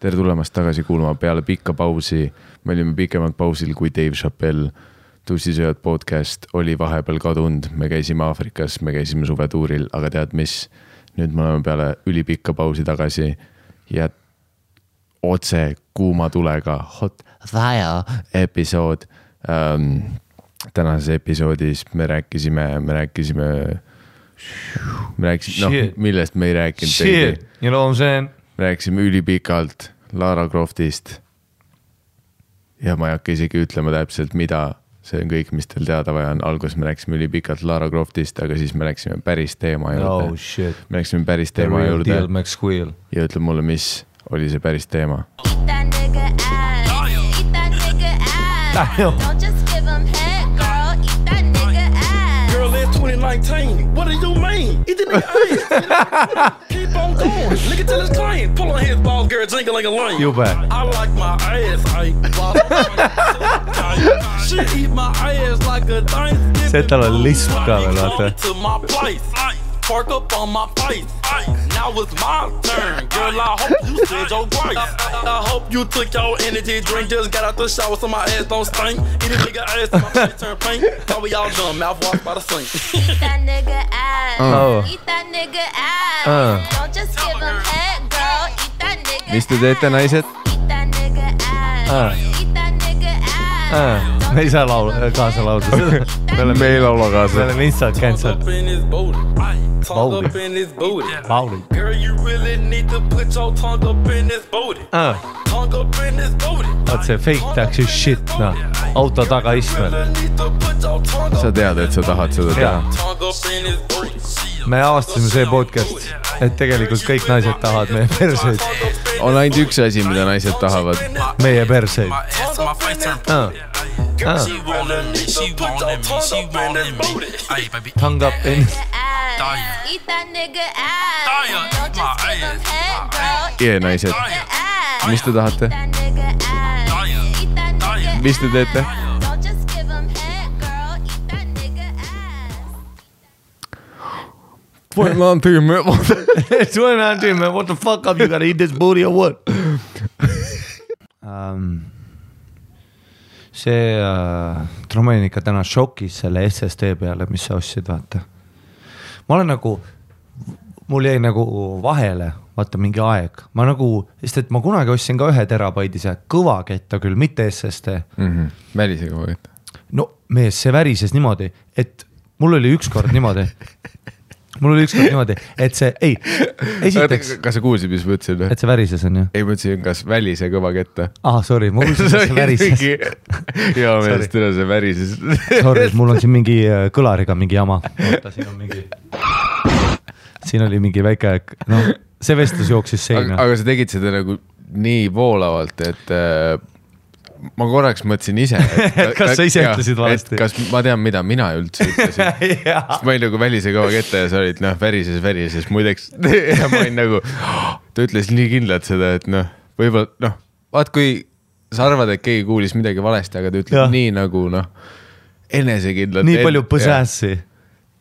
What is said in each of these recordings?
tere tulemast tagasi kuulama peale pikka pausi. me olime pikemalt pausil kui Dave Chappelle. tussisööjad podcast oli vahepeal kadunud, me käisime Aafrikas, me käisime suvetuuril, aga tead mis? nüüd me oleme peale ülipikka pausi tagasi ja otse kuuma tulega hot fire episood ähm,. tänases episoodis me rääkisime, me rääkisime me rääkisime, noh, millest me ei rääkinud. You know what I m saying? Me rääkisime ülipikalt Lara Croftist. ja ma ei hakka isegi ütlema täpselt, mida, see on kõik, mis teil teada vaja on, alguses me rääkisime ülipikalt Lara Croftist, aga siis me läksime päris teema juurde oh shit. me läksime päris teema juurde juurde. ja ütle mulle, mis oli see päris teema. Eat that 19. What do you mean? He didn't ass. Keep on going. Nigga tell his client, pull on his balls, girl, jingle like a lion. You back. I like my ass, I Shit, eat my ass like a dime. Se täällä To my place veel, vaata. To my place. Park up on my face. Now it's my turn. Girl, I hope you said your grace. I hope you took your energy drink. Just got out the shower so my ass don't stink. Eat a nigga ass till my face turn pink. How we all done? Mouthwash by the sink. Eat that nigga ass. Oh. Eat that nigga ass. Uh. Don't just give him head, girl. Eat that nigga mis te teete, naised? Eat that nigga ass. Uh. Eat that nigga ass. Uh. Me ei saa laul-, kaasa laulda. Me oleme, me ei laula me kaasa. oleme instant cancel. His booty. vaat see fake tax is shit, noh. auto tagaistmel. Sa tead, et sa tahad seda teha. Up in me avastasime see podcast, et tegelikult kõik naised tahavad meie perseid, on ainult üks asi, mida naised tahavad. meie perseid. ass to my face turn Uh. Uh. She wanted me, she wanted me, ma tegin, Twenty nineteen man, what the fuck up, you gotta eat this booty or what um,? see uh,, ma olin ikka täna šokis selle SSD peale, mis sa ostsid, vaata. ma olen nagu, mul jäi nagu vahele, vaata mingi aeg, ma nagu, sest et ma kunagi ostsin ka ühe terabaidise kõvaketta küll, mitte SSD. välisega võid. no mees, see värises niimoodi, et mul oli ükskord niimoodi mul oli ükskord niimoodi, et see, ei, esiteks, kas sa kuulsid, mis ma ütlesin? et see värises on ju. ei, ma ütlesin, kas välise kõva ketta. ah, sorry, ma kuulsin, et see värises. hea meelest üle see värises. Sorry, mul on siin mingi äh, kõlariga mingi jama. oota, siin on mingi. siin oli mingi väike, noh, see vestlus jooksis seina. aga sa tegid seda nagu nii voolavalt, et äh, ma korraks mõtlesin ise. Kas sa ise ütlesid valesti? kas ma tean, mida mina üldse ütlesin jaa, ma olin nagu välise kõva ketta ja sa olid noh, värises, värises muideks ja ma olin nagu, ta ütles nii kindlalt seda, et noh, võib-olla noh, vaat kui sa arvad, et keegi kuulis midagi valesti, aga ta ütleb Jah. nii nagu noh, enesekindlalt. nii palju põsäässi.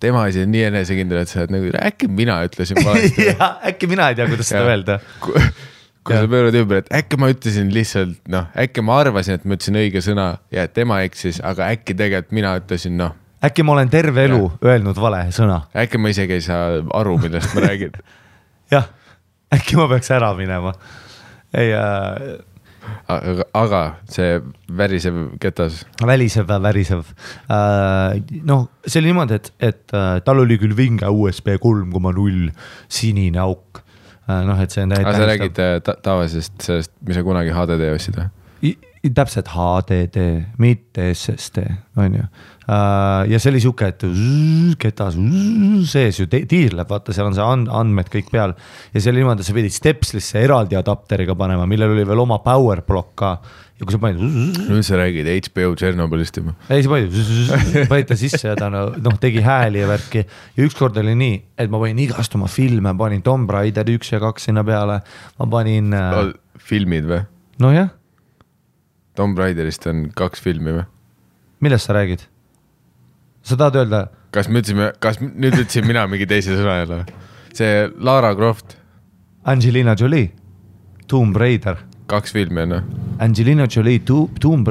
tema asi on nii enesekindel, et sa oled nagu, äkki mina ütlesin valesti. äkki mina ei tea, kuidas seda öelda. Kui sa pöörad ümber, et äkki ma ütlesin lihtsalt noh, äkki ma arvasin, et ma ütlesin õige sõna ja tema eksis, aga äkki tegelikult mina ütlesin noh, äkki ma olen terve elu öelnud vale sõna. äkki ma isegi ei saa aru, millest ma räägin. jah, äkki ma peaks ära minema. ei äh,, aga, aga see värisev ketas, välisev, värisev äh,. noh, see oli niimoodi, et, et äh, tal oli küll vinge USB kolm koma null sinine auk. noh, et see on aga sa räägid äh, ta tavalisest sellest, mis sa kunagi HDD ostsid või? Täpselt HDD, mitte SSD, on ju. ja see oli sihuke, et zzz, ketas zzz, sees ju tiirleb, vaata, seal on see and, andmed kõik peal. ja see oli niimoodi, sa pidid Stepslisse eraldi adapteriga panema, millel oli veel oma power block ka. Ja kui sa panid, nüüd sa räägid HBO Tšernobõlist juba. ei sa panid, panid ta sisse ja ta no- noh, tegi hääli ja värki. ja ükskord oli nii, et ma panin igast oma filme, panin Tomb Raider üks ja kaks sinna peale, ma panin, filmid või? nojah, Tomb Raiderist on kaks filmi või? millest sa räägid? sa tahad öelda kas me ütlesime, kas nüüd ütlesin mina mingi teise sõna jälle või? see Lara Croft, Angelina Jolie? Tomb Raider, kaks filmi on noh. Angelina Jolie tu,, Tomb,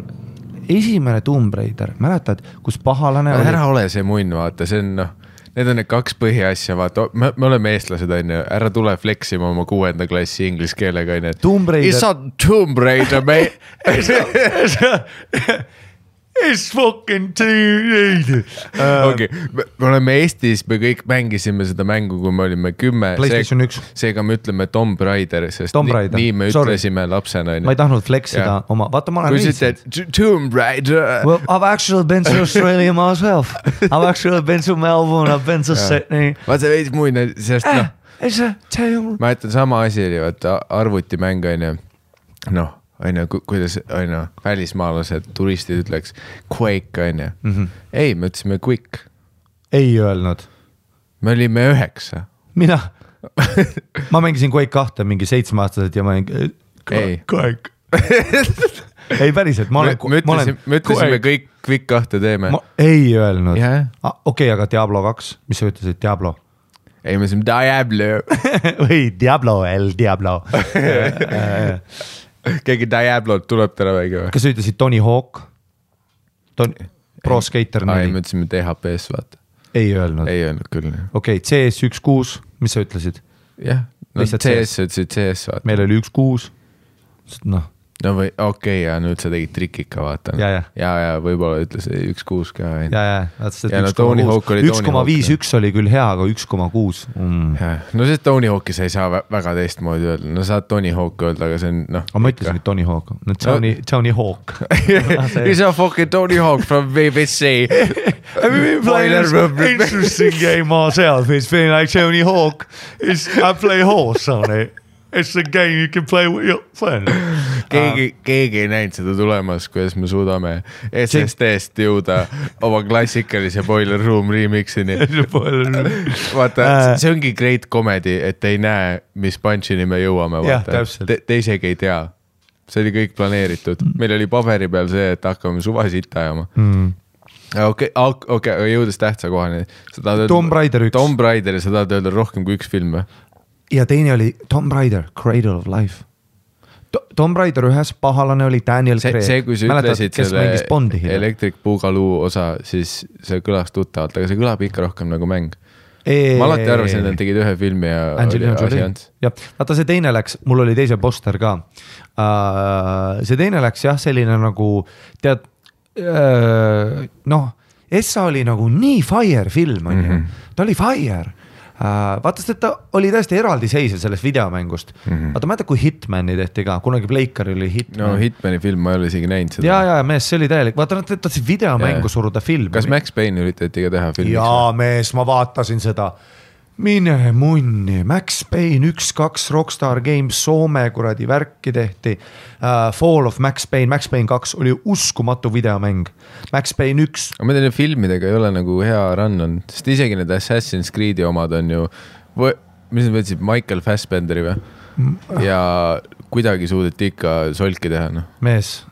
esimene Tomb Raider, mäletad, kus pahalane oli ära ole see munn, vaata, see on noh, need on need kaks põhiasja, vaata, me, me oleme eestlased, onju, ära tule flex ima oma kuuenda klassi inglise keelega, onju. Tomb Raider- It's not Tomb Raider, mate. It's fucking Tomb Raider okei, me oleme Eestis, me kõik mängisime seda mängu, kui me olime kümme. PlayStation üks. seega me ütleme Tomb Raider, sest Tomb nii, Raider. nii me Sorry. ütlesime lapsena, ma ei tahtnud flex ida Jah. oma, vaata, ma olen "T- Tomb Raider. Well, I've actually been to Australia myself. I've actually been to Melbourne, I've been to Sydney. vaata veits muine, sest noh, a Tomb ma ütlen sama asi oli vaata arvutimäng onju, noh onju, kuidas onju välismaalased, turistid ütleks Quake onju mm. Mhm. ei, me ütlesime Quick, ei öelnud, me olime üheksa. mina, ma mängisin Quake kahte mingi seitsmeaastaselt ja ma olin. Ei. Quake. ei päriselt, ma olen, me ütlesime, me ütlesime kõik Quick kahte teeme. ei öelnud Jah. ah,. okei okay,, aga Diablo kaks, mis sa ütlesid, Diablo ei, me ütlesime Diablo, või Diablo, El Diablo. keegi Diablot tuleb täna või? kas sa ütlesid Tony Hawk? Tony, Pro Skater aa ei, me neli, ütlesime DHP-s vaata, ei öelnud. ei öelnud küll. okei okay,, CS üks kuus, mis sa ütlesid? jah, no CS, ütlesid CS vaata. meil oli üks kuus. noh, no või okei okay,, ja nüüd sa tegid trikika, vaata. Ja, ja. ja, ja võib-olla ütles üks kuus ka. ja, ja, vaata see no Tony Hawk oli üks koma viis üks oli küll hea, aga üks koma kuus. Mm. no see Tony Hawk'i sa ei saa vä- väga teistmoodi öelda, no saad Tony Hawk öelda, aga see on noh. aga ma ütlesin, Tony Hawk, no Tony, Tony Hawk. He's a fucking Tony Hawk from BBC. Boiler room. interesting game myself, it's been like Tony Hawk, it's I play horse on it. It's a game you can play with your friend. keegi, keegi ei näinud seda tulemas, kuidas me suudame SSD-st jõuda oma klassikalise Boiler Room remix'ini. vaata Äh., see ongi great comedy, et ei näe, mis punch'ini me jõuame, vaata te,. te isegi ei tea. see oli kõik planeeritud, meil oli paberi peal see, et hakkame suva sitta ajama Mm. okei, okei, aga jõudes tähtsa kohani. Tomb Raider üks. Tomb Raider, sa tahad öelda rohkem kui üks film või? Ja teine oli Tomb Raider, Cradle of Life. Tomb Raider ühes pahalane oli Daniel Craig. see, kui sa ütlesid kes selle. Electric Boogaloo osa, siis see kõlas tuttavalt, aga see kõlab ikka rohkem nagu mäng. ma alati arvasin, et nad tegid ühe filmi ja Angelina oli asi ants. jah, vaata see teine läks, mul oli teise poster ka uh,. see teine läks jah, selline nagu tead uh,, noh, Essa oli nagu nii fire film on ju -hmm. ta oli fire. vaata, sest et ta oli täiesti eraldiseisev sellest videomängust mm. -hmm. vaata, mäletad, kui Hitmani tehti ka, kunagi Playcaril oli Hitman no Hitmani film, ma ei ole isegi näinud seda. ja, ja mees, see oli täielik, vaata nad tahtsid videomängu Jaa. suruda filmi. kas Max Payne üritati ka teha filmiks? jaa, mees, ma vaatasin seda. Mine munni, Max Payne üks, kaks, Rockstar Games, Soome kuradi värki tehti uh,. Fall of Max Payne, Max Payne kaks oli uskumatu videomäng. Max Payne üks, aga ma tean, et filmidega ei ole nagu hea run olnud, sest isegi need Assassin's Creed'i omad on ju, mis nad võtsid, Michael Fassbenderi või? ja kuidagi suudeti ikka solki teha, noh. mees.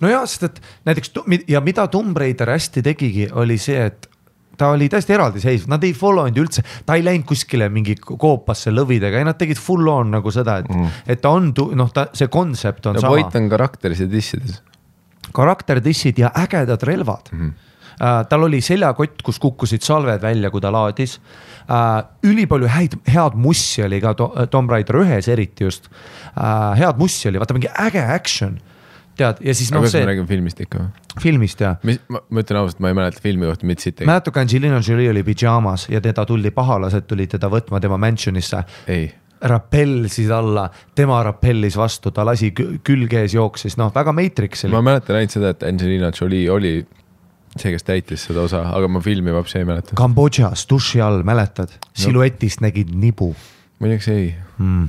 no jaa, sest et näiteks ja mida Tomb Raider hästi tegigi, oli see, et ta oli täiesti eraldiseisev, nad ei follow inud üldse, ta ei läinud kuskile mingi koopasse lõvidega, ei nad tegid full on nagu seda, et mm., et ta on, noh, ta, see kontsept on no sama point on karakteris ja dissides. karakterdissid ja ägedad relvad mm. -hmm. Tal oli seljakott, kus kukkusid salved välja, kui ta laadis uh,. ülipalju häid, head mussi oli ka to, Tomb Raider ühes eriti just uh,. head mussi oli, vaata mingi äge action. tead, ja siis noh, kas me see räägime filmist ikka või? filmist ja. mis, ma, ütlen ausalt, ma ei mäleta filmi kohta mitte siit. mäletad, kui Angelina Jolie oli pidžaamas ja teda tuldi, pahalased tulid teda võtma tema mansion'isse ei, rappellisid alla, tema rappellis vastu, ta lasi kü- külge ees jooksis, noh, väga Matrix oli ma. mäletan ainult seda, et Angelina Jolie oli see, kes täitis seda osa, aga ma filmi vapsi ei mäleta. Kambodžas duši all, mäletad, siluetist nägid nibu muideks ei, mm..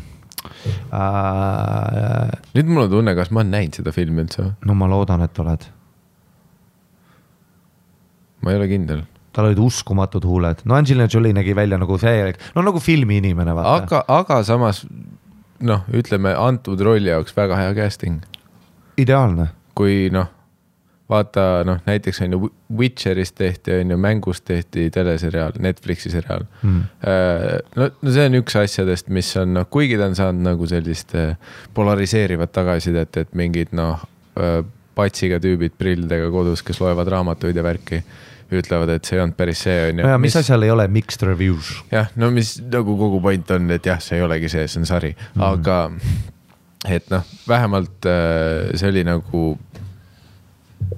Uh, nüüd mul on tunne, kas ma olen näinud seda filmi üldse või? no ma loodan, et oled, ma ei ole kindel, tal olid uskumatud huuled, no Angelina Jolie nägi välja nagu täielik, no nagu filmiinimene vaata. aga, aga samas noh, ütleme antud rolli jaoks väga hea casting, ideaalne, kui noh, vaata noh, näiteks on ju Witcherist tehti, on ju mängust tehti teleseriaal, Netflixi seriaal Mm. mm.. no, no see on üks asjadest, mis on noh, kuigi ta on saanud nagu sellist äh, polariseerivat tagasisidet, et mingid noh, patsiga tüübid prillidega kodus, kes loevad raamatuid ja värki, ütlevad, et see ei olnud päris see, on ju. ja mis asjal ei ole mixed reviews? jah, no mis nagu kogu point on, et jah, see ei olegi see, see on sari mm, -hmm. aga et noh, vähemalt äh, see oli nagu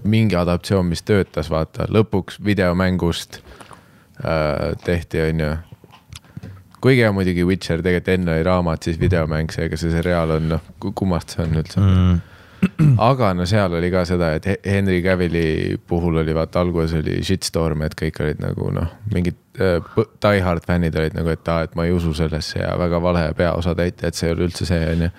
mingi adaptatsioon, mis töötas, vaata lõpuks videomängust äh, tehti, on ju. kuigi hea muidugi Witcher tegelikult enne oli raamat, siis videomäng, seega see seriaal on noh, kummast see on üldse mm. aga no seal oli ka seda, et He- Henry Cavilli puhul oli vaata alguses oli shitstorm, et kõik olid nagu noh, mingid äh, die hard fännid olid nagu, et aa, et ma ei usu sellesse ja väga vale peaosatäitja, et see ei ole üldse see, onju.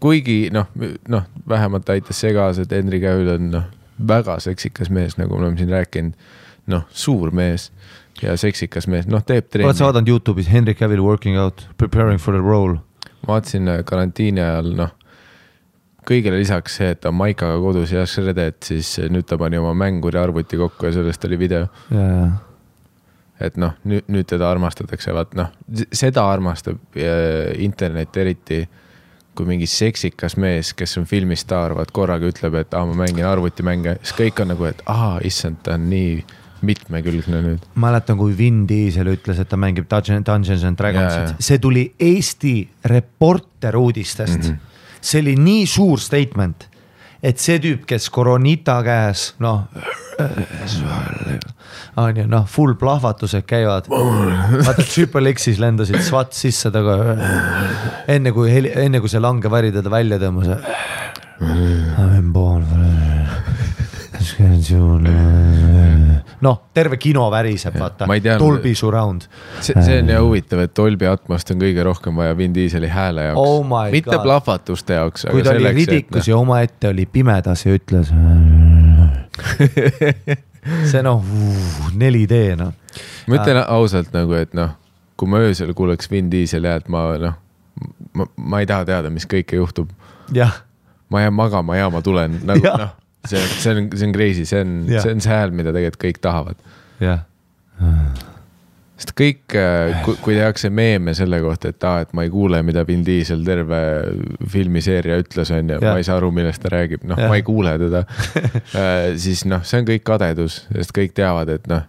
kuigi noh, noh vähemalt aitas see kaasa, et Henry Cavill on noh, väga seksikas mees, nagu me oleme siin rääkinud. noh, suur mees ja seksikas mees, noh teeb oled sa trenni. vaadanud Youtube'is Henry Cavill working out, preparing for the role? vaatasin äh, karantiini ajal noh, kõigele lisaks see, et ta on Maikaga kodus ja shredded, siis nüüd ta pani oma mänguri arvuti kokku ja sellest oli video. ja, et noh, nüüd, nüüd teda armastatakse, vaat noh, seda armastab äh, internet eriti kui mingi seksikas mees, kes on filmistaar, vaat korraga ütleb, et aa, ma mängin arvutimänge, siis kõik on nagu, et aa, issand, ta on nii mitmekülgne nüüd. mäletan, kui Vin Diesel ütles, et ta mängib Dungeon- Dungeons and. Dragonsit, see tuli Eesti Reporter uudistest mm. -hmm. see oli nii suur statement, et see tüüp, kes Coronita käes, noh, on ju, noh, full plahvatused käivad. vaata Triple X-is lendasid SWAT sisse taga. enne kui, enne kui see langevari teda välja tõmbas. I am born for noh, terve kino väriseb, vaata Dolby surround. see, see on ja huvitav, et Dolby Atmost on kõige rohkem vaja Vin Dieseli hääle jaoks Oh mitte God. plahvatuste jaoks. kui ta oli ridikus ja omaette oli pimedas ja ütles. see noh, 4D noh. ma ütlen ausalt nagu, et noh, kui ma öösel kuuleks Vin Dieseli häält, ma noh, ma, ma ei taha teada, mis kõike juhtub. jah, ma jään magama ja ma tulen nagu noh, see, see on, see on crazy, see on, see on see hääl, mida tegelikult kõik tahavad. jah, sest kõik, kui, kui tehakse meeme selle kohta, et aa, et ma ei kuule, mida Vin Diesel terve filmiseeria ütles, on ju, ma ei saa aru, millest ta räägib, noh, ma ei kuule teda. siis noh, see on kõik kadedus, sest kõik teavad, et noh,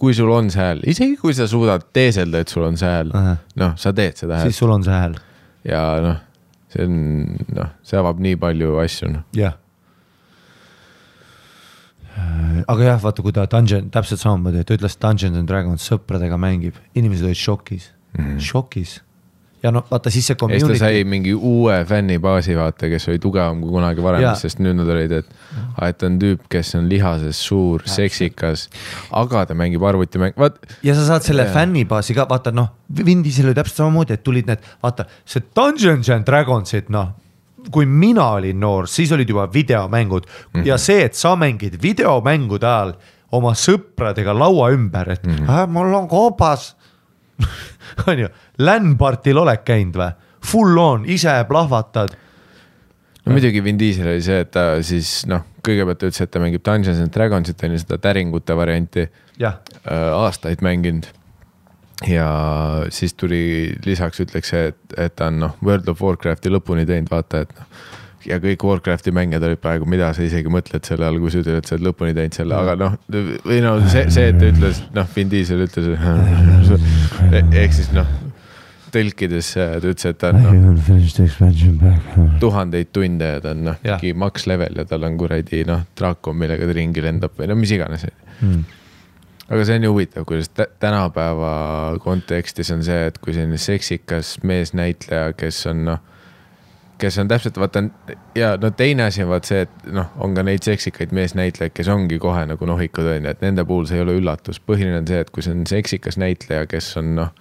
kui sul on see hääl, isegi kui sa suudad teeselda, et sul on see hääl noh, sa teed seda häält. siis sul on see hääl, ja noh, see on noh, see avab nii palju asju, noh. jah. Aga jah, vaata, kui ta Dungeon, täpselt samamoodi, ta ütles Dungeons and Dragons sõpradega mängib, inimesed olid šokis mm, -hmm. šokis. ja no vaata siis see ja siis ta sai community, mingi uue fännibaasi, vaata, kes oli tugevam kui kunagi varem sest nüüd nad olid, et, et on tüüp, kes on lihases suur, seksikas, aga ta mängib arvutimänge, vaat. ja sa saad selle Jaa. fännibaasi ka, vaata noh, Vin Diesel oli täpselt samamoodi, et tulid need, vaata see Dungeons and Dragonsid, noh. Kui mina olin noor, siis olid juba videomängud mm -hmm. ja see, et sa mängid videomängude ajal oma sõpradega laua ümber, et mm -hmm. äh, mul on koobas. on ju, LAN-partil oled käinud või? Full on, ise plahvatad. no muidugi Vin Diesel oli see, et ta siis noh, kõigepealt ütles, et ta mängib Dungeons and Dragonsit on ju seda täringute varianti äh, aastaid mänginud. Ja siis tuli lisaks ütleks see, et, et ta on noh, World of Warcrafti lõpuni teinud, vaata, et noh. ja kõik Warcrafti mängijad olid praegu, mida sa isegi mõtled selle all, kui sa ütled, et sa oled lõpuni teinud selle, aga noh, või no see, see, et ta ütles, noh, Vin Diesel ütles, ehk siis noh, tõlkides äh, ta ütles, et ta on noh, tuhandeid tunde ja ta on noh, mingi max level ja tal on kuradi noh, draakon, millega ta ringi lendab või no mis iganes Mm. Aga see on ju huvitav, kuidas tä- tänapäeva kontekstis on see, et kui selline seksikas meesnäitleja, kes on noh, kes on täpselt vaata ja no teine asi on vaat see, et noh, on ka neid seksikaid meesnäitlejaid, kes ongi kohe nagu nohikud on ju, et nende puhul see ei ole üllatus, põhiline on see, et kui see on seksikas näitleja, kes on noh,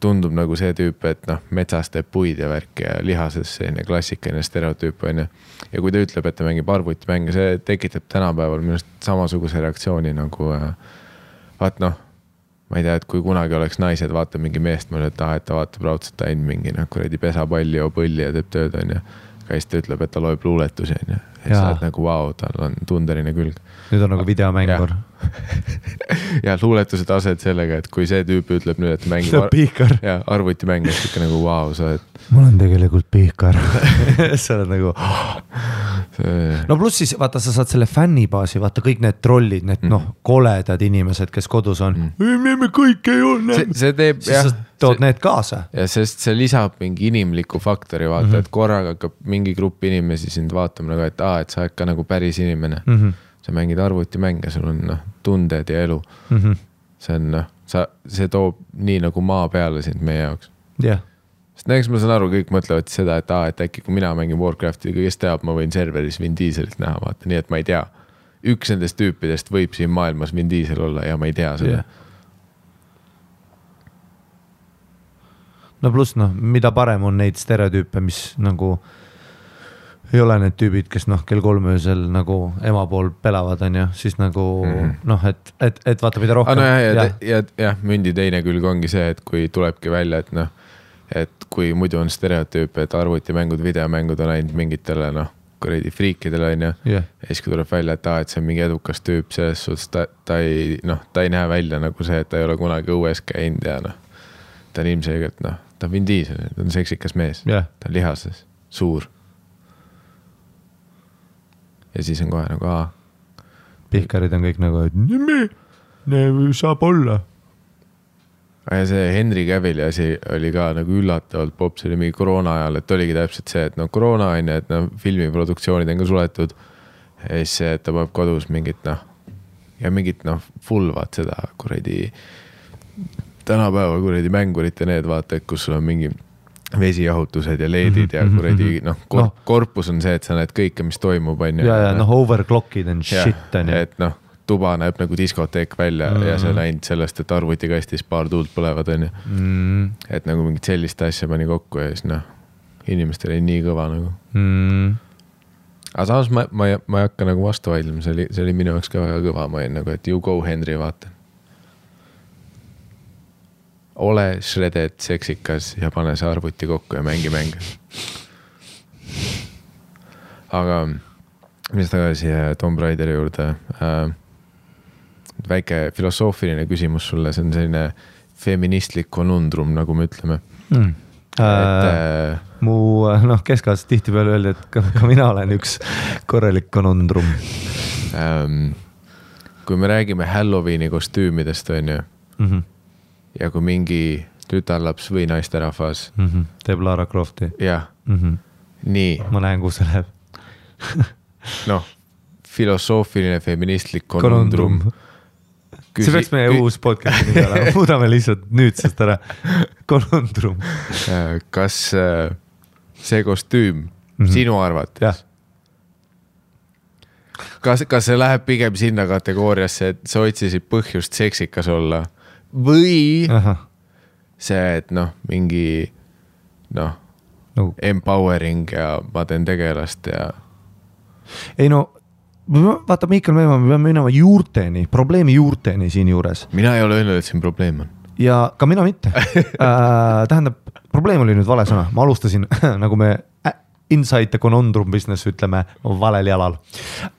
tundub nagu see tüüp, et noh, metsas teeb puid ja värki ja lihases selline klassikaline stereotüüp on ju. ja kui ta ütleb, et ta mängib arvutimänge, see tekitab tänapäeval minu arust samasuguse reaktsiooni nagu äh, vaat noh, ma ei tea, et kui kunagi oleks naised, vaatab mingi meest, ütlen, et aa, et ta vaatab raudselt ainult mingi noh, kuradi pesapalli, joob õlli ja teeb tööd, onju. aga siis ta ütleb, et ta loeb luuletusi, onju. ja sa oled nagu vau wow,, tal on tundeline külg. nüüd on nagu videomängur. ja luuletuse taset sellega, et kui see tüüp ütleb nüüd, et mängib see on pihkar. ja arvutimäng, et ikka nagu vau wow,, sa oled ma olen tegelikult pihkar. sa oled nagu, see... no pluss siis vaata, sa saad selle fännibaasi, vaata kõik need trollid, need Mm. noh, koledad inimesed, kes kodus on mm.. me kõik ei ole see, see teeb siis sa tood need kaasa. ja sest see lisab mingi inimliku faktori, vaata mm, -hmm. et korraga hakkab mingi grupp inimesi sind vaatama nagu, et aa, et sa oled ka nagu päris inimene mm. Mhm. -hmm. Sa mängid arvutimänge, sul on noh, tunded ja elu mm. -hmm. see on noh, sa, see toob nii nagu maa peale sind meie jaoks. jah, sest no eks ma saan aru, kõik mõtlevad seda, et aa, et äkki kui mina mängin Warcrafti, kes teab, ma võin serveris Vin Dieselit näha, vaata, nii et ma ei tea. üks nendest tüüpidest võib siin maailmas Vin Diesel olla ja ma ei tea seda jah. no pluss noh, mida parem on neid stereotüüpe, mis nagu ei ole need tüübid, kes noh, kell kolm öösel nagu ema pool pelavad, on ju, siis nagu mm. -hmm. noh, et, et, et vaata, mida rohkem. nojah, ja, ja, ja jah, mündi teine külg ongi see, et kui tulebki välja, et noh, et kui muidu on stereotüüp, et arvutimängud, videomängud on ainult mingitele noh, kuradi friikidele on ju. jah, ja siis, kui tuleb välja, et aa, et see on mingi edukas tüüp, selles suhtes ta, ta ei noh, ta ei näe välja nagu see, et ta ei ole kunagi õues käinud ja noh. ta on ilmselgelt noh, ta on Vin Diesel, ta on seksikas mees, jah, ta on lihases, suur. Ja siis on kohe nagu aa pihkarid on kõik nagu, et me, saab olla. ja see Henry Cavilli asi oli ka nagu üllatavalt popp, see oli mingi koroona ajal, et oligi täpselt see, et no koroona on ju, et noh, filmiproduktsioonid on ka suletud. ja siis see, et ta paneb kodus mingit noh ja mingit noh, fulvad seda kuradi, tänapäeva kuradi mängurite need vaata, et kus sul on mingi vesijahutused ja LED-id ja kuradi noh kor, Noh., korpus on see, et sa näed kõike, mis toimub, on ju. ja, ja noh, overclock'id and shit on ju. et noh, tuba näeb nagu diskoteek välja mm. ja see on ainult sellest, et arvutikastis paar tuult põlevad, on ju Mm, et nagu mingit sellist asja pani kokku ja siis noh, inimestel oli nii kõva nagu. mm, aga samas ma, ma, ma ei hakka nagu vastu vaidlema, see oli, see oli minu jaoks ka väga kõva, ma olin nagu, et you go Henry, vaata. Ole shredded seksikas ja pane see arvuti kokku ja mängi mänge. aga minnes tagasi äh, Tomb Raideri juurde äh,. väike filosoofiline küsimus sulle, see on selline feministlik konundrum, nagu me ütleme mm. et Äh, äh, mu noh, keskajast tihtipeale öeldi, et ka, ka mina olen üks korralik konundrum ähm, kui me räägime Halloweeni kostüümidest, on ju, mm. -hmm. Ja kui mingi tütarlaps või naisterahvas, Mm -hmm. teeb Lara Crofti jah, mm. -hmm. nii ma näen, kuhu see läheb. noh, filosoofiline feministlik konundrum konundrum. see peaks meie uus podcast'i nimi olema, muudame lihtsalt nüüdsest ära. konundrum, äh, kas äh, see kostüüm mm. -hmm. sinu arvates kas, kas see läheb pigem sinna kategooriasse, et sa otsisid põhjust seksikas olla või ahah, see, et noh, mingi noh, nagu empowering ja ma teen tegelast ja ei no vaata, Miikal Meemaa, me peame minema juurteni, probleemi juurteni siinjuures mina ei ole öelnud, et siin probleem on. ja ka mina mitte äh,. tähendab, probleem oli nüüd vale sõna, ma alustasin nagu me äh, inside the conundrum business ütleme valel jalal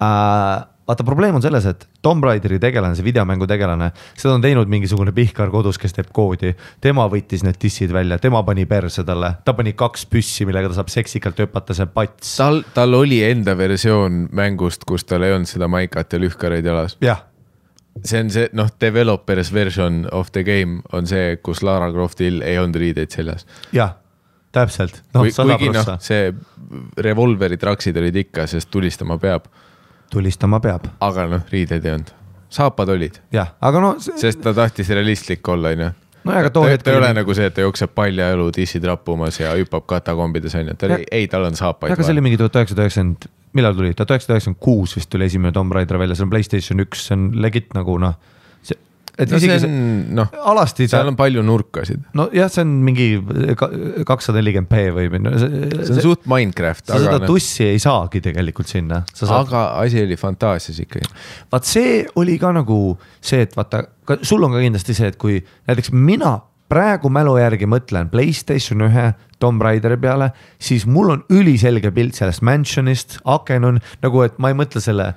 äh,. vaata, probleem on selles, et Tomb Raideri tegelane, see videomängu tegelane, seda on teinud mingisugune pihkar kodus, kes teeb koodi. tema võttis need dissid välja, tema pani perse talle, ta pani kaks püssi, millega ta saab seksikalt hüpata, see pats. tal, tal oli enda versioon mängust, kus tal ei olnud seda maikat ja lühkareid jalas. jah, see on see noh, developers version of the game on see, kus Lara Croftil ei olnud riideid seljas jah, täpselt, sada kuigi noh see revolveri traksid olid ikka, sest tulistama peab, tulistama peab, aga noh, riideid ei olnud. saapad olid, jah, aga no see, sest ta tahtis realistlik olla, onju. no aga too hetk ta ei ole nagu see, et ta jookseb paljajalu dissid rappumas ja hüppab katakombides onju, ta oli ei, tal on saapaid aga see oli mingi tuhat üheksasada üheksakümmend, millal tuli, tuhat üheksasada üheksakümmend kuus vist tuli esimene Tomb Raider välja, see on Playstation üks, see on legit nagu noh, et no see isegi on see, noh, alasti ta seal, on palju nurkasid, nojah, see on mingi kakssada nelikümmend p või minna, see on suht Minecraft, sa seda noh, tussi ei saagi tegelikult sinna, sa saad, aga asi oli fantaasias ikkagi. vaat see oli ka nagu see, et vaata, sul on ka kindlasti see, et kui näiteks mina praegu mälu järgi mõtlen Playstation ühe Tomb Raideri peale, siis mul on üliselge pilt sellest mansion'ist, aken on nagu, et ma ei mõtle selle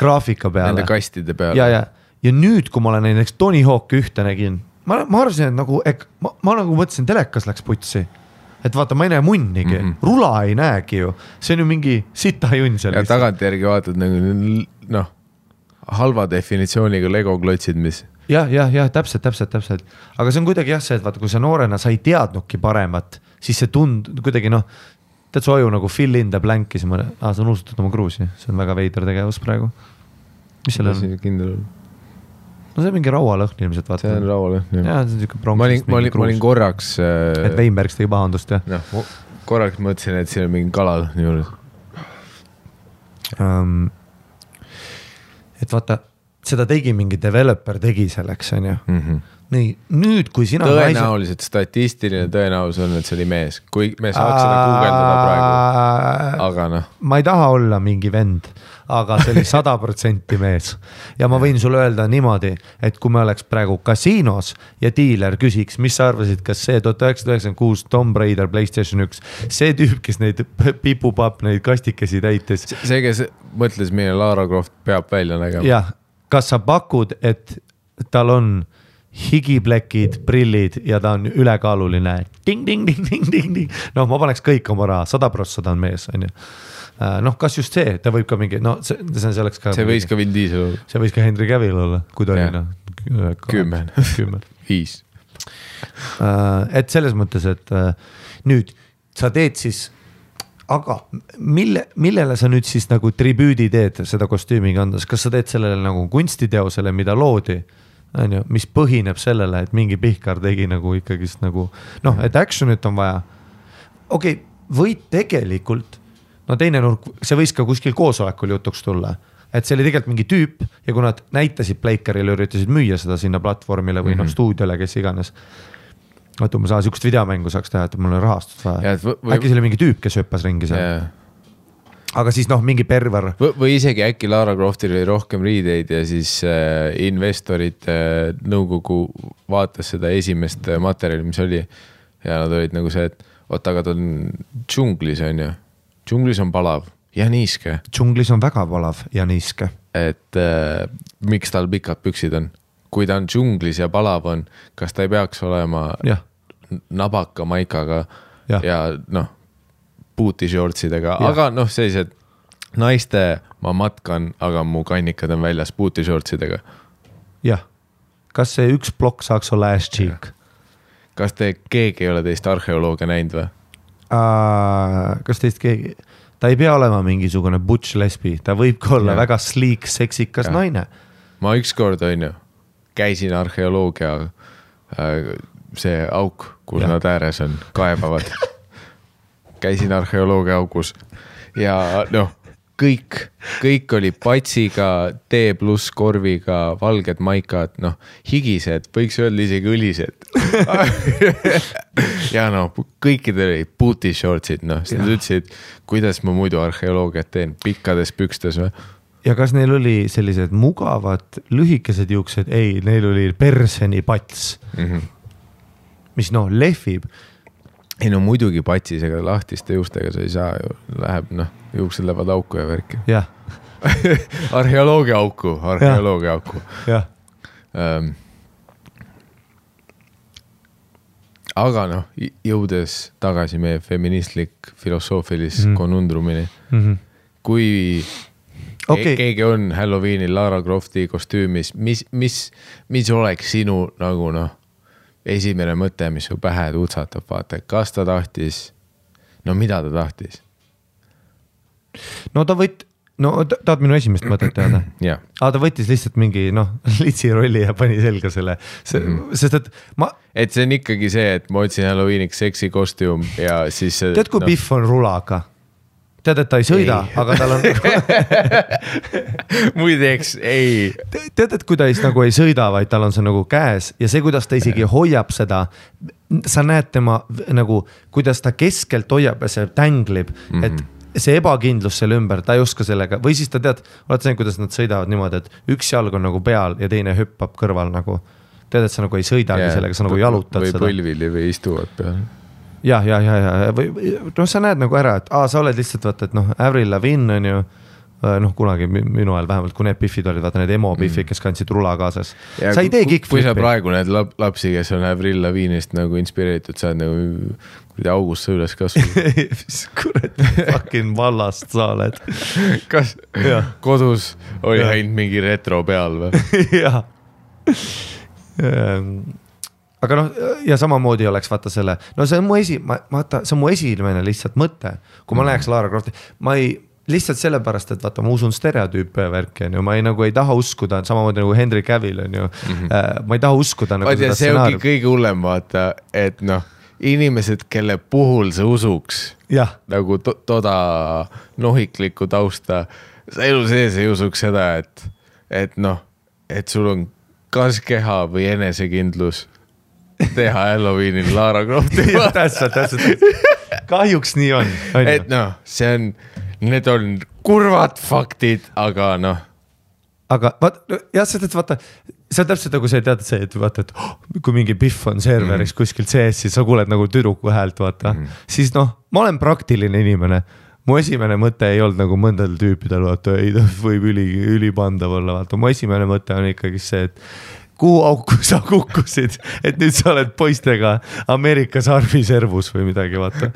graafika peale Nende. kastide peale. ja, ja, ja nüüd, kui ma olen näiteks Tony Hawk'i ühte nägin, ma, ma arvasin, et nagu, ma, ma nagu mõtlesin, telekas läks putsi. et vaata, ma ei näe munnigi mm. -hmm. rula ei näegi ju, see on ju mingi sitahunn seal ja. tagantjärgi vaatad nagu noh, halva definitsiooniga Lego klotsid, mis jah, jah, jah, täpselt, täpselt, täpselt, aga see on kuidagi jah, see, et vaata, kui sa noorena, sa ei teadnudki paremat, siis see tund-, kuidagi noh, tead su aju nagu fill in the blank'i, siis ma, aa, sa unustad oma kruusi, see on väga veider tegevus praegu. mis seal on? kindel, no see on mingi raualõhn ilmselt, vaata. see on raualõhn jah. jaa, see on siuke ma olin, ma olin, ma olin korraks et äh,, Weinbergs tegi pahandust jah noh, korraks mõtlesin, et siin on mingi kalalõhn juures. um,. et vaata, seda tegi mingi developer tegi selleks, onju. nii, nüüd, kui sina. tõenäoliselt statistiline tõenäosus on, et see oli mees, kui me saaks seda guugeldada praegu, aga noh, ma ei taha olla mingi vend, aga see oli sada protsenti mees. ja ma võin sulle öelda niimoodi, et kui me oleks praegu kasiinos ja diiler küsiks, mis sa arvasid, kas see tuhat üheksasada üheksakümmend kuus Tomb Raider Playstation üks, see tüüp, kes neid pipupapp neid kastikesi täitis, see, kes mõtles, milline Lara Croft peab välja nägema. jah, kas sa pakud, et tal on higiplekid, prillid ja ta on ülekaaluline ting-ting-ting-ting-ting-ting, noh, ma paneks kõik oma raha, sada prossa ta on mees, on ju. noh, kas just see, ta võib ka mingi, no see, see oleks ka. see võis ka Vin Diesel olla, see võis ka Henry Cavill olla, kui ta oli noh. Kümme. kümme. viis. et selles mõttes, et äh, nüüd sa teed siis, aga mille, millele sa nüüd siis nagu tribüüdi teed seda kostüümi kandes, kas sa teed sellele nagu kunstiteosele, mida loodi? on ju, mis põhineb sellele, et mingi Pihkar tegi nagu ikkagist nagu noh, et action'it on vaja. okei okay,, võid tegelikult, no teine nurk, see võis ka kuskil koosolekul jutuks tulla et see oli tegelikult mingi tüüp ja kui nad näitasid Pleikarile, üritasid müüa seda sinna platvormile või mm -hmm. noh stuudiole, kes iganes. vaata, umbes, aa sihukest videomängu saaks teha, et mul on rahastust Ja, vaja või- äkki see oli mingi tüüp, kes hüppas ringi seal, aga siis noh, mingi perver. või isegi äkki Lara Croftil oli rohkem riideid ja siis äh, investorite äh, nõukogu vaatas seda esimest äh, materjali, mis oli. ja nad olid nagu see, et oota, aga ta on džunglis on ju, džunglis on palav ja niiske, džunglis on väga palav ja niiske. et äh, miks tal pikad püksid on. kui ta on džunglis ja palav on, kas ta ei peaks olema jah, nabaka maikaga ja, ja noh, booty shortsidega, aga noh, sellised naiste ma matkan, aga mu kannikad on väljas booty shortsidega. jah. kas see üks plokk saaks olla ass cheek? kas te, keegi ei ole teist arheoloogia näinud või? Kas teist keegi, ta ei pea olema mingisugune butch lesbi, ta võib ka olla ja. väga sleek, seksikas ja. naine. ma ükskord on ju, käisin arheoloogia äh, see auk, kus Jah. nad ääres on, kaevavad. käisin arheoloogia augus ja noh, kõik, kõik oli patsiga, T pluss korviga, valged maikad, noh, higised, võiks öelda isegi õlised. ja noh, kõikidel olid booty shortsid, noh, siis nad ütlesid, kuidas ma muidu arheoloogiat teen, pikkades pükstes või ja kas neil oli sellised mugavad lühikesed juuksed, ei, neil oli perseni pats, mm. -hmm. mis noh lehvib ei no muidugi patsis, ega lahtiste juustega sa ei saa ju, läheb noh, juuksed lähevad auku ja värki. jah, arheoloogia auku, arheoloogia auku jah, ähm,. aga noh, jõudes tagasi meie feministlik filosoofilis mm. Konundrumini, Mhm. kui Okei. okay. keegi on Halloweenil Lara Crofti kostüümis, mis, mis, mis oleks sinu nagu noh, esimene mõte, mis su pähe tutsatab, vaata, kas ta tahtis, no mida ta tahtis, no ta võt-, no ta- tahad minu esimest mõtet teada? jah aa, ta võttis lihtsalt mingi noh, litsi rolli ja pani selga selle, see mm, -hmm. sest et ma, et see on ikkagi see, et ma otsin Halloweeniks seksi kostüüm ja siis. tead, kui no. Pihv on rulaga? tead, et ta ei sõida, aga tal on muideks ei, tead, et kui ta siis nagu ei sõida, vaid tal on see nagu käes ja see, kuidas ta isegi hoiab seda. sa näed tema nagu, kuidas ta keskelt hoiab ja see tänglib mm, -hmm. et see ebakindlus selle ümber, ta ei oska sellega või siis ta tead, oled sa näinud, kuidas nad sõidavad niimoodi, et üks jalg on nagu peal ja teine hüppab kõrval nagu. tead, et sa nagu ei sõidagi yeah. sellega, sa nagu jalutad või seda. põlvili või istuvad peal. ja, ja, ja, ja või noh, sa näed nagu ära, et aa, sa oled lihtsalt vaata, et noh, Avril Lavigne on ju. noh, kunagi mi- minu ajal vähemalt, kui need Biffid olid, vaata need emo Biffid, kes kandsid rula kaasas. sa ei tee kui sa praegu näed lap, lapsi, kes on Avril Lavigne'ist nagu inspireeritud, sa oled nagu kuradi august sa üles kasvanud. mis kurat fucking vallast sa oled. kas Jah. kodus oli ainult mingi retro peal või? jah. Aga noh, ja samamoodi oleks vaata selle, no see on mu esi, ma vaata, see on mu esimene lihtsalt mõte, kui ma läheks Lara Crofti, ma ei lihtsalt sellepärast, et vaata, ma usun stereotüüpe ja värki on ju, ma ei nagu ei taha uskuda, samamoodi nagu Henry Cavill on ju. Mm. -hmm. ma ei taha uskuda nagu ja seda see ongi kõige hullem, vaata, et noh, inimesed, kelle puhul sa usuks jah, nagu to toda nohiklikku tausta, sa elu sees ei usuks seda, et, et noh, et sul on kas keha või enesekindlus teha Halloweenil Lara Crofti. täpselt, täpselt, kahjuks nii on, et noh, see on, need on kurvad faktid, aga noh, aga vaat jah, sest et vaata, see on täpselt nagu see, tead see, et vaata, et oh, kui mingi Pihv on serveris mm. kuskilt sees, siis sa kuuled nagu tüdruku häält, vaata mm., siis noh, ma olen praktiline inimene mu esimene mõte ei olnud nagu mõndadel tüüpidel, vaata ei ta võib üli, ülipandav olla, vaata mu esimene mõte on ikkagi see, et kuhu auku sa kukkusid, et nüüd sa oled poistega Ameerika sarviservus või midagi, vaata.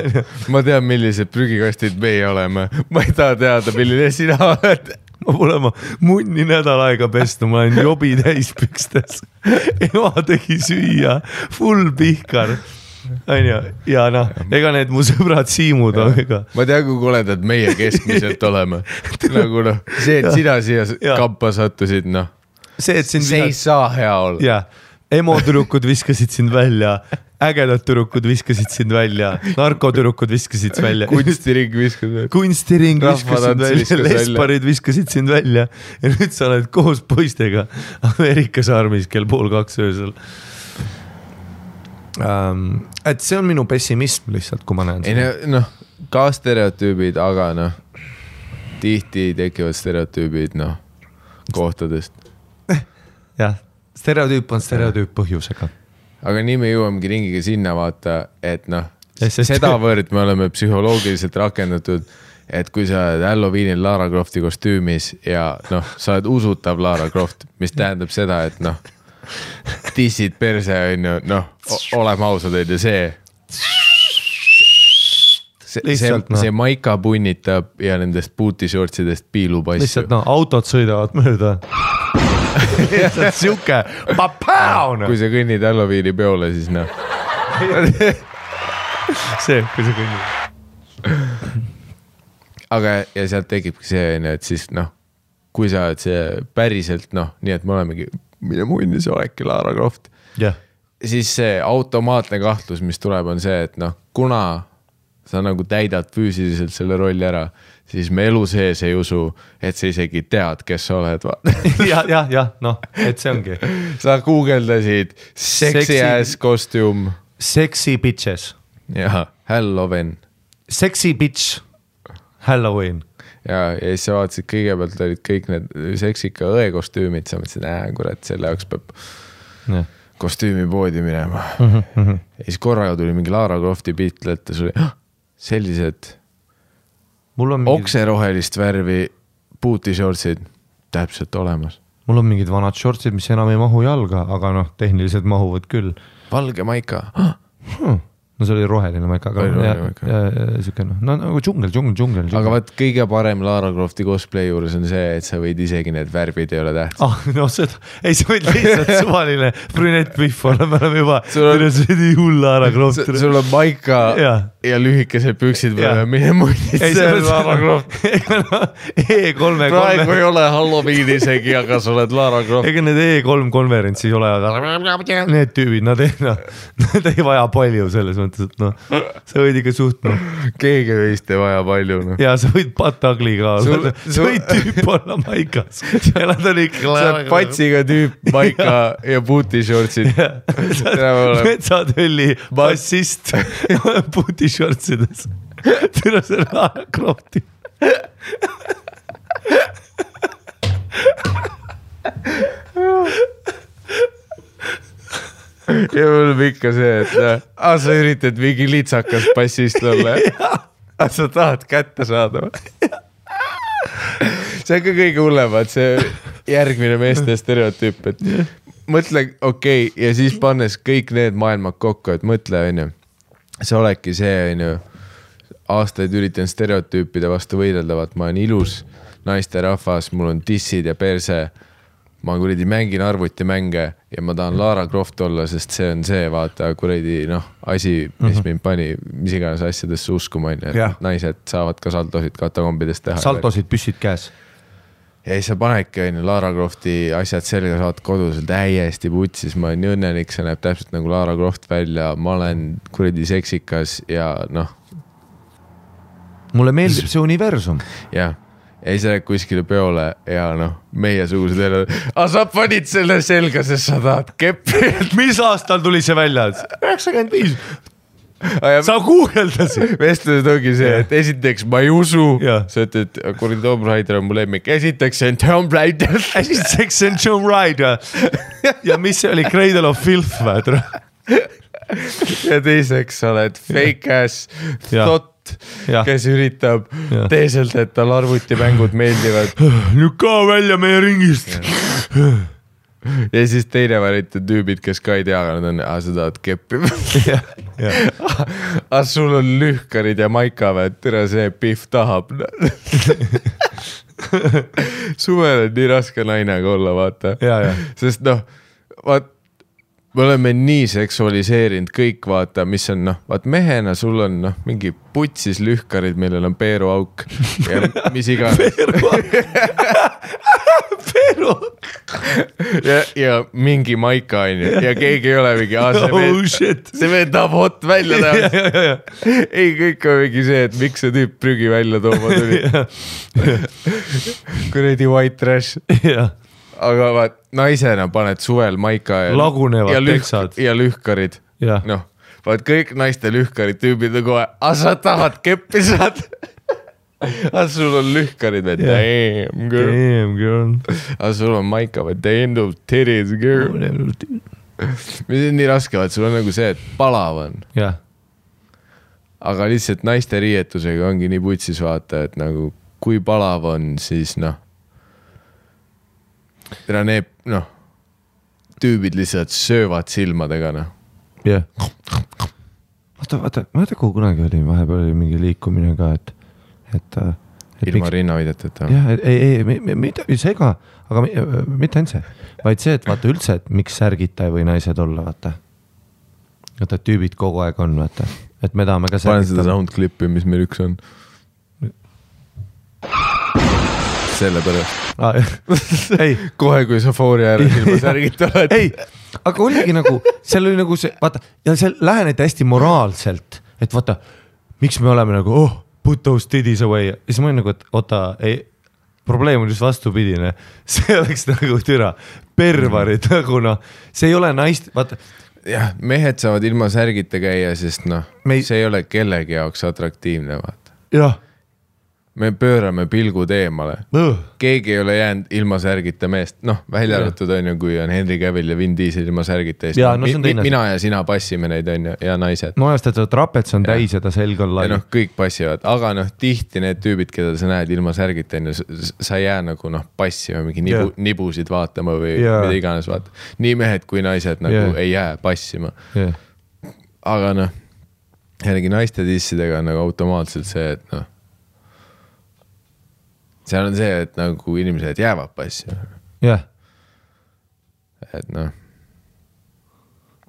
ma tean, millised prügikastid meie oleme, ma ei taha teada, milline sina oled. ma pole oma munni nädal aega pesnud, ma olen jobi täis pükstes. ema tegi süüa, full pihkar. onju, ja noh, ega need mu sõbrad Siimud on ka. ma tean, kui koledad meie keskmiselt oleme. nagu noh, see, et sina siia Jaa. kampa sattusid, noh, see, et sind see ei saa hea olla. ja emo tüdrukud viskasid sind välja, ägedad tüdrukud viskasid sind välja, narkotüdrukud viskasid sind välja. kunstiring viskad veel. kunstiring viskasid Rahvatants välja, viskas välja. lesbarid viskasid sind välja ja nüüd sa oled koos poistega Ameerikas armis kell pool kaks öösel um,. et see on minu pessimism lihtsalt, kui ma näen ei seda. no noh, ka stereotüübid, aga noh, tihti tekivad stereotüübid, noh, kohtadest. jah, stereotüüp on stereotüüp põhjusega. aga nii me jõuamegi ringiga sinna vaata, et noh, sedavõrd me oleme psühholoogiliselt rakendatud, et kui sa oled Halloweenil Lara Crofti kostüümis ja noh, sa oled usutav Lara Croft, mis tähendab seda, et noh, tissid perse on ju, noh, oleme ausad, on ju see. see, see Lihtsalt,, noh. see maika punnitab ja nendest puutishortsidest piilub asju lihtsalt. noh, autod sõidavad mööda. Lihtsalt sihuke, kui sa kõnnid Halloweeni peole, siis noh, see, kui sa kõnnid. aga, ja sealt tekibki see on ju, et siis noh, kui sa oled see päriselt noh, nii et me olemegi, mine munni, sa oledki Lara Croft, jah, siis see automaatne kahtlus, mis tuleb, on see, et noh, kuna sa nagu täidad füüsiliselt selle rolli ära, siis me elu sees ei usu, et sa isegi tead, kes sa oled, vaata. ja, ja, jah, noh, et see ongi sa guugeldasid sexy ass kostuum sexy bitches, ja Halloween sexy bitch, Halloween. ja, ja siis sa vaatasid, kõigepealt olid kõik need seksika õe kostüümid, sa mõtlesid, äh kurat, selle jaoks peab kostüümipoodi minema mm. -hmm. ja siis korraga tuli mingi Lara Crofti pilt ette, sul oli "Ah, sellised mul on mingid, okserohelist värvi puutishortsid täpselt olemas. mul on mingid vanad shortsid, mis enam ei mahu jalga, aga noh, tehniliselt mahuvad küll valge maika, hmm.. no see oli roheline maik, aga ja, ja, ja, siuke noh, no nagu džungel, džungel, džungel. aga vaat kõige parem Lara Crofti cosplay juures on see, et sa võid isegi need värvid ei ole tähtsad. ah, no seda, ei sa võid lihtsalt suvaline brünett pihv olla, me oleme juba, Sul on- hull Lara Croft. sul on maika ja, lühikesed püksid Jaa. peal, mine munni, ei, see on Lara Croft. noh, E3-e praegu kolme, ei ole Halloween isegi, aga sa oled Lara Croft. ega need E3 konverentsil ei ole, aga need tüübid, nad ei noh, nad ei vaja palju selles mõttes, et noh, sa võid ikka suht noh, keegi meist ei vaja palju noh. ja sa võid patagli ka olla, sa võid tüüp olla maikas ja nad on ikka. sa oled patsiga tüüp, maika ja puutishortsid. metsatölli bassist puutishortsides. tule selle Lara Crofti. ja mul on ikka see, et noh, sa üritad mingi litsakas bassist olla. aga sa tahad kätte saada või? see on ka kõige hullem, vaat see järgmine meeste stereotüüp, et mõtle, okei okay,, ja siis pannes kõik need maailmad kokku, et mõtle, onju. Sa oledki see, onju, aastaid üritan stereotüüpide vastu võidelda, vaat ma olen ilus naisterahvas, mul on dissid ja perse. ma kuradi mängin arvutimänge ja ma tahan Lara Croft olla, sest see on see, vaata kuradi noh, asi, mis mind pani mis iganes asjadesse uskuma, onju, et naised saavad ka saltosid katakombidest teha. saltosid, püssid käes. Ja siis sa panedki onju Lara Crofti asjad selga, sa oled kodus täiesti putsis, ma olen nii õnnelik, see näeb täpselt nagu Lara Croft välja, ma olen kuradi seksikas ja noh, mulle meeldib see universum. jah. ja siis lähed kuskile peole ja noh, meiesugused jälle, aga sa panid selle selga, sest sa tahad keppi. mis aastal tuli see välja? üheksakümmend viis. Sa guugeldasid. vestlused ongi see, et esiteks ma ei usu, sa ütled, kuradi Tomb Raider on mu lemmik, esiteks see on Tomb Raider. esiteks see on John Ryder ja mis see oli, Cradle of Filth või? ja teiseks sa oled fake ass thot, Jah. kes üritab teeselt, et talle arvutimängud meeldivad. nüüd ka välja meie ringist. ja siis teine variant on tüübid, kes ka ei tea, aga nad on, sa tahad keppi. aga sul on lühkarid ja maika või, et tere, see Pihv tahab. suvel on nii raske nainega olla, vaata sest noh, vaat me oleme nii seksualiseerinud kõik, vaata, mis on noh, vaat mehena sul on noh, mingi putsis lühkarid, millel on peeruauk ja mis iganes. ja, ja mingi maika onju ja keegi ei ole mingi, see oh vend, shit. see vend tahab hot välja näha. ei, kõik on mingi see, et miks see tüüp prügi välja tooma tuli. kuradi white trash jah, aga vaat naisena paned suvel maika ja. Lagunevad ja lühk- teksad. ja lühkarid, noh, vaat kõik naiste lühkarid tüübid on kohe, aga sa tahad keppi saada. aga sul on lühkarid või Jah. damn girl, Damn girl. aga sul on maika või damn those titties girl. mis on nii raske, vaat sul on nagu see, et palav on, jah, aga lihtsalt naiste riietusega ongi nii putsis vaata, et nagu kui palav on, siis noh. tere, need noh, tüübid lihtsalt söövad silmadega noh. jah. oota, oota, ma ei tea, kuhu kunagi oli, vahepeal oli mingi liikumine ka, et, et. ilma rinnavideteta. jah, ei, ei, mitte ei sega, aga mi- mitte ainult see, vaid see, et vaata üldse, et miks särgita ei või naised olla, vaata. vaata, et tüübid kogu aeg on, vaata, et me tahame ka panen seda sound clip'i, mis meil üks on. sellepärast, Ah, kohe kui sa foori ääres ilma särgita oled. ei, aga oligi nagu, seal oli nagu see, vaata ja seal läheneti hästi moraalselt, et vaata, miks me oleme nagu oh, put those titties away. Ja siis ma olin nagu, et oota, ei, probleem on just vastupidine, see oleks nagu türa, pervarid nagu noh, see ei ole naist, vaata. Jah, mehed saavad ilma särgita käia, sest noh see ei ole kellegi jaoks atraktiivne, vaata. jah, me pöörame pilgud eemale. Keegi ei ole jäänud ilma särgita meest, noh, välja arvatud on ju, kui on Henry Cavill ja Vin Diesel ilma särgita ja noh, no mi- teine mina ja sina passime neid on ju ja naised. no ajast, et trapets on täis ja ta selg on lai. Ja noh, kõik passivad, aga noh, tihti need tüübid, keda sa näed ilma särgita on ju, sa ei jää nagu noh, passima mingi nibu nibusid vaatama või yeah. mida iganes vaata. nii mehed kui naised nagu yeah. ei jää passima, aga noh, jällegi naiste dissidega on nagu automaatselt see, et noh. Seal on see, et nagu inimesed jäävad passima, jah, et noh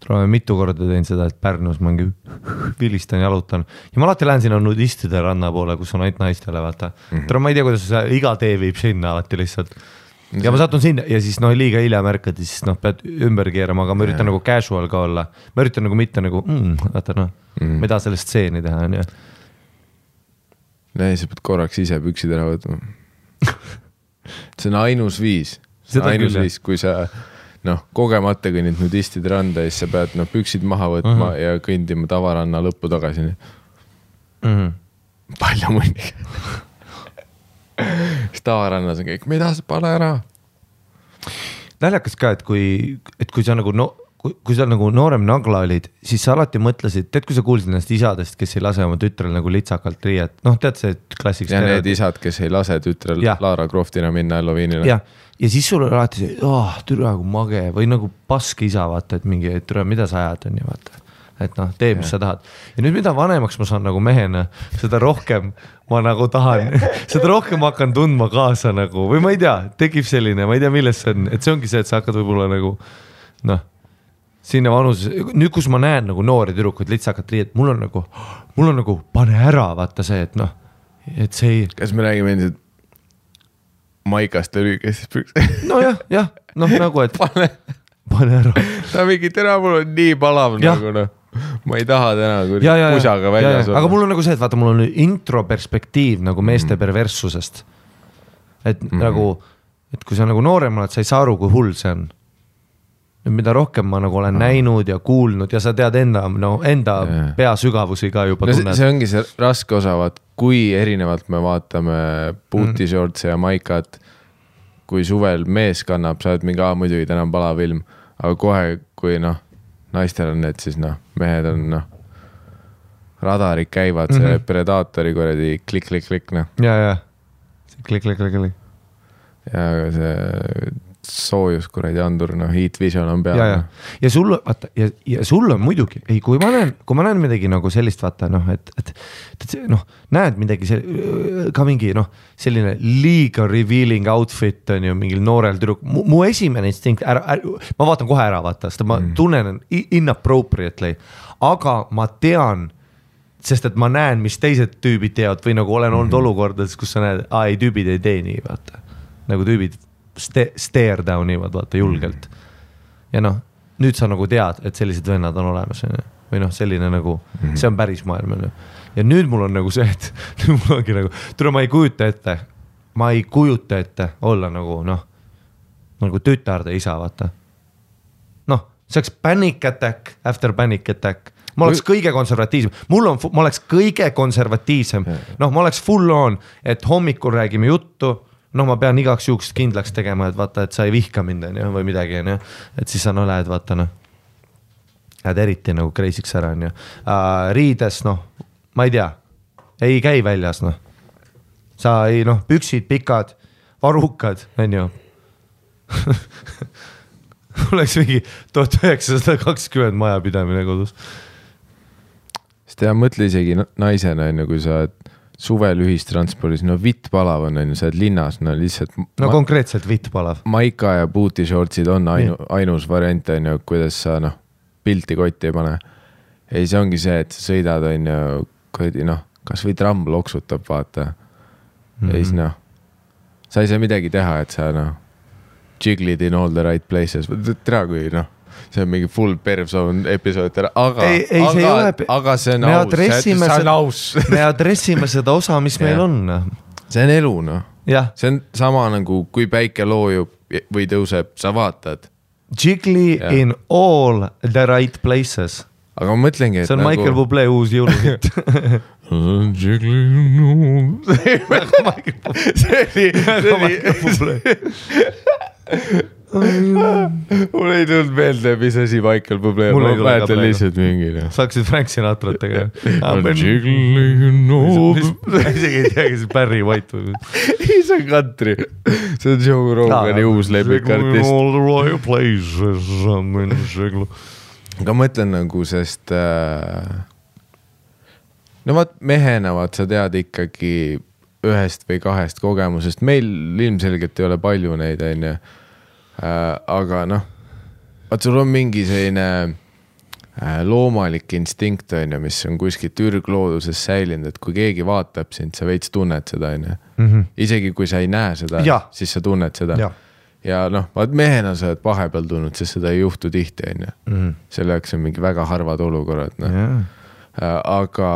olen mitu korda teinud seda, et Pärnus mingi vilistan, jalutan ja ma alati lähen sinna nudistide ranna poole, kus on ainult naistele, vaata mm. -hmm. ma ei tea, kuidas see iga tee viib sinna alati lihtsalt. ja ma satun sinna ja siis noh, liiga hilja märkad ja siis noh, pead ümber keerama, aga ma üritan Jaa. nagu casual ka olla. ma üritan nagu mitte nagu mm,, vaata noh mm, ma ei taha sellest stseeni teha, onju. ei, sa pead korraks ise püksid ära võtma. see on ainus viis, see on ainus küll, viis, kui sa noh, kogemata kõnnid nudistide randa ja siis sa pead noh, püksid maha võtma uh Mhm. -huh. ja kõndima tavaranna lõppu tagasi. Mm -hmm. paljamunniga. siis tavarannas on kõik, mida sa pane ära. naljakas ka, et kui, et kui sa nagu no kui, kui sa nagu noorem nagla olid, siis sa alati mõtlesid, tead, kui sa kuulsid nendest isadest, kes ei lase oma tütrel nagu litsakalt riiet, noh, tead see klassik. ja need isad, kes ei lase tütrel Jah. Lara Croftina minna Halloweeniile. jah, ja siis sul oli alati see, oh türa kui mage või nagu pask isa, vaata, et mingi, türa, mida sa ajad, on ju, vaata. et noh, tee, mis sa tahad ja nüüd, mida vanemaks ma saan nagu mehena, seda rohkem ma nagu tahan, seda rohkem ma hakkan tundma kaasa nagu või ma ei tea, tekib selline, ma ei tea, milles see on, et see ongi see, et sa hakkad võib-olla nagu noh, sinna vanuses, nüüd, kus ma näen nagu noori tüdrukuid litsakat riiet, mul on nagu, mul on nagu pane ära, vaata see, et noh, et see ei kas me räägime endiselt maikaste lühikestest püksest? nojah, jah, noh nagu, et pane, pane ära ta mingi täna mul on nii palav Jah. nagu noh, ma ei taha täna ja, kuradi ja, ja, pusaga väljas aga mul on nagu see, et vaata, mul on intro perspektiiv nagu meeste mm. perverssusest. et mm -hmm. nagu, et kui sa nagu noorem oled, sa ei saa aru, kui hull see on. Nüüd mida rohkem ma nagu olen mm. näinud ja kuulnud ja sa tead enda, no enda yeah. pea sügavusi ka juba no tunned see. ongi see raske osa, vaat kui erinevalt me vaatame booty Mhm. shorts'e ja maikat. kui suvel mees kannab, sa oled mingi, aa muidugi täna on palav ilm, aga kohe, kui noh, naistel on need, siis noh, mehed on noh, radarid käivad mm, -hmm. see Mhm. Predaatori kuradi klikk-klikk-klikk noh ja, ja klikk, klikk, klikk, klikk. ja see soojus kuradi andur, noh, heat vision on peal ja, ja noh., ja sul vaata ja, ja sul on muidugi, ei, kui ma näen, kui ma näen midagi nagu sellist, vaata noh, et, et, et noh, näed midagi see ka mingi noh, selline liiga revealing outfit on ju mingil noorel tüdruk, mu esimene instinkt ära, ära, ma vaatan kohe ära, vaata, sest ma mm. tunnen inappropriately, aga ma tean sest et ma näen, mis teised tüübid teevad või nagu olen olnud mm -hmm. olukordades, kus sa näed, aa ei, tüübid ei tee nii, vaata. nagu tüübid ste-, stare down ivad, vaata julgelt. -hmm. ja noh, nüüd sa nagu tead, et sellised vennad on olemas, on ju. või noh, selline nagu mm, -hmm. see on päris maailm, on ju. ja nüüd mul on nagu see, et nüüd mul ongi nagu, tule ma ei kujuta ette, ma ei kujuta ette olla nagu noh, nagu tütarde isa, vaata. noh, see oleks panic attack after panic attack ma oleks kõige konservatiivsem, mul on, ma oleks kõige konservatiivsem, noh, ma oleks full on, et hommikul räägime juttu. noh, ma pean igaks juhuks kindlaks tegema, et vaata, et sa ei vihka mind, on ju, või midagi, on ju. et siis sa no lähed, vaata noh. Lähed eriti nagu crazy'ks ära, on ju. riides, noh, ma ei tea, ei käi väljas, noh. sa ei noh, püksid pikad, varrukad, on ju oleks mingi tuhat üheksasada kakskümmend majapidamine kodus. sest ja mõtle isegi na- naisena on ju, kui sa oled suvel ühistranspordis, no vitt palav on, on ju, sa oled linnas, no lihtsalt. no konkreetselt vitt palav. maika ja booty shortsid on ainu, ainus variant on ju, kuidas sa noh, pilti kotti ei pane. ei, see ongi see, et sa sõidad, on ju, kuradi noh, kasvõi tramm loksutab, vaata mm. -hmm. ja siis noh, sa ei saa midagi teha, et sa noh, jiglid in all the right places, tea kui noh see on mingi full pervzone episood, aga, ei aga ole, aga see on aus, see on aus, me adressime seda osa, mis meil on. see on elu noh see on sama nagu, kui päike loojub või tõuseb, sa vaatad. Jiggly Jah. in all the right places. aga ma mõtlengi, et see on nagu... Michael Bublé uus jõuluhitt. see oli, see oli, mul ei tulnud meelde, mis asi Michael Bublé, Mul ma ei mäletan lihtsalt mingi noh. sa hakkasid Frank Sinatrat tegema. see ma isegi ei tea, kes see Barry White või. on country, see on Joe Rogani uus lemmikartist. aga ma ütlen nagu, sest äh, no vot mehena vaat sa tead ikkagi ühest või kahest kogemusest, meil ilmselgelt ei ole palju neid, onju. Aga noh, vaat sul on mingi selline äh, loomalik instinkt on ju, mis on kuskilt ürglooduses säilinud, et kui keegi vaatab sind, sa veits tunned seda, on ju. isegi kui sa ei näe seda siis sa tunned seda Jah. ja noh, vaat mehena sa oled vahepeal tulnud, sest seda ei juhtu tihti, on ju. selle jaoks on mingi väga harvad olukorrad, noh. aga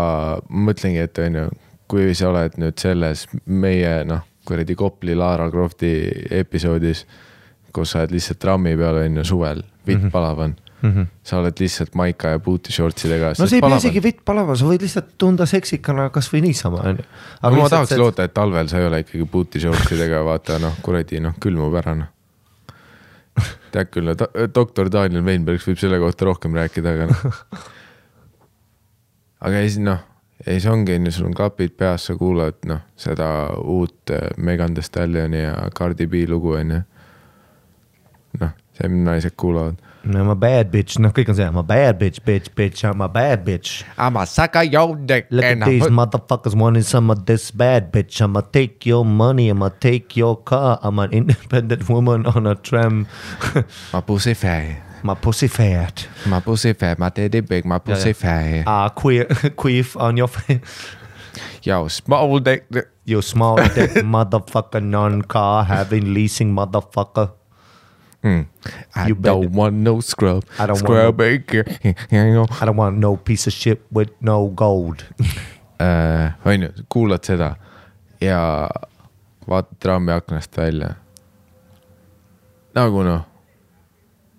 ma mõtlengi, et on ju, kui sa oled nüüd selles meie noh, kuradi Kopli Lara Crofti episoodis, kus sa oled lihtsalt trammi peal, on ju, suvel, vitt mm -hmm. palav on mm. -hmm. sa oled lihtsalt maika ja booty shortsidega. no see ei pea isegi vitt palama, sa võid lihtsalt tunda seksikana kasvõi niisama, onju. aga ma tahaks loota, et talvel sa ei ole ikkagi booty shortsidega, vaata noh, kuradi noh, külmub ära noh. tead küll, doktor Daniel Veinbergs võib selle kohta rohkem rääkida, aga noh. aga siis noh, ja siis ongi onju, sul on klapid peas, sa kuulad noh, seda uut äh, Megan Thee Stallioni ja Cardi B lugu onju. noh, see, mida naised kuulavad. no I m a bad bitch, noh, kõik on see, I m a bad bitch, bitch, bitch, I m a bad bitch. I m a suck a sucker, your dick Look at these motherfuckers wanting some of this bad bitch. I'ma take your money. I'ma take your car. I'm an independent woman on a tram. ma pussy fat, My pussy fat. ma pussy fat, ma teddy big, ma pussy fat. Ah, queer, queef on your face. Yo, small dick. You small dick motherfucker, non-car having leasing motherfucker. Mm. I You don't better- want no scrub. I don't want scrub baker. I don't want no piece of shit with no gold. Äh, onju, kuulad seda ja vaatad trammi aknast välja. nagu noh,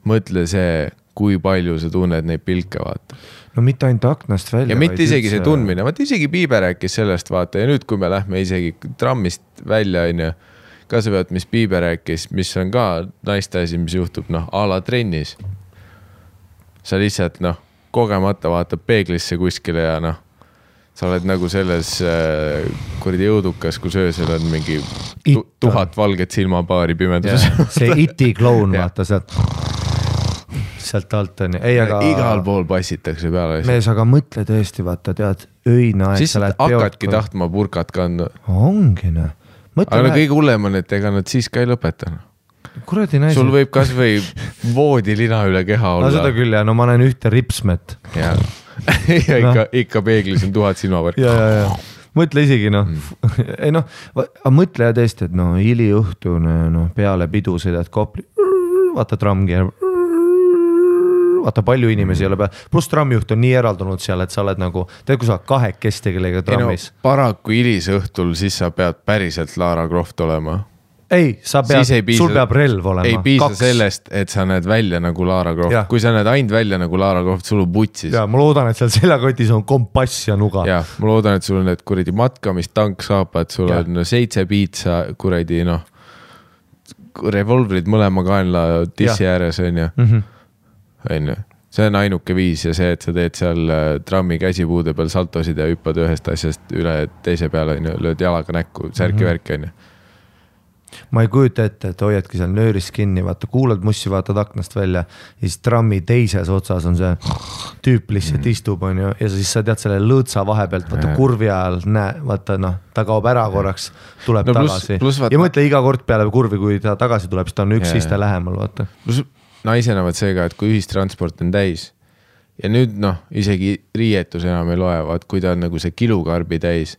mõtle see, kui palju sa tunned neid pilke, vaata. no mitte ainult aknast välja. ja mitte isegi see tundmine, vaata isegi Bieber rääkis sellest, vaata ja nüüd, kui me lähme isegi trammist välja, onju. Ka sa pead, mis Bieber rääkis, mis on ka naiste asi, mis juhtub noh, a la trennis. sa lihtsalt noh, kogemata vaatad peeglisse kuskile ja noh, sa oled nagu selles äh, kuradi õudukas, kus öösel on mingi tu Itta. tuhat valget silmapaari pimeduses Yeah. see iti kloun, Jah. vaata sealt, sealt alt on ju, ei aga. igal pool passitakse peale. mees, aga mõtle tõesti, vaata, tead, öine aeg. siis hakkadki. tahtma burkat kandma. ongi noh, aga no kõige hullem on, et ega nad siis ka ei lõpeta. kuradi naised. sul võib kasvõi voodilina üle keha no olla seda. küll ja no ma näen ühte ripsmet ja, ja ikka, ikka peeglis on tuhat silmapaari. ja, ja, ja mõtle isegi noh mm. ei noh, mõtle tõesti, et no hiliõhtune noh, peale pidu sõidad Kopli, vaata tramm keerab. vaata, palju inimesi ei ole peal, pluss trammjuht on nii eraldunud seal, et sa oled nagu, tead, kui sa oled kahekesti kellegagi ei no trammis. paraku hilisõhtul siis sa pead päriselt Lara Croft olema. ei, sa pead sul peab relv olema. ei piisa Kaks. sellest, et sa näed välja nagu Lara Croft kui sa näed ainult välja nagu Lara Croft, sul on putsis. ja ma loodan, et seal seljakotis on kompass ja nuga. ja ma loodan, et sul on need kuradi matkamistanksaapad, sul Jah. on seitse piitsa kuradi noh, revolvrid mõlema kaenla dissi ääres onju, Mhm. onju. see on ainuke viis ja see, et sa teed seal äh, trammi käsipuude peal saltosid ja hüppad ühest asjast üle teise peale onju, lööd jalaga näkku, Mhm. särki-värki onju. ma ei kujuta ette, et hoiadki seal nööris kinni, vaata, kuulad mussi, vaatad aknast välja ja siis trammi teises otsas on see tüüp lihtsalt mm. istub, onju, ja siis sa tead selle lõõtsa vahepealt, vaata kurvi ajal, näe, vaata noh, ta kaob ära korraks, tuleb No pluss- tagasi pluss vaata- ja mõtle iga kord peale kurvi, kui ta tagasi tuleb, siis ta on üks iste lähemal, vaata. pluss naisena vaat see ka, et kui ühistransport on täis ja nüüd noh, isegi riietus enam ei loe, vaat kui ta on nagu see kilukarbi täis.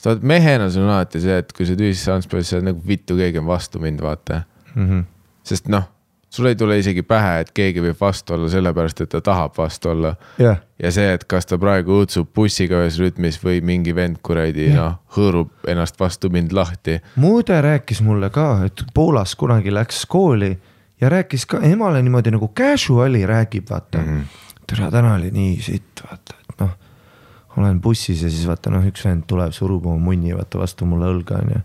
sa oled mehena, sul on alati see, et kui sa oled ühistranspordis, sa oled nagu vittu, keegi on vastu mind, vaata Mm -hmm. sest noh, sul ei tule isegi pähe, et keegi võib vastu olla sellepärast, et ta tahab vastu olla. jah, ja see, et kas ta praegu õõtsub bussiga ühes rütmis või mingi vend kuradi noh, hõõrub ennast vastu mind lahti. mu õde rääkis mulle ka, et Poolas kunagi läks kooli ja rääkis ka emale niimoodi nagu casual'i räägib, vaata mm. -hmm. tere, täna oli nii sitt, vaata, et noh, olen bussis ja siis vaata noh, üks vend tuleb, surub oma munni vaata vastu mulle õlga onju.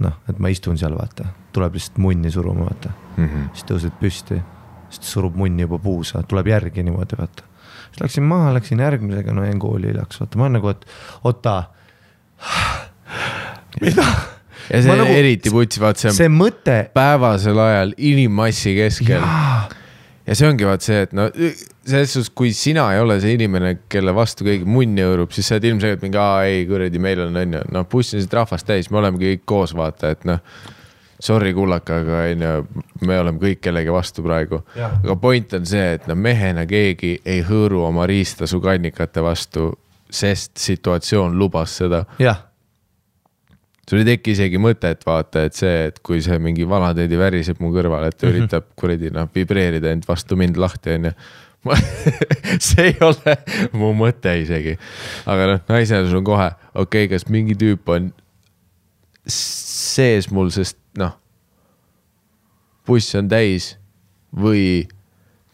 noh, et ma istun seal vaata, tuleb lihtsalt munni suruma vaata mm, -hmm. siis tõused püsti, siis surub munni juba puusa, tuleb järgi niimoodi vaata. siis läksin maha, läksin järgmisega, no jäin kooli hiljaks, vaata ma olen nagu, et oota. mida? Ja see nagu- eriti putsi, vaat see on see mõte, päevasel ajal inimmassi keskel. ja see ongi vaat see, et no selles suhtes, kui sina ei ole see inimene, kelle vastu keegi munni hõõrub, siis sa oled ilmselgelt mingi, aa ei kuradi, meil on on ju, noh buss on lihtsalt rahvast täis, me olemegi kõik koos, vaata, et noh. Sorry kullaka, aga on ju, me oleme kõik kellegi vastu praegu. Aga point on see, et no mehena keegi ei hõõru oma riista su kannikate vastu, sest situatsioon lubas seda jah, sul ei teki isegi mõtet vaata, et see, et kui see mingi vanatädi väriseb mu kõrval, et ta Mhm. üritab kuradi noh vibreerida end vastu mind lahti onju. see ei ole mu mõte isegi, aga noh, naisena sul on kohe okei okay,, kas mingi tüüp on sees mul, sest noh, buss on täis või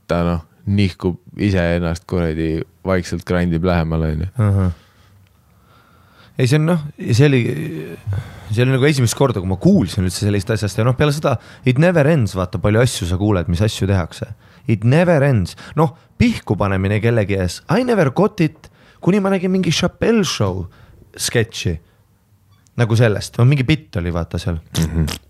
ta noh, nihkub iseennast kuradi vaikselt grindib lähemale onju. ei, see on noh, see oli, see oli nagu esimest korda, kui ma kuulsin üldse sellisest asjast ja noh, peale seda it never ends, vaata palju asju sa kuuled, mis asju tehakse. It never ends, noh pihku panemine kellegi ees, I never got it, kuni ma nägin mingi Chappelle show sketši. nagu sellest, mingi bitt oli vaata seal mm. -hmm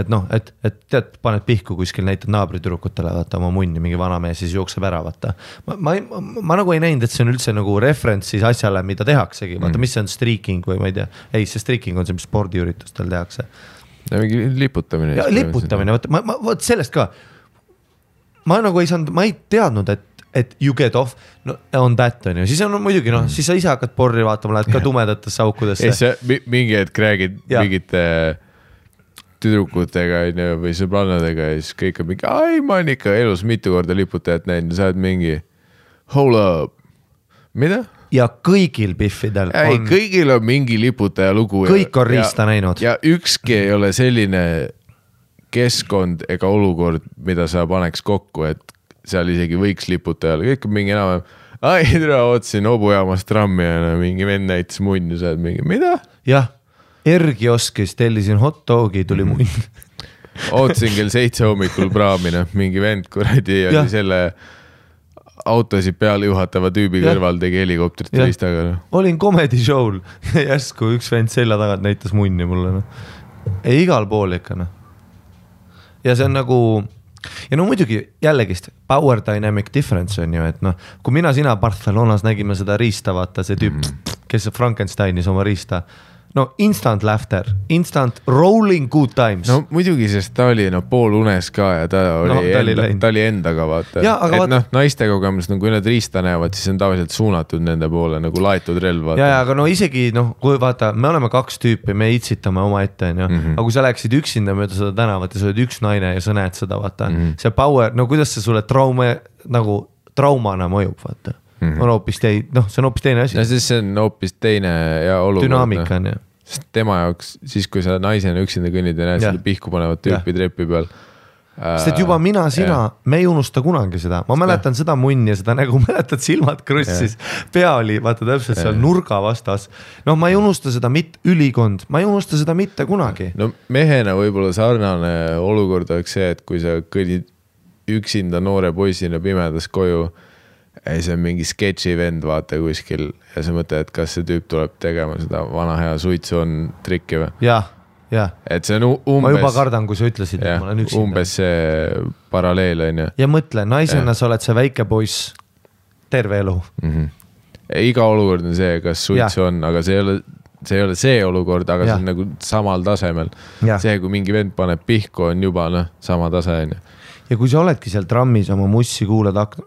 et noh, et, et tead, paned pihku kuskil, näitad naabritüdrukutele, vaata oma munni, mingi vanamees siis jookseb ära, vaata. ma, ma, ma, ma nagu ei näinud, et see on üldse nagu referents siis asjale, mida tehaksegi, vaata mm., mis see on streaking või ma ei tea. ei, see streaking on see, mis spordiüritustel tehakse. mingi liputamine. ja liputamine, vot ma, ma, vot sellest ka. ma nagu ei saanud, ma ei teadnud, et et you get off no, on that on ju, siis on muidugi noh, siis sa ise hakkad porri vaatama, lähed ka tumedatesse aukudesse ei, sa mi- mingi hetk räägid mingite tüdrukutega onju või sõbrannadega ja siis kõik on mingi, ai ma olen ikka elus mitu korda liputajat näinud ja sa oled mingi. Hold up, mida? ja kõigil Biffidel ei, on, kõigil on mingi liputaja lugu. Kõik on riista näinud. ja ükski ei ole selline keskkond ega olukord, mida sa paneks kokku, et seal isegi võiks liputajale, kõik on mingi enam-vähem. ai, tere, ootasin hobujaamas trammi ja mingi vend näitas munni, sa oled mingi, mida? jah, R-kioskis tellisin hot dogi, tuli Mhm. munn. ootasin kell seitse hommikul praamina, mingi vend kuradi oli selle autosid peale juhatava tüübi Jah. kõrval tegi helikopterit riistaga. noh. olin comedy show'l ja järsku üks vend selja tagant näitas munni mulle noh. ei igal pool ikka noh. ja see on nagu ja no muidugi jällegist power dynamic difference on ju, et noh, kui mina-sina Barcelonas nägime seda riista, vaata see tüüp mm., kes Frankensteinis oma riista. No instant laughter, instant rolling good times no muidugi, sest ta oli noh poolunes ka ja ta oli No, ta oli enda, läinud. ta oli endaga vaata. Et vaata- noh, naiste kogemus, no kui nad riista näevad, siis on tavaliselt suunatud nende poole nagu laetud relv ja, ja aga no isegi noh, kui vaata, me oleme kaks tüüpi, me itsitame omaette, onju, Mhm. aga kui sa läheksid üksinda mööda seda tänavat ja sa oled üks naine ja sa näed seda, vaata mm. -hmm. see power, no kuidas see sulle trauma nagu traumana mõjub, vaata mm. -hmm. on hoopis tei-, noh, see on hoopis teine asi no, siis see on hoopis teine ja olukord. dünaamika on ju. sest tema jaoks, siis kui sa naisena üksinda kõnnid ja näed seda pihku panevat tüüpi trepi peal. sest et juba mina, sina, me ei unusta kunagi seda, ma mäletan seda munni ja seda nägu, mäletad, silmad krussis, pea oli vaata täpselt seal Jah. nurga vastas. noh, ma ei unusta seda mitte, ülikond, ma ei unusta seda mitte kunagi. no mehena võib-olla sarnane olukord oleks see, et kui sa kõnnid üksinda noore poisina pimedas koju. See on mingi sketši vend, vaata kuskil ja sa mõtled, et kas see tüüp tuleb tegema seda vana hea suitsu on trikki või. jah, jah, et see on u- ma juba umbes, kardan, kui sa ütlesid, et ma olen, üksinda. umbes see paralleel on ju ja mõtle, naisena Jah. sa oled see väike poiss terve elu. mm. -hmm. iga olukord on see, kas suitsu on, aga see ei ole, see ei ole see olukord, aga Jah. see on nagu samal tasemel. See, kui mingi vend paneb pihku, on juba noh, sama tase on ju. ja kui sa oledki seal trammis oma mussi, kuulad akna,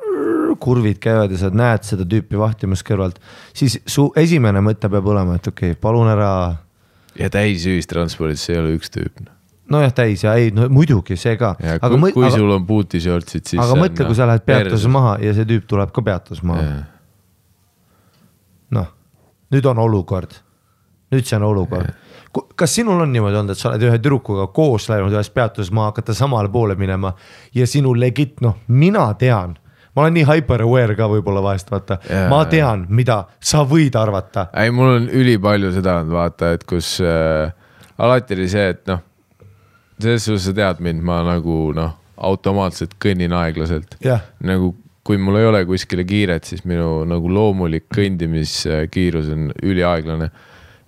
kurvid käivad ja sa näed seda tüüpi vahtimas kõrvalt, siis su esimene mõte peab olema, et okei okay,, palun ära. ja täisühistranspordis ei ole üks tüüp. nojah, täis ja ei, no muidugi see ka. ja kui, mõ- kui aga, sul on puutishortsid, siis. aga mõtle, kui sa lähed peatuses. maha ja see tüüp tuleb ka peatuses maha, noh, nüüd on olukord, nüüd see on olukord. kas sinul on niimoodi olnud, et sa oled ühe tüdrukuga koos läinud ühes peatuses maha, hakata samale poole minema ja sinu legit, noh, mina tean, ma olen nii hyper aware ka võib-olla vahest vaata Jaa. ma tean, mida sa võid arvata. ei, mul on ülipalju seda olnud, vaata, et kus äh, alati oli see, et noh, selles suhtes sa tead mind, ma nagu noh, automaatselt kõnnin aeglaselt. jah, nagu kui mul ei ole kuskile kiiret, siis minu nagu loomulik kõndimiskiirus on üliaeglane.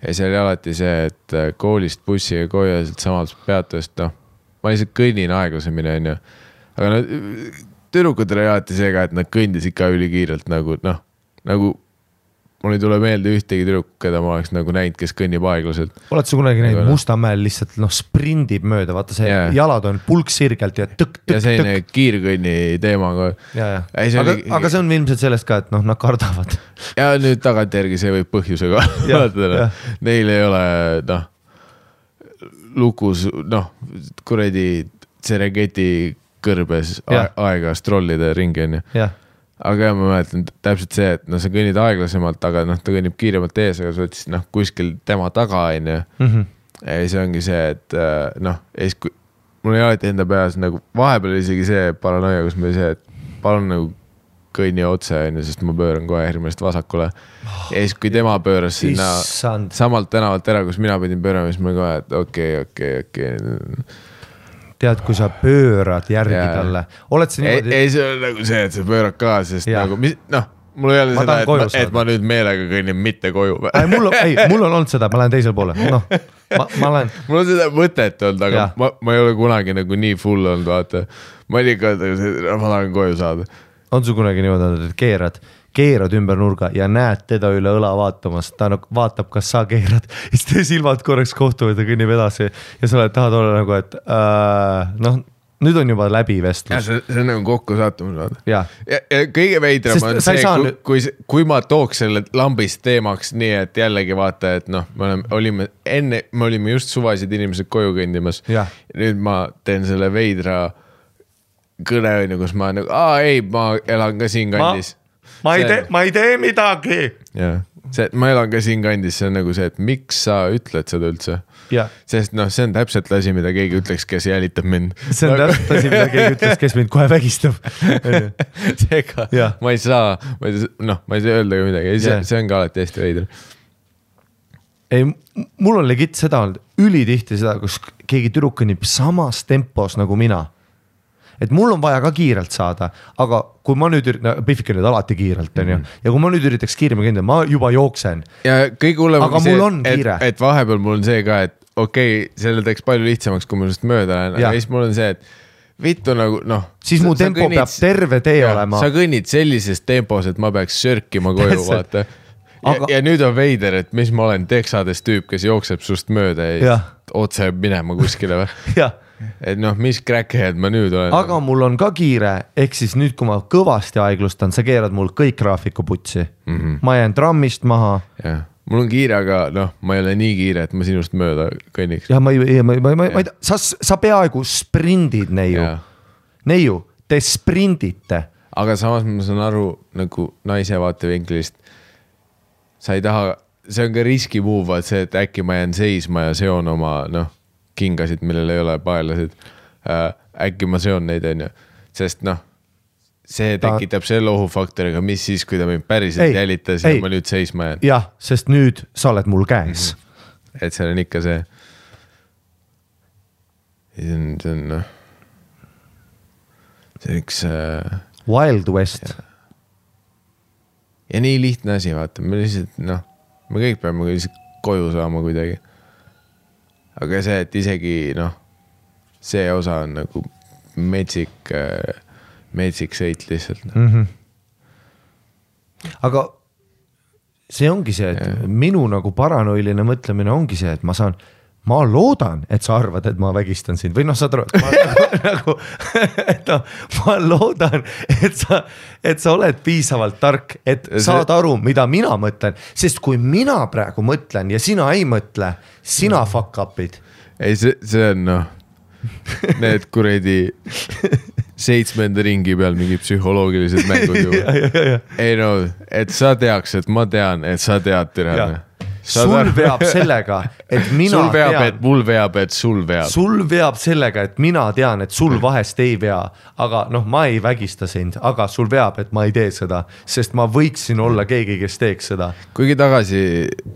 ja see oli alati see, et äh, koolist bussiga koju ja sealtsamalt peatusest, noh, ma lihtsalt kõnnin aeglasemini, onju. aga no tüdrukutel oli alati see ka, et nad kõndisid ka ülikiirelt nagu noh, nagu mul ei tule meelde ühtegi tüdrukut, keda ma oleks nagu näinud, kes kõnnib aeglaselt. oled sa kunagi näinud noh. Mustamäel lihtsalt noh, sprindib mööda, vaata see yeah. jalad on pulksirgelt ja tõkk, ja tõkk, selline tõkk. kiirkõnni teema ka. ja, ja, aga oli-, aga see on ilmselt sellest ka, et noh, nad kardavad. ja nüüd tagantjärgi see võib põhjusega jah., neil ei ole noh, lukus noh, kuradi Serengeti kõrbes Jah. ae- aega strollida ringi onju. aga jah, ma mäletan täpselt see, et noh, sa kõnnid aeglasemalt, aga noh, ta kõnnib kiiremalt ees, aga sa oled siis noh, kuskil tema taga onju. Mhm. ja siis ongi see, et äh, noh, ja siis kui mul oli alati enda peas nagu vahepeal oli isegi see paranoia, kus meil see, et palun nagu kõnni otse onju, sest ma pööran kohe hirmsasti vasakule. ja siis, kui tema pööras sinna Issand. samalt tänavalt ära, kus mina pidin pöörama, siis ma kohe, et okei, okei, okei. tead, kui sa pöörad järgi Jaa. talle, oled sa ei, niimoodi, ei see on nagu see, et sa pöörad ka, sest Jaa. nagu mis, noh, mul ei ole Ma seda, et ma, et ma nüüd meelega kõnnin mitte koju. ei mul on, ei mul on olnud seda, ma lähen teisele poole, noh, ma, ma lähen, mul on seda mõtet olnud, aga Jah. ma, ma ei ole kunagi nagu nii full olnud, vaata. ma olin ikka, ma tahan koju saada. on sul kunagi niimoodi olnud, et keerad, keerad ümber nurga ja näed teda üle õla vaatamas, ta nagu vaatab, kas sa keerad, siis teie silmad korraks kohtuvad ja kõnnib edasi ja sa oled, tahad olla nagu, et äh, noh, nüüd on juba läbi vestlus, see, see on nagu kokkusattumus, vaata. jah ja, ja kõige veidram on see, kui kui, kui ma tooks selle lambist teemaks nii, et jällegi vaata, et noh, me oleme, olime enne, me olime just suvalised inimesed koju kõndimas. Nüüd ma teen selle veidra kõne on ju, kus ma nagu, aa ei, ma elan ka siinkandis. Ma ei tee, ma ei tee midagi. jah, see, ma elan ka siinkandis, see on nagu see, et miks sa ütled seda üldse. sest noh, see on täpselt asi, mida keegi ütleks, kes jälitab mind. see on täpselt asi, mida keegi ütles, kes mind kohe vägistab. seega ma ei saa, ma ei saa, noh, ma ei saa öelda ka midagi, see see on ka alati hästi veider. ei, mul on legit seda olnud ülitihti seda, kus keegi tüdruk kõnnib samas tempos nagu mina et mul on vaja ka kiirelt saada, aga kui ma nüüd üritan, Pihvik on nüüd alati kiirelt, onju, ja kui ma nüüd üritaks kiiremini kõndida, ma juba jooksen. ja kõige hullem on et, kiire. et vahepeal mul on see ka, et okei okay,, selle teeks palju lihtsamaks, kui ma sinust mööda lähen, aga siis mul on see, et vittu nagu noh. siis mu tempo peab terve tee olema sa. kõnnid sellises tempos, et ma peaks sörkima koju, vaata. ja Aga-, ja nüüd on veider, et mis ma olen Texades tüüp, kes jookseb sinust mööda ja Jah. otse minema kuskile või. jah, et noh, mis crackhead ma nüüd olen. aga mul on ka kiire, ehk siis nüüd, kui ma kõvasti aeglustan, sa keerad mul kõik graafiku putsi mm. -hmm. ma jään trammist maha jah, mul on kiire, aga noh, ma ei ole nii kiire, et ma sinust mööda kõnniks. ja ma ei, ma, ma, ma, ma ei sa, sa peaaegu sprindid, neiu, Jah. neiu, te sprindite aga samas ma saan aru nagu naise vaatevinklist. sa ei taha, see on ka riski move, vaat see, et äkki ma jään seisma ja seon oma noh, kingasid, millel ei ole paelasid äh,. äkki ma seon neid, onju, sest noh, see Ta- tekitab selle ohufaktoriga, mis siis, kui ta mind päriselt jälitas ja ma nüüd seisma jään, jah, sest nüüd sa oled mul käes mm. -hmm. et seal on ikka see. see on, see on noh, see on üks äh, Wild West, ja nii lihtne asi, vaata, me lihtsalt noh, me kõik peame lihtsalt koju saama kuidagi. Aga see, et isegi noh, see osa on nagu metsik, metsik sõit lihtsalt noh. mm. -hmm. aga see ongi see, et yeah. minu nagu paranoiline mõtlemine ongi see, et ma saan, ma loodan, et sa arvad, et ma vägistan sind või noh, saad aru, et ma nagu, nagu, et noh, ma loodan, et sa, et sa oled piisavalt tark, et See- saad aru, mida mina mõtlen, sest kui mina praegu mõtlen ja sina ei mõtle, sina fuck up'id. ei, see, see on noh, need kuradi seitsmenda ringi peal mingid psühholoogilised mängud ju. ei no, et sa teaks, et ma tean, et sa tead, türa. Sul veab sellega, et mina sul veab, et mul veab, et sul veab. sul veab sellega, et mina tean, et sul vahest ei vea, aga noh, ma ei vägista sind, aga sul veab, et ma ei tee seda, sest ma võiksin olla keegi, kes teeks seda. kuigi tagasi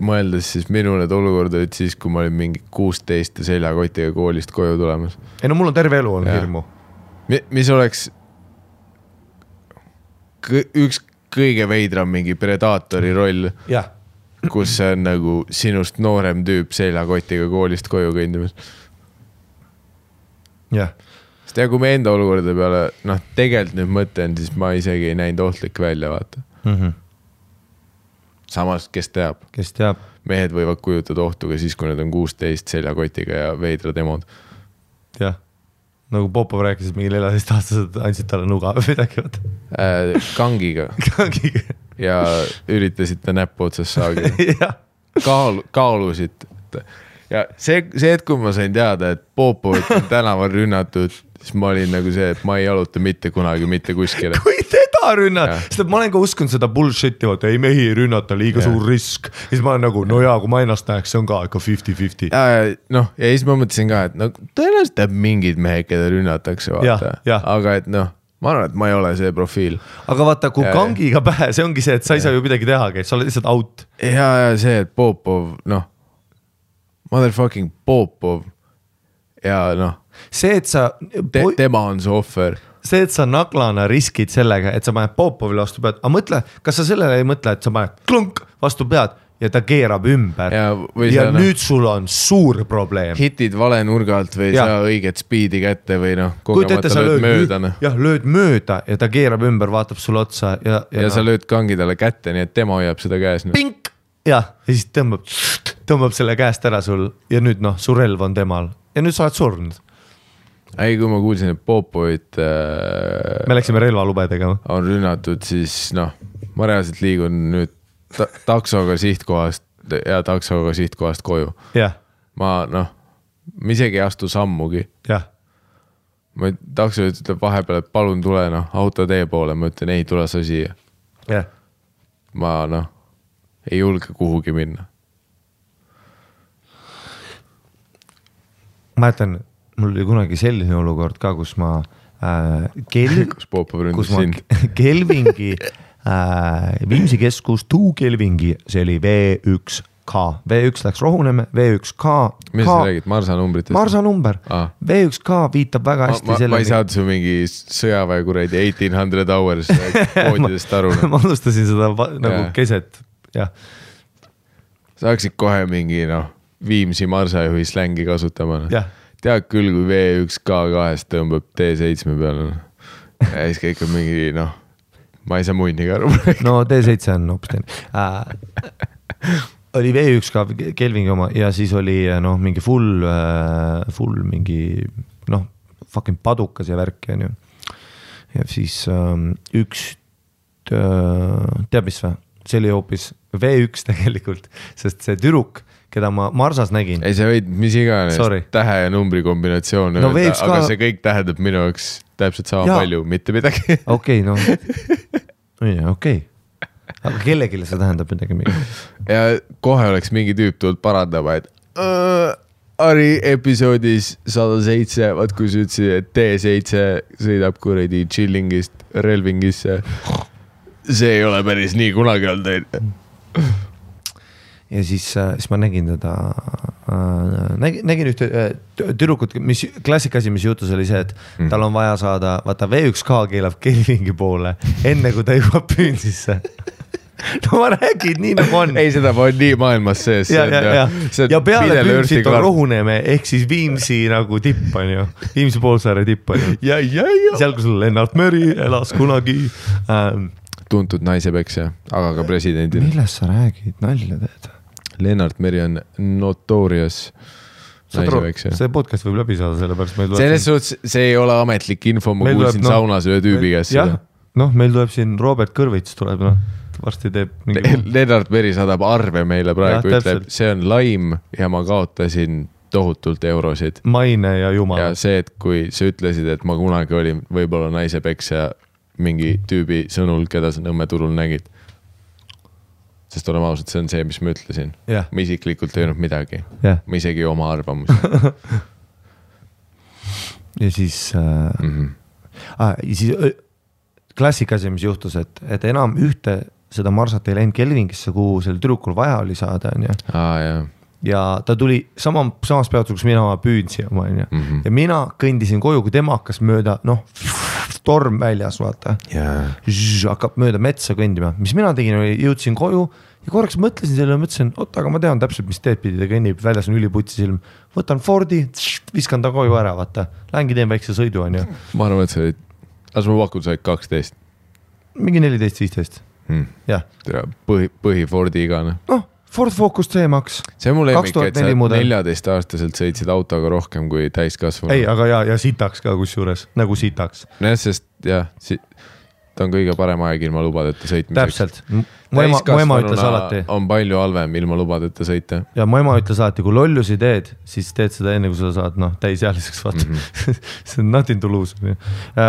mõeldes, siis minu need olukorrad olid siis, kui ma olin mingi kuusteist ja seljakotiga koolist koju tulemas. ei no mul on terve elu olnud hirmu. mis oleks üks kõige veidram mingi predaatori roll, jah, kus see on nagu sinust noorem tüüp seljakotiga koolist koju kõndimas. jah, sest ja kui me enda olukordade peale noh, tegelikult nüüd mõtlen, siis ma isegi ei näinud ohtlik välja, vaata. samas, kes teab, kes teab, mehed võivad kujutada ohtu ka siis, kui nad on kuusteist seljakotiga ja veidrad emod. jah. nagu Popov rääkis, et mingi neljateistaastased andsid talle nuga või midagi, vaata. äh, kangiga ja üritasite näppu otsast saagi. kaalu, kaalusite. ja see, see hetk, kui ma sain teada, et Popovit on tänaval rünnatud, siis ma olin nagu see, et ma ei jaluta mitte kunagi mitte kuskile. kui teda rünnata sest et ma olen ka uskunud seda bullshit'i, vaata ei mehi ei rünnata, liiga Jah. suur risk. ja siis ma olen nagu, no jaa, kui ma ennast näeks, see on ka ikka fifty-fifty. noh, ja siis ma mõtlesin ka, et no tõenäoliselt teab mingid mehed, keda rünnatakse, vaata aga et noh, ma arvan, et ma ei ole see profiil. aga vaata, kui Ja, ja. kangiga pähe, see ongi see, et sa ei saa ju midagi tehagi, sa oled lihtsalt out. ja, ja see, et Popov, noh, motherfucking Popov ja noh, see, et sa te,, tema on see ohver. see, et sa naglana riskid sellega, et sa paned Popovile vastu pead, aga mõtle, kas sa sellele ei mõtle, et sa paned klõnk vastu pead ja ta keerab ümber ja, Ja- ja noh- nüüd sul on suur probleem. hitid vale nurga alt või ei Jah. saa õiget spiidi kätte või noh, kujuta ette, sa lööd mööda noh. jah, lööd mööda ja ta keerab ümber, vaatab sulle otsa ja, ja sa lööd kangi talle kätte, nii et tema hoiab seda käes noh.. pink jah, ja siis tõmbab, tõmbab selle käest ära sul ja nüüd noh, su relv on temal ja nüüd sa oled surnud. ei, kui ma kuulsin, et Popovit äh, me läksime relvalube tegema. on rünnatud, siis noh, ma reaalselt liigun nüüd ta taksoga sihtkohast ja taksoga sihtkohast koju. ma noh, ma isegi ei astu sammugi. ma, takso ütleb vahepeal, et palun tule noh, auto tee poole, ma ütlen ei, tule sa siia. ma noh, ei julge kuhugi minna. mäletan, mul oli kunagi selline olukord ka, kus ma äh, kel-, kus kus ründas sind. Kelvingi Viimsi keskus Two Kelvingi, see oli V1 K, V1 läks Rohunemme, V1 K. mis sa räägid, Marsa numbritest? Marsa number Aa. V1 K viitab väga ma, hästi ma, ma ei sellele. saanud su mingi sõjaväe kuradi eighteen hundred hours koodidest aru. ma alustasin seda nagu Jaa. keset, jah, sa hakkasid kohe mingi noh, Viimsi marsajuhi slängi kasutama no.. jah, tead küll, kui V1 K2-st tõmbab T7 peale no.. ja siis käib ikka mingi noh, ma ei saa munnigi aru. no T7 on hoopis teine äh,. oli V1 ka Kelvingi oma ja siis oli noh, mingi full äh,, full mingi noh, fucking padukas ja värk onju. ja siis ähm, üks äh,, tead mis või, see oli hoopis V1 tegelikult, sest see tüdruk, keda ma Marsas nägin, ei, sa võid mis iganes Sorry. tähe ja numbri kombinatsiooni No öelda, V1 aga ka- see kõik tähendab minu jaoks täpselt sama Jaa. palju, mitte midagi. okei, noh, okei, aga kellelegi see tähendab midagi. ja kohe oleks mingi tüüp tulnud parandama, et "Äh, Ari episoodis sada seitse, vaat kui sa ütlesid, et T7 sõidab kuradi chilling'ist Relvingisse. see ei ole päris nii kunagi olnud, onju. Ja siis, siis ma nägin teda äh,, nägin, nägin ühte äh, tü- tüdrukut, mis klassika asi, mis juhtus, oli see, et mm. tal on vaja saada, vaata V1K keelab Kelvingi poole, enne kui ta jõuab püünsisse. no ma räägin nii nagu on. ei, seda on nii maailmas sees. ja, ja, ja, ja peale Püünsit on. Rohuneeme ehk siis Viimsi nagu tipp on ju, Viimsi poolsaare tipp on ju. ja, ja, ja. seal, kus Lennart Meri elas kunagi ähm,. tuntud naisepeksja, aga ka presidendina. millest sa räägid, nalja teed? Lennart Meri on notorious naisepeksja. see podcast võib läbi saada, sellepärast meil tuleb. selles suhtes see ei ole ametlik info, ma Meil tuleb, kuulsin noh, saunas ühe tüübi käest seda., noh, meil tuleb siin Robert Kõrvits tuleb noh, varsti teeb mingi. Lennart Meri saadab arve meile praegu, ütleb, see on laim ja ma kaotasin tohutult eurosid. maine ja ja jumal. see, et kui sa ütlesid, et ma kunagi olin võib-olla naisepeksja mingi tüübi sõnul, keda sa Nõmme turul nägid. Sest oleme ausad, see on see, mis ma ütlesin. jah, ma isiklikult ei öelnud midagi, jah, ma isegi ei oma arvamusi ja siis äh, mm. -hmm. ah,, ja siis öö, klassika asi, mis juhtus, et, et enam ühte seda marsat ei läinud Kelvingisse, kuhu sel tüdrukul vaja oli saada, onju. aa jaa, ja ta tuli sama, samas peatuseks, kus mina püünsin oma, onju. Mhm. ja mina kõndisin koju, kui tema hakkas mööda, noh, torm väljas, vaata jaa. hakkab mööda metsa kõndima, mis mina tegin, oli jõudsin koju ja korraks mõtlesin selle, mõtlesin, oot, aga ma tean täpselt, mis teed pidi ta kõnnib, väljas on üliputsis ilm. võtan Fordi, viskan ta koju ära, vaata, lähengi teen väikse sõidu, onju, ma arvan, et sa olid, las ma pakun, sa olid kaksteist mingi neliteist, viisteist, hmm.. jah, põhi, põhi Fordi igane. noh, Ford Focus C-Max, see on mu lemmik, et sa 2004 mudel. neljateistaastaselt sõitsid autoga rohkem kui täiskasvanu. ei, aga ja, ja sitaks ka kusjuures, nagu sitaks, nojah, sest jah, ta on kõige parem aeg ilma lubadeta sõitmiseks. täpselt. mu ema, mu ema ütles alati on palju halvem ilma lubadeta sõita. ja mu ema ütles alati, kui lollusi teed, siis teed seda enne, kui sa saad noh, täisealiseks vaata mm. -hmm. see on nothing to lose.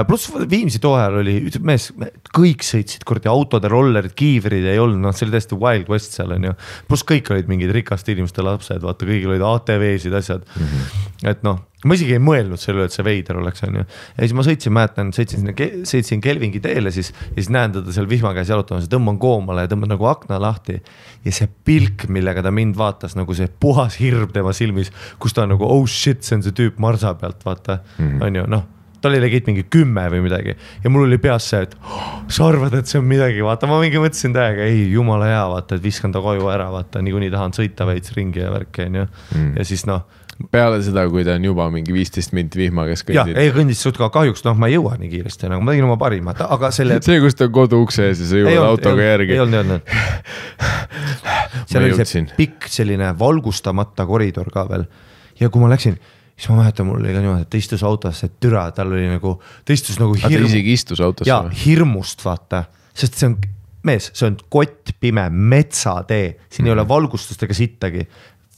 pluss Viimsi too ajal oli, mees, kõik sõitsid kuradi autode, rollerid, kiivrid ei olnud, noh, see oli täiesti wild west seal on ju. pluss kõik olid mingid rikaste inimeste lapsed, vaata, kõigil olid ATV-sid, asjad mm. -hmm. et noh, ma isegi ei mõelnud selle üle, et see veider oleks, on ju. ja siis ma sõitsin, mäletan, sõitsin sinna, sõitsin Kelvingi teele siis ja siis näen teda seal vihma käes jalutamas ja tõmban koomale ja tõmban nagu akna lahti. ja see pilk, millega ta mind vaatas, nagu see puhas hirm tema silmis, kus ta nagu oh shit, see on see tüüp marsa pealt, vaata mm, -hmm. on ju, noh ta oli legit mingi kümme või midagi ja mul oli peas see, et oh, sa arvad, et see on midagi, vaata, ma mingi mõtlesin täiega, ei jumala hea, vaata, et viskan ta koju ära, vaata niikuinii tahan sõita veits ringi ja värki on ju mm.. ja siis noh, peale seda, kui ta on juba mingi viisteist minti vihma käes jah, kõndib. ei kõndis suht ka kahjuks, noh, ma ei jõua nii kiiresti nagu, ma tegin oma parima, aga selle. see, kus ta on kodu ukse ees ja sa jõuad autoga järgi ei. olnud, ei olnud. seal oli see pikk selline valgustamata koridor ka veel ja kui ma läksin, siis ma mäletan, mul oli ka niimoodi, et ta istus autosse, türa, tal oli nagu, ta istus nagu ta hirm- isegi istus autosse ja või? hirmust vaata, sest see on, mees, see on kottpime metsatee, siin mm. ei ole valgustust ega sittagi.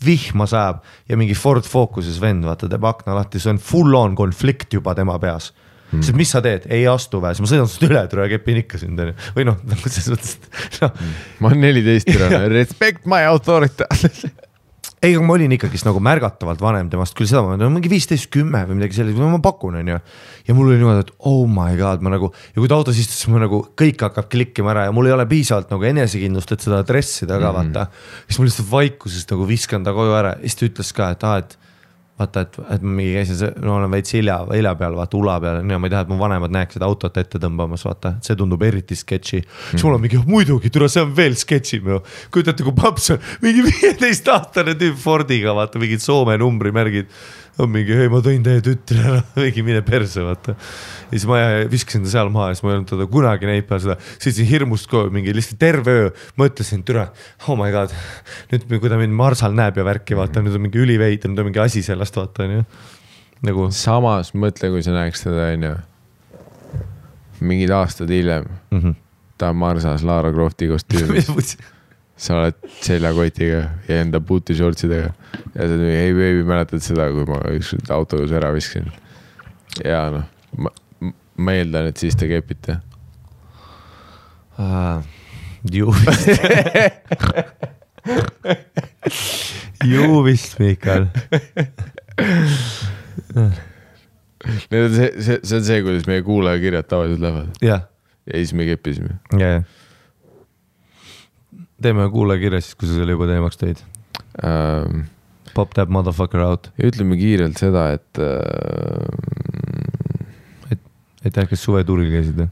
Vihma sajab ja mingi Ford Focuses vend, vaata teeb akna lahti, see on full on konflikt juba tema peas mm.. sest mis sa teed, ei astu või, siis ma sõidan sinust üle, tule kepin ikka sind onju, või noh, nagu selles mõttes, et noh mm. ma olen neliteist tirane, respect my authority. ei, aga ma olin ikkagist nagu märgatavalt vanem temast, küll seda ma no, mingi viisteist, kümme või midagi sellist, ma pakun, onju. ja mul oli niimoodi, et oh my god, ma nagu ja kui ta autos istus, siis ma nagu kõik hakkab klikkima ära ja mul ei ole piisavalt nagu enesekindlust, et seda dressida ka vaata mm. -hmm. siis ma lihtsalt vaikuses nagu viskan ta koju ära ja siis ta ütles ka, et aa, et vaata, et, et ma mingi käisin, no olen veits hilja, hilja peal, vaata ula peal ju, ma ei taha, et mu vanemad näeksid autot ette tõmbamas, vaata, see tundub eriti sketši mm.. siis mul on mingi, muidugi, tule, see on veel sketšim ju. kujutate, kui paps on mingi viieteistaastane tüüp Fordiga, vaata mingid Soome numbrimärgid. On mingi, ei, ma tõin teie tütre ära, mingi mine perse, vaata. ja siis ma viskasin ta seal maha ja siis ma ei olnud teda kunagi näinud peale seda, sõitsin hirmust koju mingi lihtsalt terve öö, mõtlesin, türa, oh my god. nüüd, kui ta mind marsal näeb ja värki, vaata nüüd on mingi üliveider, nüüd on mingi asi sellest, vaata onju. nagu samas mõtle, kui sa näeks teda, onju. mingid aastad hiljem mm. -hmm. ta on Marsas Lara Crofti kostüümis, sa oled seljakotiga ja enda puutishortsidega. ja sa ütled, ei beebi, mäletad seda, kui ma ükskord autojuhis ära viskasin. ja noh, ma, ma eeldan, et siis te kepite. uh,. ju vist. ju vist, Miikal. Need on see, see, see on see, kuidas meie kuulajakirjad tavaliselt lähevad jah, ja siis me keppisime ja. Teeme kuulajakirja siis, kui sa selle juba teemaks tõid. ähm,. Pop that motherfucker out. ütleme kiirelt seda, et äh, aitäh, kes suvetuuril käisid äh,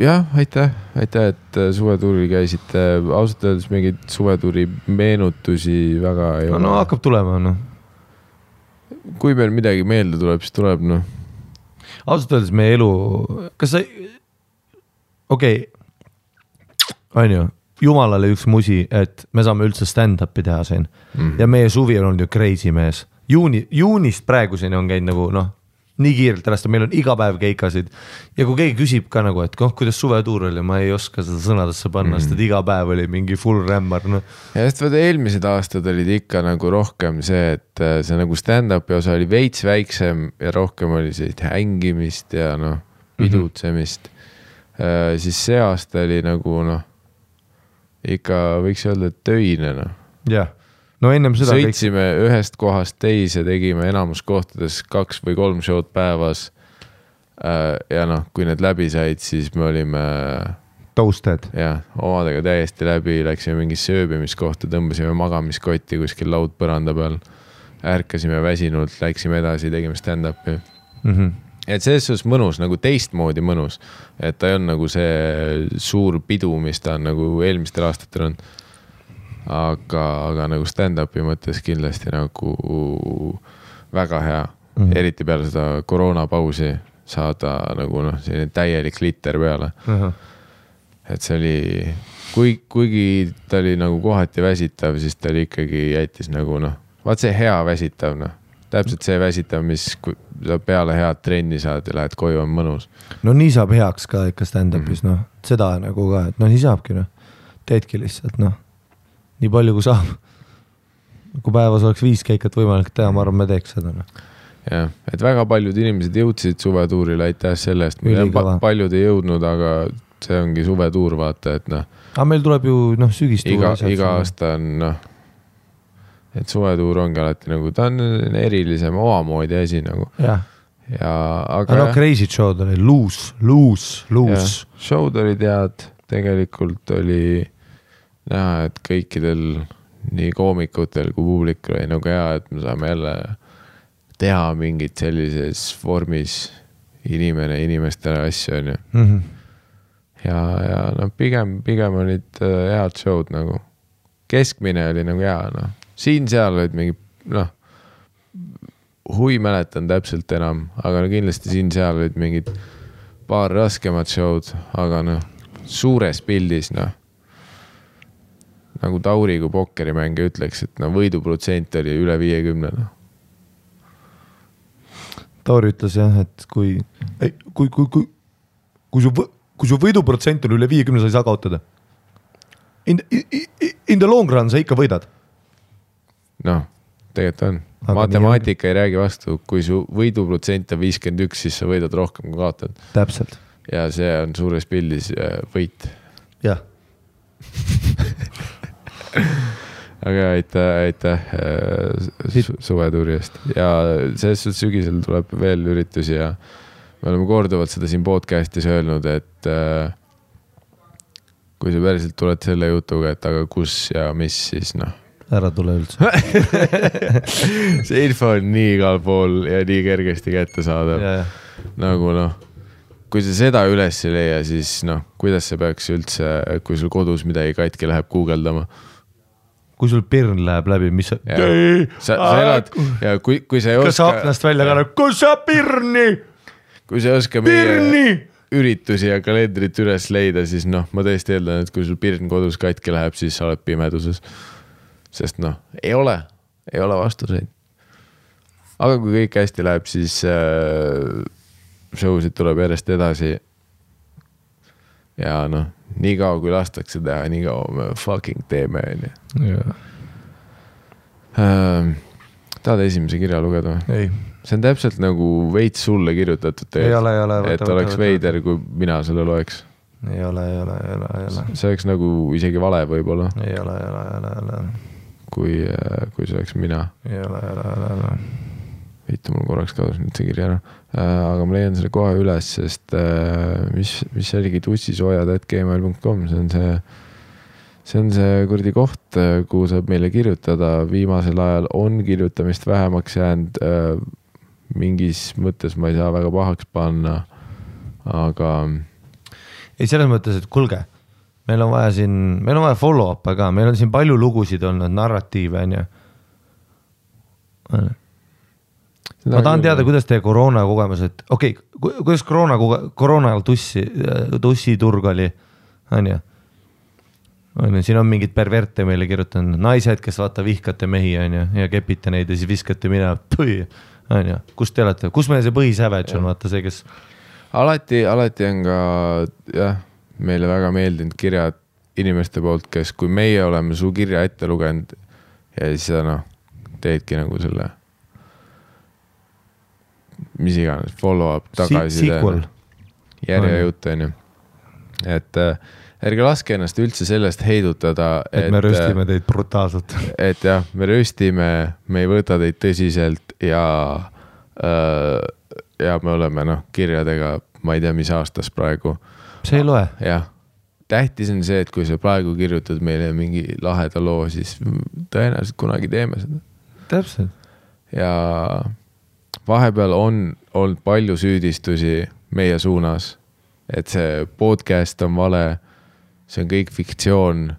jah, aitäh, aitäh, et äh, suvetuuril käisite, ausalt öeldes mingeid suvetuuri meenutusi väga ei no, ole no hakkab tulema, noh. kui meil midagi meelde tuleb, siis tuleb noh, ausalt öeldes meie elu, kas sa, okei okay., on ju, jumalale üks musi, et me saame üldse stand-up'i teha siin mm. ja meie suvi on olnud ju crazy mees. juuni, juunist praeguseni on käinud nagu noh, nii kiirelt ära, sest meil on iga päev keikasid ja kui keegi küsib ka nagu, et noh, kuidas suvetuur oli, ma ei oska seda sõnadesse panna mm., sest et iga päev oli mingi full rämmar, noh. ja sest vaata eelmised aastad olid ikka nagu rohkem see, et äh, see nagu stand-up'i osa oli veits väiksem ja rohkem oli sellist hängimist ja noh, pidutsemist mm. -hmm. siis see aasta oli nagu noh, ikka võiks öelda, et töine noh. jah, no ennem seda kõik, sõitsime ühest kohast teise, tegime enamus kohtades kaks või kolm show'd päevas. ja noh, kui need läbi said, siis me olime toasted, jah, omadega täiesti läbi, läksime mingisse ööbimiskohta, tõmbasime magamiskotti kuskil laudpõranda peal. ärkasime väsinult, läksime edasi, tegime stand-up'i. mm. -hmm. Et selles suhtes mõnus, nagu teistmoodi mõnus, et ta ei olnud nagu see suur pidu, mis ta on nagu eelmistel aastatel olnud. aga, aga nagu stand-up'i mõttes kindlasti nagu väga hea mm. -hmm. eriti peale seda koroonapausi saada nagu noh, selline täielik litter peale et see oli, kui, kuigi ta oli nagu kohati väsitav, siis ta oli ikkagi jättis nagu noh, vaat see hea väsitav noh, täpselt see väsitav, mis, peale head trenni saad ja lähed koju, on mõnus. no nii saab heaks ka ikka stand-up'is mm -hmm. noh, seda nagu ka, et noh, nii saabki noh, teedki lihtsalt noh, nii palju kui saab. kui päevas oleks viis keikat võimalik teha, ma arvan, me teeks seda noh. jah, et väga paljud inimesed jõudsid suvetuurile, aitäh selle eest paljud ei jõudnud, aga see ongi suvetuur, vaata, et noh, aga meil tuleb ju noh, sügistuur. iga, iga aasta on noh, et suvetuur ongi alati nagu, ta on erilisem, omamoodi asi nagu jah, ja aga no jah, crazy show'd oli loose, loose, loose. show'd olid head, tegelikult oli näha, et kõikidel nii koomikutel kui publikul oli nagu hea, et me saame jälle teha mingit sellises vormis inimene inimestele asju, onju. Mhm. ja, ja noh, pigem, pigem olid äh, head show'd nagu. keskmine oli nagu hea, noh, siin-seal olid mingi noh, hui mäletan täpselt enam, aga no kindlasti siin-seal olid mingid paar raskemat show'd, aga noh, suures pildis noh. nagu Tauri kui pokkerimängija ütleks, et no võiduprotsent oli üle viiekümne, noh. Tauri ütles jah, et kui, kui, kui, kui, kui su, kui su võiduprotsent on üle viiekümne, sa ei saa kaotada. In, in the long run sa ikka võidad. noh, tegelikult on. Matemaatika ei räägi vastu, kui su võiduprotsent on viiskümmend üks, siis sa võidad rohkem kui kaotad. täpselt. ja see on suures pildis äh, võit. jah, aga aitäh, aitäh äh, su- suvetuuri eest ja selles suhtes sügisel tuleb veel üritusi ja me oleme korduvalt seda siin podcast'is öelnud, et äh, kui sa päriselt tuled selle jutuga, et aga kus ja mis, siis noh, ära tule üldse. see info on nii igal pool ja nii kergesti kättesaadav nagu noh, kui sa seda üles ei leia, siis noh, kuidas sa peaks üldse, kui sul kodus midagi katki läheb, guugeldama kui sul pirn läheb läbi, mis sa. sa, sa elad ja kui, kui sa ei kas sa oska, aknast välja kannad, kus sa pirni, kui sa ei oska meie pirni. üritusi ja kalendrit üles leida, siis noh, ma tõesti eeldan, et kui sul pirn kodus katki läheb, siis sa oled pimeduses. Sest noh, ei ole, ei ole vastuseid. aga kui kõik hästi läheb, siis äh, show sid tuleb järjest edasi. ja noh, niikaua kui lastakse teha, nii kaua me fucking teeme, onju. tahad esimese kirja lugeda või? ei, see on täpselt nagu veits sulle kirjutatud ole. et oleks veider, kui mina selle loeks. ei ole, ei ole, ei ole, ei ole, see oleks nagu isegi vale võib-olla, ei ole, ei ole, ei ole, ei ole, kui, kui see oleks mina. ei ole, ei ole, ei ole, ei ole. vittu, mul korraks kadus nüüd see kiri ära. aga ma leian selle kohe üles, sest äh, mis, mis see oligi, tussisoojad.gmail.com, see on see, see on see kuradi koht, kuhu saab meile kirjutada, viimasel ajal on kirjutamist vähemaks jäänud. mingis mõttes ma ei saa väga pahaks panna, aga ei, selles mõttes, et kuulge, meil on vaja siin, meil on vaja follow-up'e ka, meil on siin palju lugusid olnud, narratiive on ju. ma tahan teada, kuidas teie koroona kogemused, okei okay,, kuidas koroona, koroona ajal tussi, tussiturg oli, on ju? on ju, siin on mingid perverte meile kirjutanud, naised, kes vaata vihkate mehi, on ju, ja kepite neid ja siis viskate minema, on ju, kus te olete, kus meil see põhisavage on, vaata see, kes alati, alati on ka jah, meile väga meeldinud kirjad inimeste poolt, kes, kui meie oleme su kirja ette lugenud ja siis sa noh, teedki nagu selle, mis iganes, follow-up, tagasiside sequel, järjejutt on ju. et äh, ärge laske ennast üldse sellest heidutada, et me röstime teid brutaalselt. et jah, me röstime, me ei võta teid tõsiselt ja äh,, ja me oleme noh, kirjadega, ma ei tea, mis aastas praegu, see ei loe, jah. tähtis on see, et kui sa praegu kirjutad meile mingi laheda loo, siis tõenäoliselt kunagi teeme seda täpselt. ja vahepeal on olnud palju süüdistusi meie suunas, et see podcast on vale, see on kõik fiktsioon.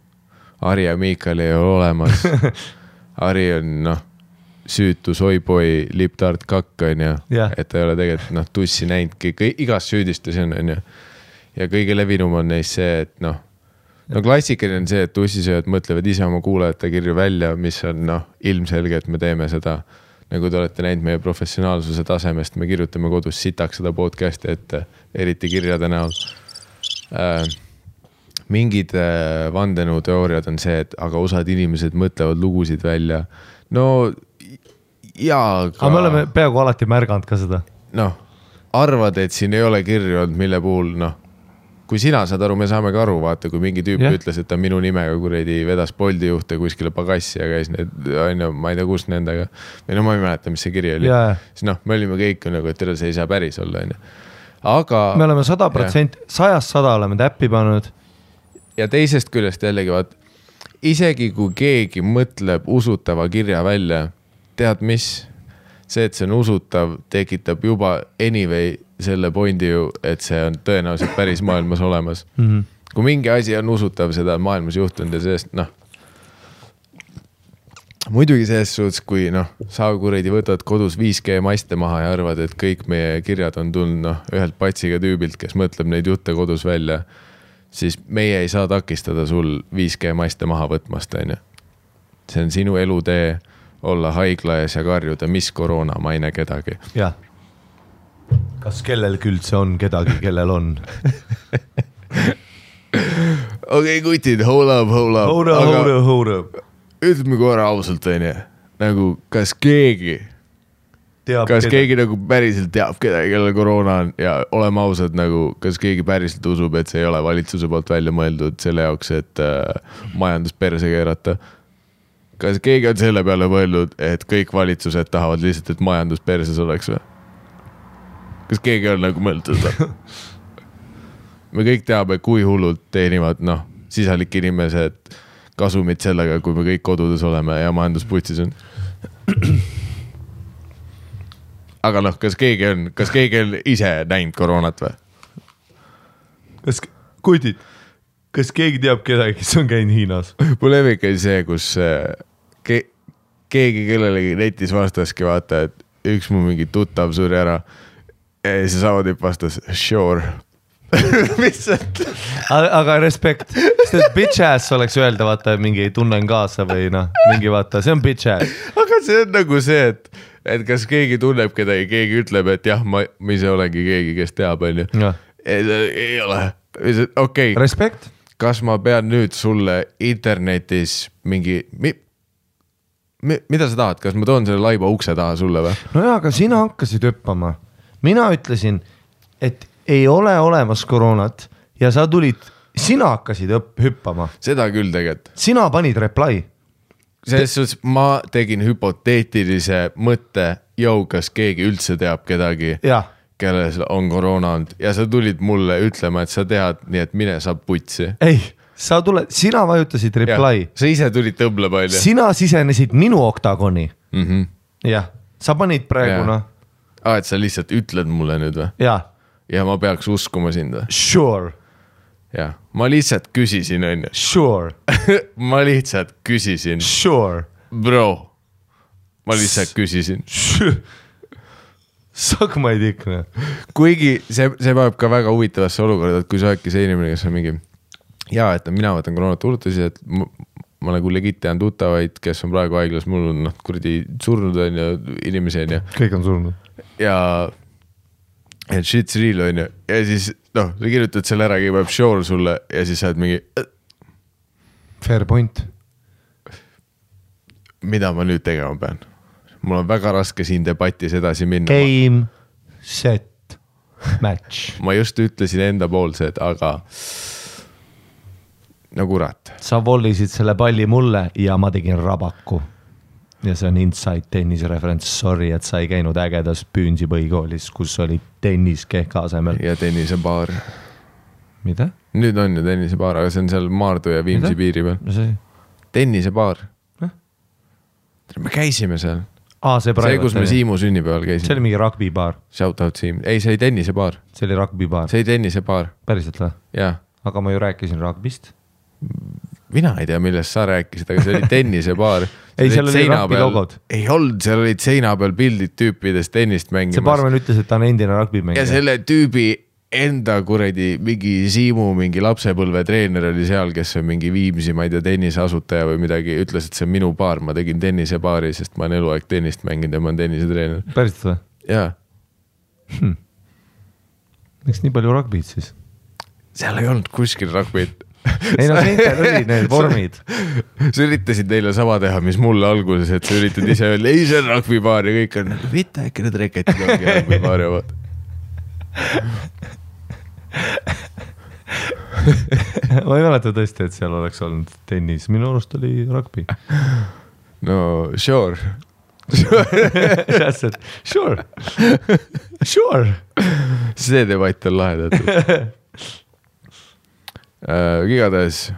Harri ja Miikal ei ole olemas. Harri on noh, süütu soiboi liptart kakk on ju Jah. et ta ei ole tegelikult noh, tussi näinudki, igas süüdistusi on, on ju. Ja kõige levinum on neist see, et noh, no klassikaline on see, et tussisööjad mõtlevad ise oma kuulajate kirju välja, mis on noh, ilmselge, et me teeme seda. nagu te olete näinud meie professionaalsuse tasemest, me kirjutame kodus sitaks seda podcast'i ette, eriti kirjade näol äh,. mingid äh, vandenõuteooriad on see, et aga osad inimesed mõtlevad lugusid välja. no jaa, aga me oleme peaaegu alati märganud ka seda. noh, arvad, et siin ei ole kirju olnud, mille puhul noh, kui sina saad aru, me saame ka aru, vaata, kui mingi tüüp yeah. ütles, et ta minu nimega kuradi vedas Bolti juhte kuskile pagassi ja käis need, on ju, ma ei tea, kus nendega. või no ma ei mäleta, mis see kiri oli Jaa.. siis noh, me olime kõik nagu, et tere, see ei saa päris olla, on ju. aga. me oleme sada protsenti, sajast sada oleme täppi pannud. ja teisest küljest jällegi vaat, isegi kui keegi mõtleb usutava kirja välja, tead mis? see, et see on usutav, tekitab juba anyway selle pointi ju, et see on tõenäoliselt päris maailmas olemas mm. -hmm. kui mingi asi on usutav, seda on maailmas juhtunud ja sellest noh. muidugi selles suhtes, kui noh, sa kuradi võtad kodus 5G maste maha ja arvad, et kõik meie kirjad on tulnud noh, ühelt patsiga tüübilt, kes mõtleb neid jutte kodus välja siis meie ei saa takistada sul 5G maste maha võtmast, onju. see on sinu elutee, olla haigla ees ja karjuda, mis koroona, ma ei näe kedagi. jah. Kas kellelgi üldse on kedagi, kellel on? okei kutid, hold up, hold up. Hold up, hold up, hold up. ütleme korra ausalt, onju, nagu kas keegi, teab kas keegi nagu päriselt teab kedagi, kellel koroona on ja oleme ausad, nagu kas keegi päriselt usub, et see ei ole valitsuse poolt välja mõeldud selle jaoks, et äh, majandus perse keerata kas keegi on selle peale mõelnud, et kõik valitsused tahavad lihtsalt, et majandus perses oleks või? Kas keegi on nagu mõelnud seda? me kõik teame, kui hullult teenivad, noh, sisalik inimesed kasumit sellega, kui me kõik kodudes oleme ja majandus putsis on. aga noh, kas keegi on, kas keegi on ise näinud koroonat või? kas, kutid, kas keegi teab kedagi, kes on käinud Hiinas? mu lemmik oli see, kus äh, ke, keegi kellelegi netis vastaski, vaata, et üks mu mingi tuttav suri ära. Ja siis seesama tüüp vastas sure. see, aga respekt, sest bitch ass oleks öelda, vaata mingi tunnen kaasa või noh, mingi vaata, see on bitch ass. aga see on nagu see, et, et kas keegi tunneb kedagi, keegi ütleb, et jah, ma, ma ise olengi keegi, kes teab, onju. Ei, ole, okei okay., respekt, kas ma pean nüüd sulle internetis mingi mi,, mi, mida sa tahad, kas ma toon selle laiba ukse taha sulle või? no jaa, aga sina hakkasid hüppama. Mina ütlesin, et ei ole olemas koroonat ja sa tulid, sina hakkasid õpp- hüppama, seda küll tegelikult. sina panid reply. selles suhtes ma tegin hüpoteetilise mõtte, jõu, kas keegi üldse teab kedagi, kellel on koroona olnud ja sa tulid mulle ütlema, et sa tead, nii et mine sa putsi. ei, sa tuled, sina vajutasid reply, sa ise tulid tõmblema onju. sina sisenesid minu oktagoni, Mhm. jah, sa panid praegu noh, aa, et sa lihtsalt ütled mulle nüüd või? jah, ja ma peaks uskuma sind või? sure, jah, ma lihtsalt küsisin onju. sure, ma lihtsalt küsisin, sure, bro. ma lihtsalt küsisin. Suck my dick noh, kuigi see, see paneb ka väga huvitavasse olukorda, et kui sa oledki see inimene, kes on mingi. ja et mina võtan koroonat hullult tõsiselt, ma, nagu legit tean tuttavaid, kes on praegu haiglas, mul on noh, kuradi surnud on ju inimesi on ju kõik on surnud. ja. et shit's real on ju ja siis noh, sa kirjutad selle ära, keegi paneb sure sulle ja siis sa oled mingi, Fair point, mida ma nüüd tegema pean. mul on väga raske siin debatis edasi minna. game, set, match, ma just ütlesin endapoolsed, aga no kurat, sa vollisid selle palli mulle ja ma tegin rabaku. ja see on inside tennise referents, sorry, et sa ei käinud ägedas Püünsi põhikoolis, kus oli tennis kehka asemel. ja tennisebaar. mida? nüüd on ju tennisebaar, aga see on seal Maardu ja Viimsi Mida? piiri peal. see, tennisebaar Jah.. me käisime seal, aa see see, kus me. Siimu sünnipäeval see käisime. oli mingi rugby-baar, Shout out Siim, ei, see oli tennisebaar, see oli rugby-baar, see oli tennisebaar, päriselt või? jah aga ma ju rääkisin rugby'st. Mina ei tea, millest sa rääkisid, aga see oli tennisebaar. Ei, seal oli rugby logod. ei olnud, seal olid seina peal pildid tüüpidest tennist see mängimas. baarmen ütles, et ta on endine rugby-mängija ja. selle tüübi enda kuradi mingi Siimu mingi lapsepõlvetreener oli seal, kes on mingi Viimsi, ma ei tea, tennise asutaja või midagi, ütles, et see on minu baar, ma tegin tennisebaari, sest ma olen eluaeg tennist mänginud ja ma olen tennisetreener. päriselt või? jaa, miks nii palju rugby'd siis? seal ei olnud kuskil rugby't. Ei no seintel oli need vormid. sa üritasid neile sama teha, mis mulle alguses, et sa üritad ise öelda, ei see on rugbybaar ja kõik on, mitte äkki need reketid ongi rugbybaari omad. ma ei mäleta tõesti, et seal oleks olnud tennis, minu arust oli rugby. no sure, Sure, sure. see debatt on lahendatud äh,. igatahes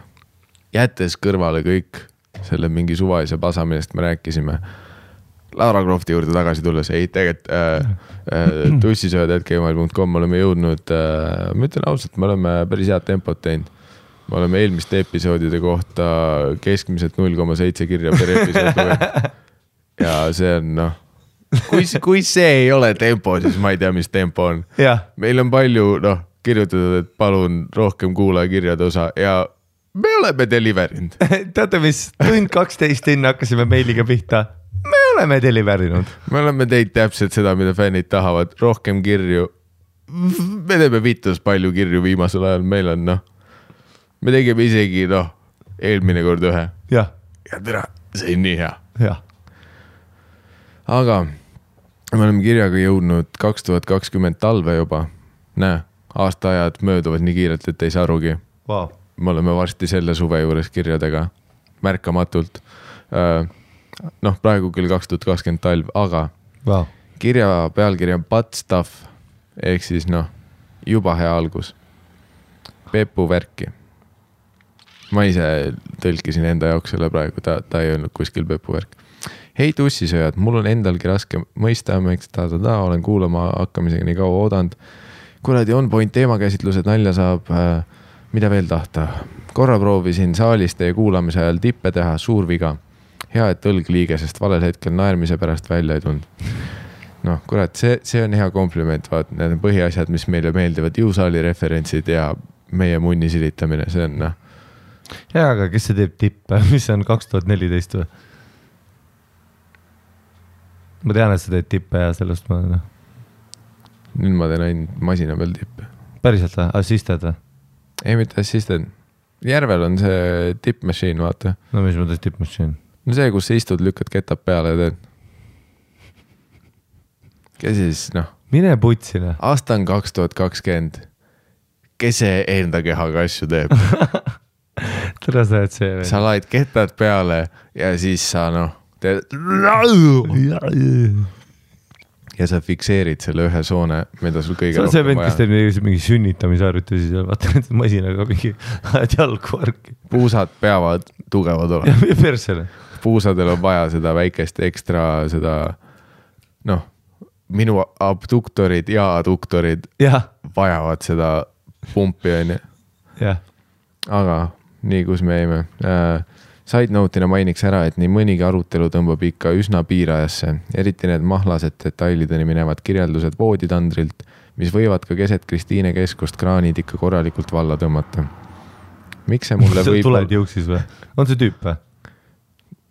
jättes kõrvale kõik selle mingi suvalise pasa, millest me rääkisime. Lara Crofti juurde tagasi tulles, ei tegelikult äh, äh, tussisööjad.gmail.com oleme jõudnud äh,, ma ütlen ausalt, me oleme päris head tempot teinud. me oleme eelmiste episoodide kohta keskmiselt null koma seitse kirja per episood lugenud. ja see on noh, kui, kui see ei ole tempo, siis ma ei tea, mis tempo on meil on palju noh, kirjutatud, et palun rohkem kuulajakirjade osa ja me oleme deliver inud. teate mis, tund kaksteist enne hakkasime meiliga pihta. me oleme deliver inud. me oleme teinud täpselt seda, mida fännid tahavad, rohkem kirju. me teeme vitus palju kirju viimasel ajal, meil on noh, me tegime isegi noh, eelmine kord ühe jah, ja tere, see on nii hea. aga me oleme kirjaga jõudnud kaks tuhat kakskümmend talve juba. näe, aastaajad mööduvad nii kiirelt, et ei saa arugi vau, me oleme varsti selle suve juures kirjadega märkamatult. noh, praegu küll kaks tuhat kakskümmend talv, aga vau, kirja pealkiri on Butt Stuff ehk siis noh, juba hea algus. Pepu värki. ma ise tõlkisin enda jaoks selle praegu, ta, ta ei öelnud kuskil Pepu värk. hei tussisööjad, mul on endalgi raske mõista, miks ta-ta-ta, olen kuulama hakkamisega nii kaua oodanud. Kuradi on point teemakäsitlused, nalja saab äh,. mida veel tahta? korra proovisin saalis teie kuulamise ajal tippe teha, suur viga. hea, et õlg liigesest valel hetkel naermise pärast välja ei tulnud noh, kurat, see, see on hea kompliment, vaat need on põhiasjad, mis meile meeldivad, jõusaali referentsid ja meie munni silitamine, see on noh, ja aga kes see teeb tippe, mis see on kaks tuhat neliteist või? ma tean, et sa teed tippe ja sellest ma noh, nüüd ma teen ainult masina peal tippe. päriselt või, assisted või? ei, mitte assistent, järvel on see tippmachine, vaata. no mis mõttes tippmachine? no see, kus sa istud, lükkad ketad peale ja teed. ja siis noh, mine putsi noh, aasta on kaks tuhat kakskümmend. kes see enda kehaga asju teeb? tere sa oled see sa laed ketad peale ja siis sa noh, teed ja sa fikseerid selle ühe soone, mida sul kõige sa oled see rohkem vend, kes vaja teeb mingi, mingi sünnitamisharjutusi seal, vaata masinaga mingi ajad jalgu värki. puusad peavad tugevad ja olema, persele. puusadel on vaja seda väikest ekstra seda noh, minu abduktorid ja adduktorid jah, vajavad seda pumpi, onju. aga nii, kus me jäime äh,. Side note'ina mainiks ära, et nii mõnigi arutelu tõmbab ikka üsna piirajasse, eriti need mahlased detailideni minevad kirjeldused vooditandrilt, mis võivad ka keset Kristiine keskust kraanid ikka korralikult valla tõmmata. miks see mulle võib tuled, juuksis või? on see tüüp või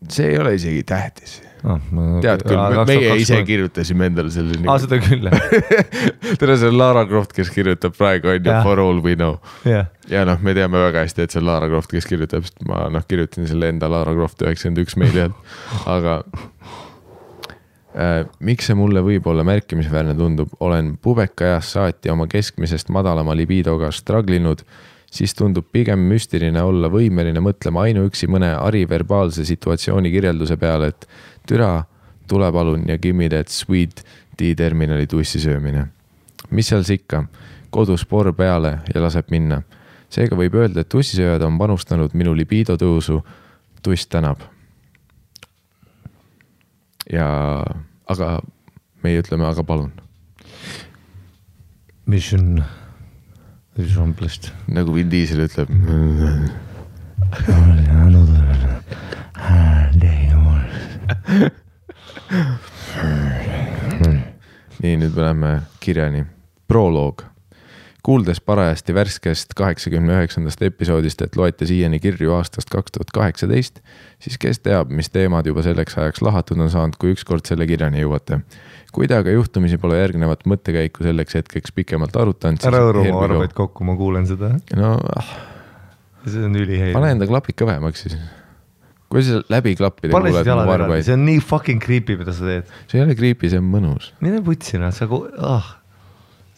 see ei ole isegi tähtis, oh,? tead küll, meie ise. kirjutasime endale selle aa, nimi. seda küll, tere, see on Lara Croft, kes kirjutab praegu on ju Jah. For all we know jah. ja noh, me teame väga hästi, et see on Lara Croft, kes kirjutab, sest ma noh, kirjutasin selle enda Lara Croft üheksakümmend üks meili all, aga äh,. miks see mulle võib-olla märkimisväärne tundub, olen pubekaeast saati oma keskmisest madalama libidoga struggle inud, siis tundub pigem müstiline olla võimeline mõtlema ainuüksi mõne ariverbaalse situatsiooni kirjelduse peale, et türa, tule palun ja give me that sweet D-terminali tussi söömine. mis seal siis ikka, kodus porr peale ja laseb minna seega võib öelda, et tussisööjad on panustanud minu libido tõusu. tuss tänab. ja, aga meie ütleme, aga palun, Mission, accomplished. nagu Vin Diesel ütleb. nii, nüüd me läheme kirjani. proloog. kuuldes parajasti värskest kaheksakümne üheksandast episoodist, et loete siiani kirju aastast kaks tuhat kaheksateist, siis kes teab, mis teemad juba selleks ajaks lahatud on saanud, kui ükskord selle kirjani jõuate. kui te aga juhtumisi pole järgnevat mõttekäiku selleks hetkeks pikemalt arutanud, ära hõõru oma arveid kokku, ma kuulen seda. no ah, see on ülihea. pane enda klapid kõvemaks siis. Kui sa läbi klappida kuuled mu arvaid, see on nii fucking creepy, mida sa teed. see ei ole creepy, see on mõnus. mine putsi noh, sa ku-, ah,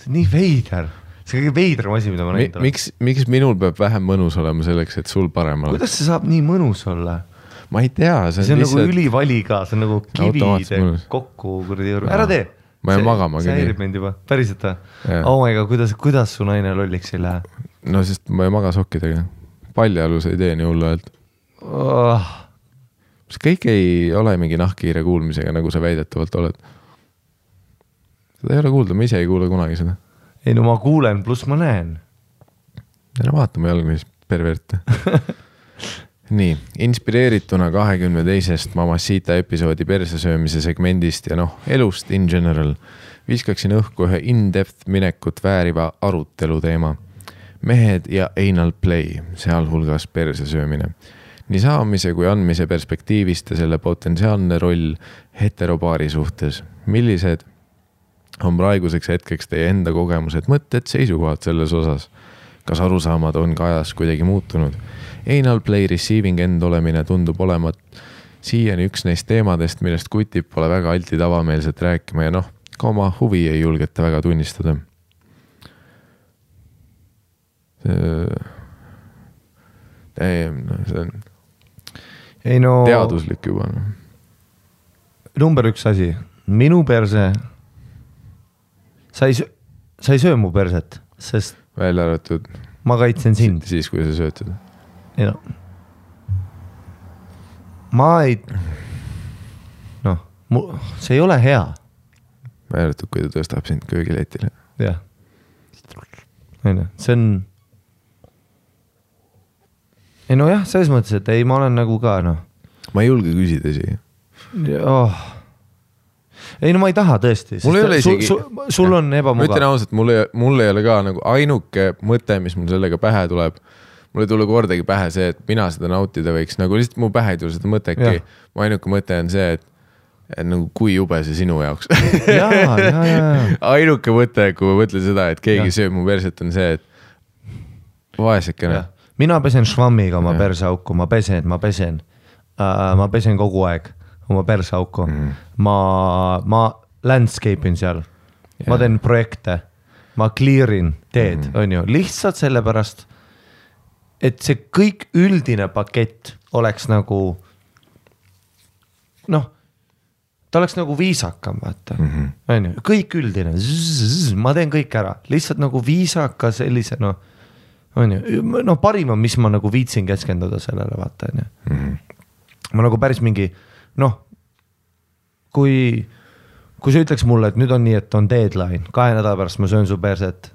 see on nii veider. see kõige veidram asi, mida ma näinud olen. miks, miks minul peab vähem mõnus olema selleks, et sul parem oleks? kuidas see saab nii mõnus olla? ma ei tea, see on, see on lihtsalt nagu ülivaliga, see on nagu mõnus. kokku kuradi, ära tee. Ma jään magama see häirib mind juba, päriselt või oh my god, kuidas, kuidas su naine lolliks ei lähe no sest ma ei maga sokkidega. paljalus ei tee nii hullu häält. oh,? see kõik ei ole mingi nahkhiire kuulmisega, nagu sa väidetavalt oled. seda ei ole kuulda, ma ise ei kuule kunagi seda. ei no ma kuulen, pluss ma näen. ära vaata mu jalgneis perverte. nii, inspireerituna kahekümne teisest Mamacita episoodi persesöömise segmendist ja noh, elust in general, viskaksin õhku ühe in-depth minekut vääriva arutelu teema. mehed ja anal play, sealhulgas persesöömine. Nii saamise kui andmise perspektiivist ja selle potentsiaalne roll heteropaari suhtes. millised on praeguseks hetkeks teie enda kogemused, mõtted, seisukohad selles osas? kas arusaamad on ka ajas kuidagi muutunud? Anal play receiving end olemine tundub olevat siiani üks neist teemadest, millest kutid pole väga altid avameelselt rääkima ja noh, ka oma huvi ei julgeta väga tunnistada. see on ei no teaduslik juba noh. number üks asi, minu perse. sa ei, sa ei söö mu perset, sest välja arvatud ma kaitsen sind. siis, kui sa söötad. ei no. ma ei, noh, mu, see ei ole hea, välja arvatud, kui ta tõstab sind köögiletile. jah. on ju, see on. Ei nojah, selles mõttes, et ei, ma olen nagu ka noh ma ei julge küsida isegi. oh.. ei no ma ei taha tõesti. Mul ei ole isegi- sul, sul on ma ütlen ebamugav. ausalt, mul ei, mul ei ole ka nagu ainuke mõte, mis mul sellega pähe tuleb. mul ei tule kordagi pähe see, et mina seda nautida võiks, nagu lihtsalt mu pähe ei tule seda Jah.. mu ainuke mõte on see, et, et nagu kui jube see sinu jaoks. ja, ja, ja, ja. ainuke mõte, kui ma mõtlen seda, et keegi Jah. sööb mu perset, on see, et vaesekene. Mina pesen švammiga oma perseauku, ma pesen, ma pesen uh,. ma pesen kogu aeg oma perseauku mm.. ma, ma landscape in seal yeah., ma teen projekte, ma clear in teed mm, on ju, lihtsalt sellepärast, et see kõik üldine pakett oleks nagu noh, ta oleks nagu viisakam, vaata mm, Mhm. on ju, kõik üldine, ma teen kõik ära, lihtsalt nagu viisaka sellise noh, on ju, no parim on, mis ma nagu viitsin keskenduda sellele, vaata on ju. Mhm. ma nagu päris mingi noh, kui, kui sa ütleks mulle, et nüüd on nii, et on deadline, kahe nädala pärast ma söön su perset,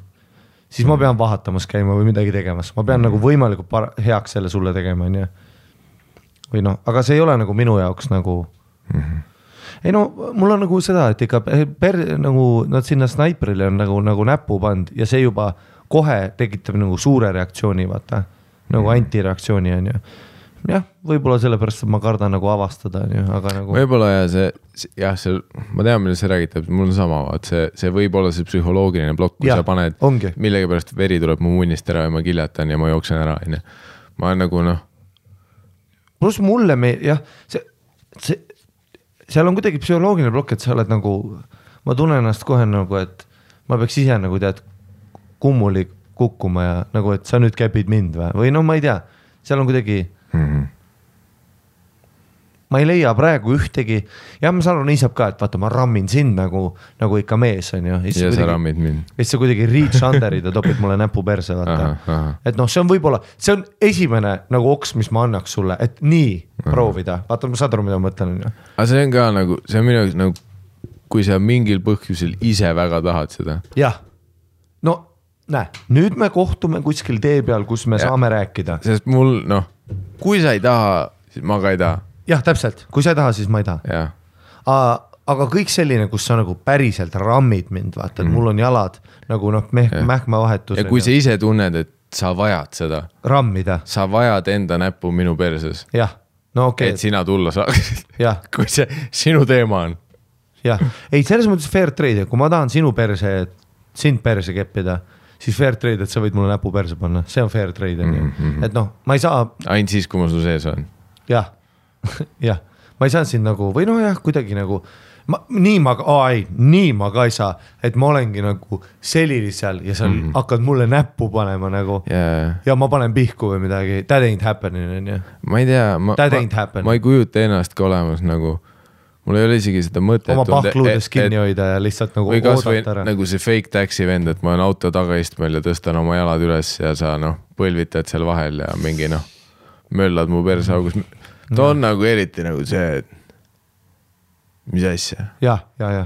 siis ma pean vahatamas käima või midagi tegemas, ma pean nagu võimalikult par- heaks selle sulle tegema, on ju. või noh, aga see ei ole nagu minu jaoks nagu ei no mul on nagu seda, et ikka per- nagu nad sinna snaiprile on nagu, nagu näppu pannud ja see juba kohe tekitab nagu suure reaktsiooni, vaata. nagu antireaktsiooni on ju. jah, võib-olla sellepärast, et ma kardan nagu avastada, on ju, aga nagu. võib-olla ja see, jah, see, ma tean, millest sa räägid, mul on sama, vaat see, see võib olla see psühholoogiline plokk, kui Jah, sa paned millegipärast veri tuleb mu munnist ära ja ma kiljatan ja ma jooksen ära, onju. ma olen nagu noh, pluss mulle me jah, see, see, seal on kuidagi psühholoogiline plokk, et sa oled nagu, ma tunnen ennast kohe nagu, et ma peaks ise nagu tead kummuli kukkuma ja nagu, et sa nüüd käpid mind või, või noh, ma ei tea, seal on kuidagi mm, ma ei leia praegu ühtegi, jah, ma saan aru, nii saab ka, et vaata, ma rammin sind nagu, nagu ikka mees on ju. ja sa rammid mind. siis sa kuidagi reach under'id ja topid mulle näpu perse, vaata et noh, see on võib-olla, see on esimene nagu oks, mis ma annaks sulle, et nii proovida, vaata, saad aru, mida ma mõtlen, on ju. aga see on ka nagu, see on minu jaoks nagu, kui sa mingil põhjusel ise väga tahad seda. jah, no näe, nüüd me kohtume kuskil tee peal, kus me Ja. saame rääkida. sest mul noh, kui sa ei taha, siis ma ka ei taha, jah, täpselt, kui sa ei taha, siis ma ei taha. aga kõik selline, kus sa nagu päriselt rammid mind, vaata, et mul on jalad nagu noh, meh-, Jah. mähkmevahetus. ja kui sa ise tunned, et sa vajad seda, rammida, sa vajad enda näppu minu perses, jah, no okei et, sina tulla saaksid. kui see sinu teema on, jah, ei selles mõttes fair trade, kui ma tahan sinu perse, sind perse keppida, siis fair trade, et sa võid mulle näpu perse panna, see on fair trade on ju, et noh, ma ei saa ainult siis, kui ma su sees olen. jah, jah, ma ei saanud sind nagu või noh, jah, kuidagi nagu ma nii ma, aa ei, nii ma ka ei saa, et ma olengi nagu selili seal ja sa mm -hmm. hakkad mulle näppu panema nagu ja ja ma panen pihku või midagi, that ain't happening on ju. ma ei tea, ma, ma, ma ei kujuta ennast ka olemas nagu, mul ei ole isegi seda mõtet. oma pahkluudest kinni hoida ja lihtsalt nagu oodata ära. nagu see fake taxi vend, et ma olen auto tagaistmel ja tõstan oma jalad üles ja sa noh, põlvitad seal vahel ja mingi noh, möllad mu perseaugus. ta on nagu eriti nagu see, et mis asja, jah, ja, ja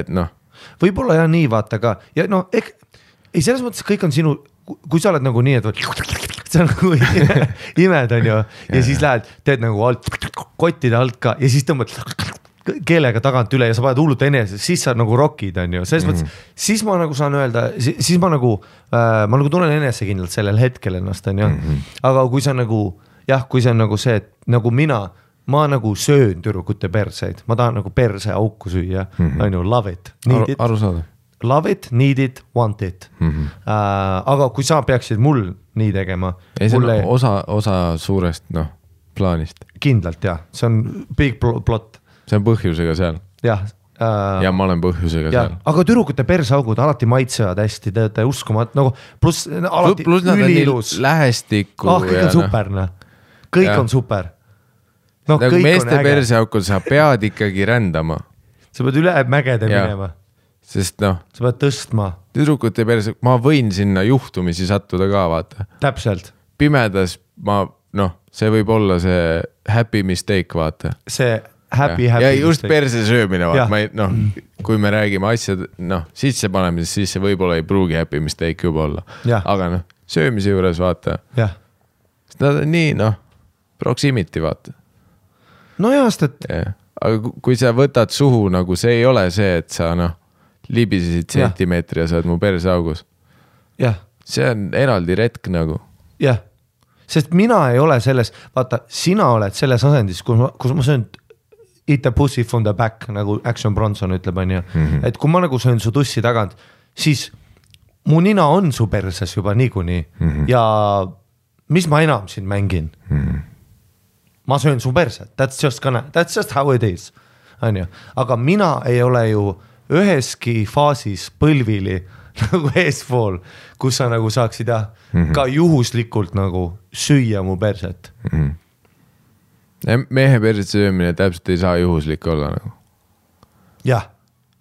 et noh, võib-olla jah nii vaata ka ja noh, ehk ei, selles mõttes kõik on sinu, kui sa oled nagu nii, et vot sa nagu imed on ju ja siis lähed, teed nagu alt kottide alt ka ja siis tõmbad keelega tagant üle ja sa paned hullult enese, siis sa nagu rokid, on ju, selles mm -hmm. mõttes, siis ma nagu saan öelda, siis ma nagu äh,, ma nagu tunnen enesekindlalt sellel hetkel ennast, on ju mm. -hmm. aga kui sa nagu jah, kui see on nagu see, et nagu mina, ma nagu söön tüdrukute perseid, ma tahan nagu perseauku süüa mm, Mhm. -hmm. on ju, love it, need aru, it, arusaadav. love it, need it, want it mm. Mhm. -hmm. Uh, aga kui sa peaksid mul nii tegema, ei, see on mulle osa, osa suurest noh, plaanist, kindlalt jah, see on big pl- plot, see on põhjusega seal jah uh,. ja ma olen põhjusega jah seal, aga tüdrukute perseaugud alati maitsevad hästi, te olete uskumatu nagu pluss alati nii üliilus. lähestikku ah, kõik ja on noh, super noh, kõik Jah. on super. noh, kõik meeste on äge, perseaukul sa pead ikkagi rändama, sa pead üle mägede Jah. minema, sest noh, sa pead tõstma, tüdrukute perse, ma võin sinna juhtumisi sattuda ka, vaata. täpselt pimedas ma noh, see võib olla see happy mistake, vaata. see happy, happy. ja just perse söömine, Jah. vaata, ma ei noh, kui me räägime asjade noh sissepanemisest, siis see võib-olla ei pruugi happy mistake juba olla. Aga noh, söömise juures vaata, nad on nii noh, proximity vaata. Nojah, sest et aga ku- kui sa võtad suhu nagu see ei ole see, et sa noh, libisesid sentimeetri ja sa oled mu perseaugus, see on eraldi retk nagu. jah, sest mina ei ole selles, vaata, sina oled selles asendis, kus ma, kus ma söön eat a pussy from the back nagu Action Bronson ütleb, onju. et kui ma nagu söön su tussi tagant, siis mu nina on su perses juba niikuinii mm -hmm. ja mis ma enam siin mängin mm. -hmm. ma söön su perset, that's just gonna, that's just how it is, onju, aga mina ei ole ju üheski faasis põlvili nagu eespool, kus sa nagu saaksid jah mm, -hmm. ka juhuslikult nagu süüa mu perset. Mehe perse söömine täpselt ei saa juhuslik olla nagu, jah,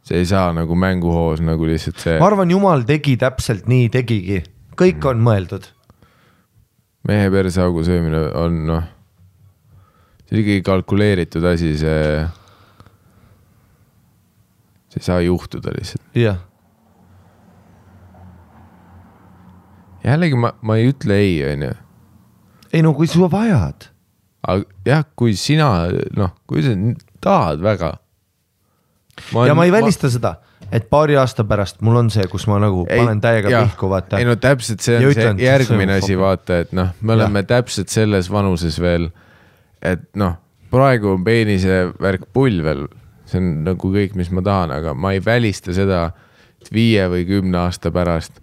see ei saa nagu mänguhoos nagu lihtsalt see ma arvan, jumal tegi täpselt nii tegigi, kõik on mõeldud, mehe perseaugu söömine on noh, see on ikkagi kalkuleeritud asi, see, see ei saa juhtuda lihtsalt. jah, jällegi ma, ma ei ütle ei, onju, ei no kui sa vajad, aga jah, kui sina noh, kui sa tahad väga. ja ma ei välista seda, et paari aasta pärast mul on see, kus ma nagu panen täiega pihku, vaata ei. no täpselt see Ja on see ütlen, järgmine asi, vaata, et noh, me oleme täpselt selles vanuses veel. et noh, praegu on peenise värk pull veel, see on nagu kõik, mis ma tahan, aga ma ei välista seda, et viie või kümne aasta pärast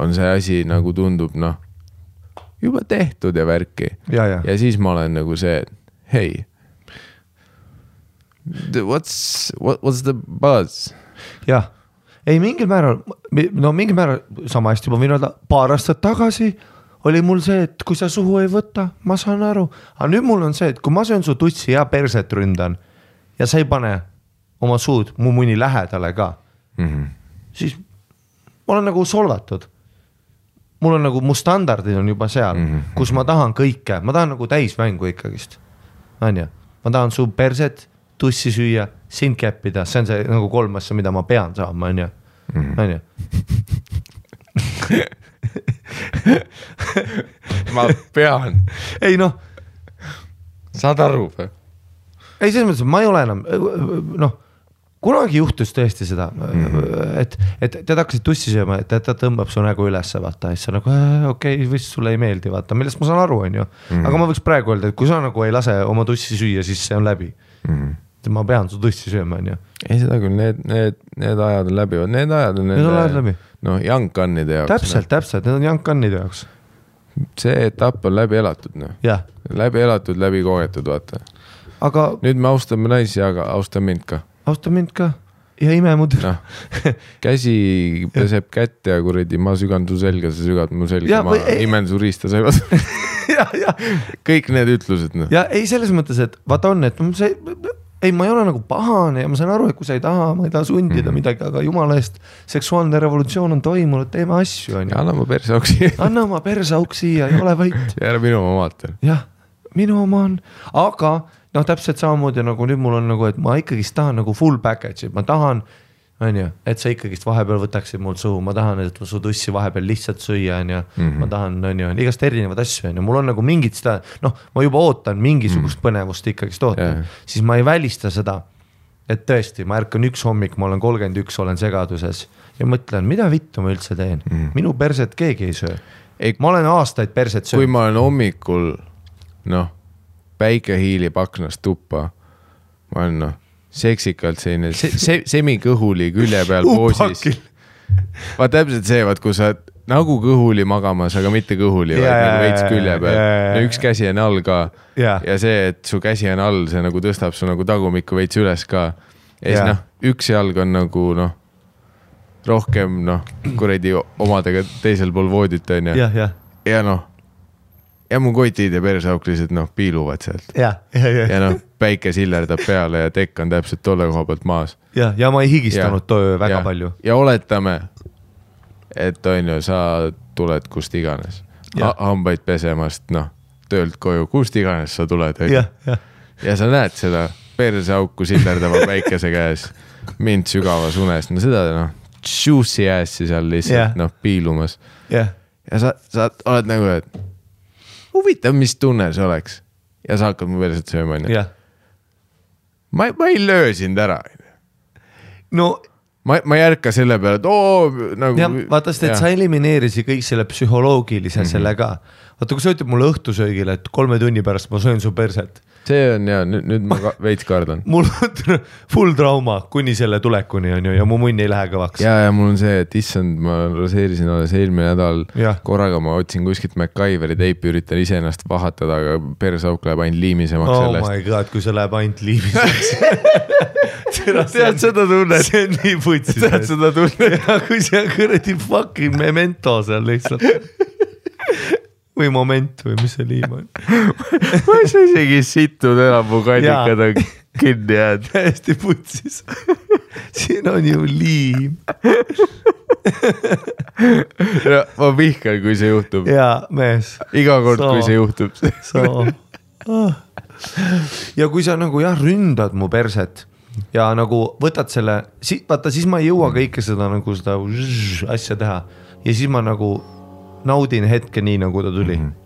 on see asi nagu tundub noh, juba tehtud ja värki. ja, siis ma olen nagu see, et hei. What's, what, what's the buzz? jah, ei mingil määral, no mingil määral sama hästi ma võin öelda, paar aastat tagasi oli mul see, et kui sa suhu ei võta, ma saan aru, aga nüüd mul on see, et kui ma söön su tutsi ja perset ründan ja sa ei pane oma suud mu muni lähedale ka mm, -hmm. siis ma olen nagu solvatud. Mul on nagu, mu standardid on juba seal mm, -hmm. kus ma tahan kõike, ma tahan nagu täismängu ikkagist, onju, ma tahan su perset, tussi süüa, sind keppida, see on see nagu kolm asja, mida ma pean saama, onju, onju. ma pean, ei noh, saad aru või? ei selles mõttes, et ma ei ole enam noh, kunagi juhtus tõesti seda mm. -hmm. et, et tead hakkasid tussi sööma, et ta, tõmbab su nägu ülesse, vaata siis sa nagu äh, okei okay,, vist sulle ei meeldi, vaata, millest ma saan aru, onju. Mhm. aga ma võiks praegu öelda, et kui sa nagu ei lase oma tussi süüa, siis see on läbi mm. -hmm. ma pean su tussi sööma, onju. ei, seda küll, need, need, need ajad on läbi, need ajad on. Need on ajad läbi.. noh, gun'ide jaoks. täpselt, täpselt, need on gun'ide jaoks, see etapp on läbi elatud, noh. jah, läbi elatud, läbi kogetud, vaata. aga nüüd me austame naisi, aga austa mind ka. Austa mind ka ja ime mu türa noh, käsi peseb kätt ja kuradi, ma sügan su selga, sa sügad mu selga ma või ei- imen su riista, ja, kõik need ütlused noh. ja ei selles mõttes, et vaata on, et see ei, ma ei ole nagu pahane ja ma saan aru, et kui sa ei taha, ma ei taha sundida mm. -hmm. midagi, aga jumala eest, seksuaalne revolutsioon on toimunud, teeme asju, on ju. anna mu persauksi anna oma perseauk siia ja ole vait. ja ära minu oma vaata. jah, minu oma on, aga noh, täpselt samamoodi nagu nüüd mul on nagu, et ma ikkagist tahan nagu full package'i, ma tahan, on ju, et sa ikkagist vahepeal võtaksid mul suhu, ma tahan, et su tussi vahepeal lihtsalt süüa, on ju. Mhm. ma tahan, on ju, igast erinevaid asju, on ju, mul on nagu mingit seda, noh, ma juba ootan mingisugust põnevust ikkagist ootan, siis ma ei välista seda. et tõesti, ma ärkan üks hommik, ma olen kolmkümmend üks, olen segaduses ja mõtlen, mida vittu ma üldse teen mm., minu perset keegi ei söö. Ma olen aastaid perset kui söönud, ma olen hommikul noh, päike hiilib aknast tuppa, ma olen noh, seksikalt selline se se semikõhuli külje peal poosis. vaat täpselt see, vaat kui sa oled nagu kõhuli magamas, aga mitte kõhuli, vaid Jaa, nagu veits külje peal jaa. ja üks käsi on all ka Jaa. ja see, et su käsi on all, see nagu tõstab su nagu tagumikku veits üles ka. ja siis Jaa. noh, üks jalg on nagu noh, rohkem noh, kuradi omadega teisel pool voodit on ju jah, jah, ja noh, ja mu kotid ja perseauk lihtsalt noh, piiluvad sealt. Jah, ja, ja, ja noh, päike sillerdab peale ja tekk on täpselt tolle koha pealt maas. ja, ja ma ei higistanud too öö väga ja, palju. ja oletame, et on ju, sa tuled kust iganes. Ha, hambaid pesemast, noh, töölt koju, kust iganes sa tuled, on ju. Ja sa näed seda perseauku sillerdava päikese käes, mind sügavas unes, no seda noh, juicy ass'i seal lihtsalt noh, piilumas. Jah, ja sa, sa oled nagu, et huvitav, mis tunne see oleks. ja sa hakkad mu perset sööma, onju. ma, ma ei löö sind ära, no ma, ma ei ärka selle peale, et oo nagu. jah, vaata, sest et sa elimineerisid kõik selle psühholoogilise mm -hmm. selle ka. vaata, kui sa ütled mulle õhtusöögile, et kolme tunni pärast ma söön su perset, see on ja nüüd, nüüd ma ka, veits kardan. mul on full trauma kuni selle tulekuni on ju ja mu munn ei lähe kõvaks. ja, ja mul on see, et issand, ma raseerisin alles eelmine nädal korraga ma otsin kuskilt MacGyveri teipi, üritan iseennast vahatada, aga perseauk läheb ainult liimisemaks oh sellest. my god, kui see läheb ainult liimiseks. tead seda tunnet? see on nii putsis. tead seda tunnet? kui see on kuradi fucking memento seal lihtsalt. Või moment või mis see liim on. ma ei saa isegi sittuda enam, mu kannikad on kinni jäänud. täiesti putsis. siin on ju liim no, ma vihkan, kui see juhtub. ja mees, iga kord, Soo. kui see juhtub. sa. ja kui sa nagu jah, ründad mu perset ja nagu võtad selle, vaata siis ma ei jõua kõike seda nagu seda asja teha ja siis ma nagu naudin hetke nii, nagu ta tuli mm. -hmm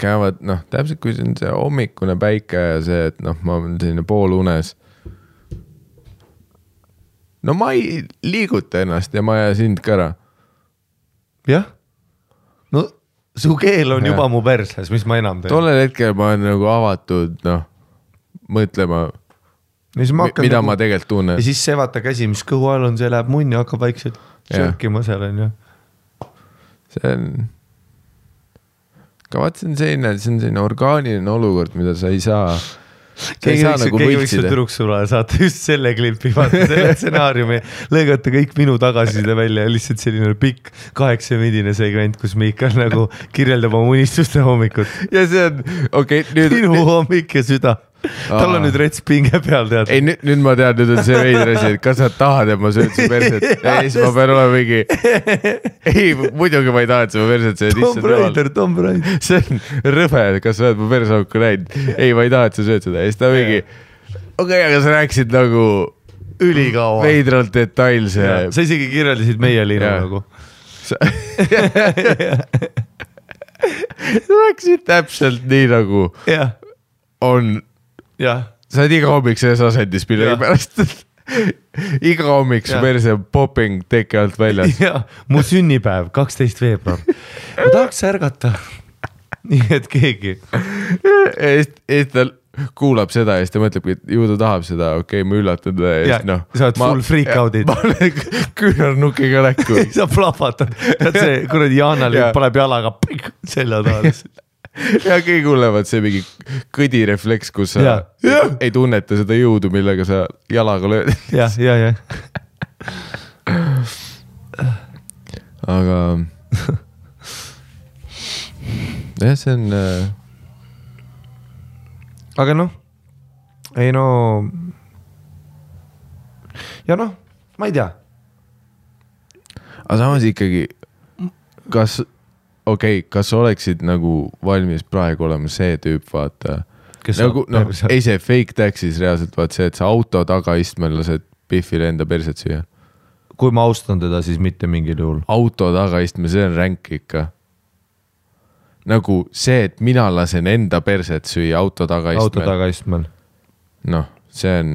käivad noh, täpselt kui see on see hommikune päike ja see, et noh, ma olen selline poolunes. no ma ei liiguta ennast ja ma ei aja sind ka ära. jah, no su keel on Jah. juba mu perses, mis ma enam teen. tollel hetkel ma olen nagu avatud, noh, mõtlema, ja siis ma hakkan mida nagu, ma tegelikult tunnen ja. siis see vaata käsi, mis kõhu all on, see läheb munni, hakkab vaikselt sörkima seal onju. See on, aga vaat see on selline, see on selline orgaaniline olukord, mida sa ei saa. keegi võiks, nagu keegi võiks su võltsida. tüdruksõbrale saata just selle klipi, vaata selle stsenaariumi, lõigata kõik minu tagasiside välja ja lihtsalt selline pikk kaheksaminutine segment, kus Miikal nagu kirjeldab oma unistuste hommikut. ja see on, okei okay,, nüüd. minu hommik ja süda. Tal on nüüd rets pinge peal, tead. ei nüüd, nüüd ma tean, nüüd on see veider asi, et kas sa tahad, et ma söön su perset ja siis ma pean olema mingi. ei, muidugi ma ei taha, et sa mu perset sööd, Tom issand jumal. Raider, Tom Raider. see on rõve, kas sa oled mu persauku näinud? ei, ma ei taha, et sa sööd seda ja siis ta mingi. okei okay,, aga sa rääkisid nagu ülikaua. veidralt detailse. sa isegi kirjeldasid meie Liinu Jaa. nagu. sa rääkisid täpselt nii nagu jah, on, jah, sa oled iga hommik selles asendis millegipärast. iga hommik su perse popping teki alt väljas. ja mu sünnipäev, kaksteist veebruar. ma tahaks ärgata. nii et keegi. ja siis, ja siis ta kuulab seda ja siis ta mõtlebki, et ju ta tahab seda, okei okay,, ma üllatan teda ja siis noh. sa oled full freak out'id. ma olen küünarnukiga näkku. sa plahvatad, tead see kuradi Jaanal Jaa. paneb jalaga selja taha lihtsalt. Ja kõige hullem on see mingi kõdirefleks, kus sa Jaa. ei, ei tunneta seda jõudu, millega sa jalaga lööd. jah, ja, ja aga jah, see on äh, aga noh, ei no. ja noh, ma ei tea, aga samas ikkagi, kas, okei okay,, kas sa oleksid nagu valmis praegu olema see tüüp, vaata. Nagu noh ei see fake tax'is reaalselt vaat see, et sa auto tagaistmel lased Biffile enda perset süüa. kui ma austan teda, siis mitte mingil juhul. auto tagaistmel, see on ränk ikka. nagu see, et mina lasen enda perset süüa auto auto tagaistmel, tagaistmel. noh, see on,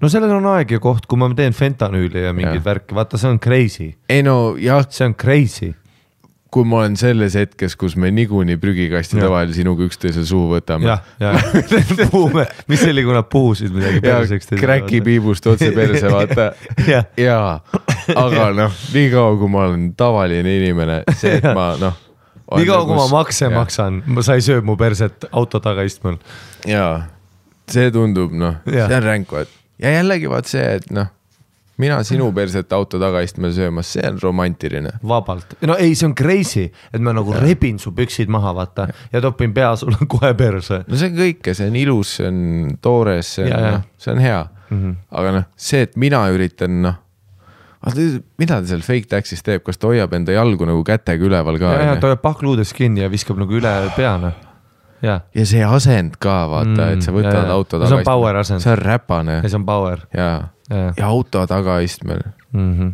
no sellel on aeg ja koht, kui ma teen fentanüüli ja mingeid värki, vaata, see on crazy, ei no jah, see on crazy. Kui ma olen selles hetkes, kus me niikuinii prügikastide Jah. vahel sinuga üksteisel suhu võtame. jah, ja, puhume, mis see oli, kui nad puhusid midagi ja perseks. kräki. piibust otse perse, vaata. jah, jaa, aga noh, niikaua kui ma olen tavaline inimene, see, et ma noh. niikaua kui ma makse. maksan, sa ei söö mu perset auto tagaistmel. jaa, see tundub noh, see on ränk, vaat. ja jällegi vaat see, et noh, mina sinu perset auto tagaistmel söömas, see on romantiline. vabalt, no ei, see on crazy, et ma nagu rebin su püksid maha, vaata ja topin pea sulle kohe perse. no see on kõike, see on ilus, see on toores, see on Ja, ja. noh, see on hea mm. -hmm. aga noh, see, et mina üritan noh, mida ta seal fake tax'is teeb, kas ta hoiab enda jalgu nagu kätega üleval ka ja, ja ta hoiab pahkluudest kinni ja viskab nagu üle pea, noh. ja, ja see asend ka vaata mm,, et sa Mm, võtad ja, ja. auto No see on power asend. see on räpane ja see on power. ja, ja, auto tagaistmel. mm. -hmm.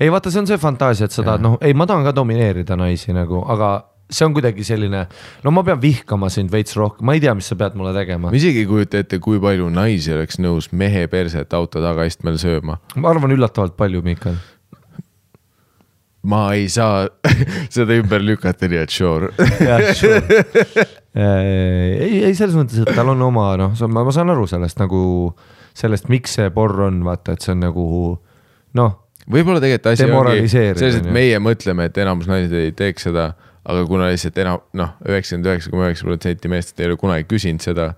ei vaata, see on see fantaasia, et sa tahad, noh, ei, ma tahan ka domineerida naisi nagu, aga see on kuidagi selline, no ma pean vihkama sind veits rohkem, ma ei tea, mis sa pead mulle tegema ma. isegi ei kujuta ette, kui palju naisi oleks nõus mehe perset auto tagaistmel sööma. ma arvan üllatavalt palju, Miikal. ma ei saa seda ümber lükata, nii et sure. jah, sure. ei, ei selles mõttes, et tal on oma noh, ma ma saan aru sellest nagu sellest, miks see porr on, vaata, et see on nagu noh, võib-olla tegelikult asi ongi selles, et meie mõtleme, et enamus naised ei teeks seda, aga kuna lihtsalt enam noh, üheksakümmend üheksa koma üheksa protsenti meestest ei ole kunagi küsinud seda,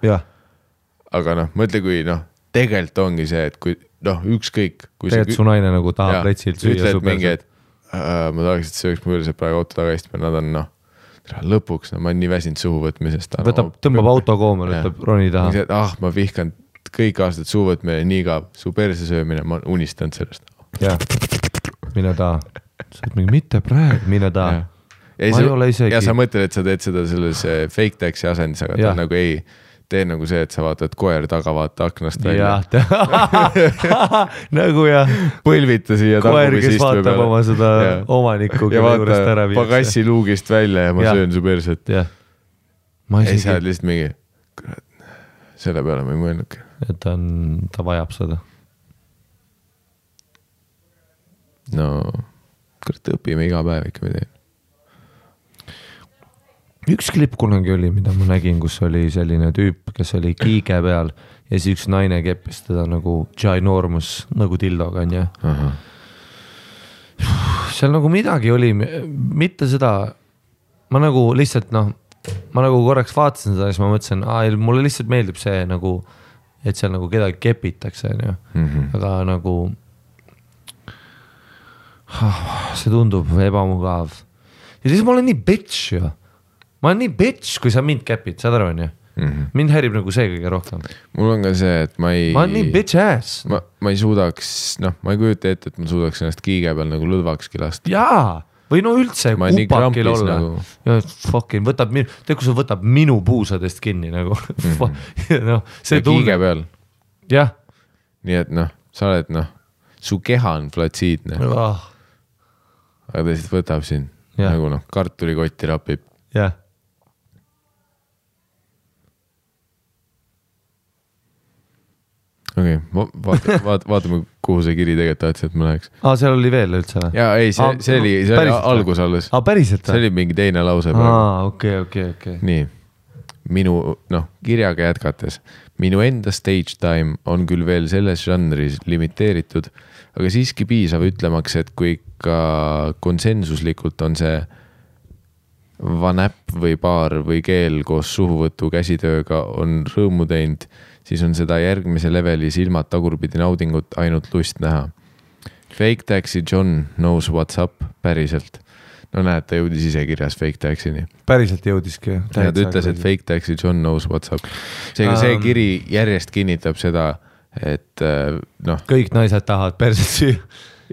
aga noh, mõtle, kui noh, tegelikult ongi see, et kui noh, ükskõik. tegelikult su naine nagu tahab pletsilt süüa ütled mingi, et äh, ma tahaks, et sööks mu perset praegu auto tagaistmel, nad on noh, lõpuks no, ma olen nii väsinud suhu võtmisest. võtab, tõmbab auto koomale, ütleb roni taha. ah, ma vihkan kõik aastad suhu võtmine, nii igav, su perse söömine, ma olen unistanud sellest. jah, mine taha. sa oled mingi, mitte praegu, mine taha. Ma ei ole isegi- ja sa mõtled, et sa teed seda selles eh, fake tax'i asendis, aga ta on nagu ei, tee nagu see, et sa vaatad koer taga, vaata aknast välja. nagu jah, põlvita siia koer, kes vaatab oma seda Jah. omanikku, ja vaata pagassi luugist välja ja ma Jah. söön su perset. ma ei, sa oled isegi, lihtsalt mingi, kurat, selle peale ma ei mõelnudki. et ta on, ta vajab seda. no kurat, õpime iga päev ikka midagi. üks klipp kunagi oli, mida ma nägin, kus oli selline tüüp, kes oli kiige peal ja siis üks naine keppis teda nagu ginormous nagu dildoga onju. seal nagu midagi oli, mitte seda, ma nagu lihtsalt noh, ma nagu korraks vaatasin seda siis ma mõtlesin, mulle lihtsalt meeldib see nagu, et seal nagu kedagi kepitakse onju, aga nagu. see tundub ebamugav. Ja siis ma olen nii bitch ju, ma olen nii bitch, kui sa mind käpid, saad aru onju, mind häirib nagu see kõige rohkem, mul on ka see, et ma ei. ma olen nii bitch ass, ma, ma ei suudaks, noh, ma ei kujuta ette, et ma suudaks ennast kiige peal nagu lõdvakski lasta. jaa, või no üldse kupakil olla nagu. nagu.. Fucking võtab minu, tead, kui see võtab minu puusadest kinni nagu noh, see Mhm. kiige tunne, peal, jah nii et noh, sa oled noh, su keha on flatsiidne, oh,, aga ta lihtsalt võtab sind Jah. nagu noh, kartulikotti rapib. jah, okei okay,, vaata, vaata, vaatame, kuhu see kiri tegelikult tahtis, et ma läheks. aa, seal oli veel üldse või? ja ei, see see oli, see oli või? algus alles, aa, päriselt see oli mingi teine lause aa, okei, okei, okei. nii, minu noh, kirjaga jätkates, minu enda stage time on küll veel selles žanris limiteeritud, aga siiski piisav ütlemaks, et kui ikka konsensuslikult on see vanäpp või paar või keel koos suhuvõtu käsitööga on rõõmu teinud, siis on seda järgmise leveli silmad tagurpidi naudingut ainult lust näha. Fake Taxi John knows what's up, päriselt. no näed, ta jõudis ise kirjas Fake Taxini. päriselt jõudiski. ja ta ütles, et Fake Taxi John knows what's up. seega see Ähm. kiri järjest kinnitab seda, et äh, noh, kõik naised tahavad perset süüa.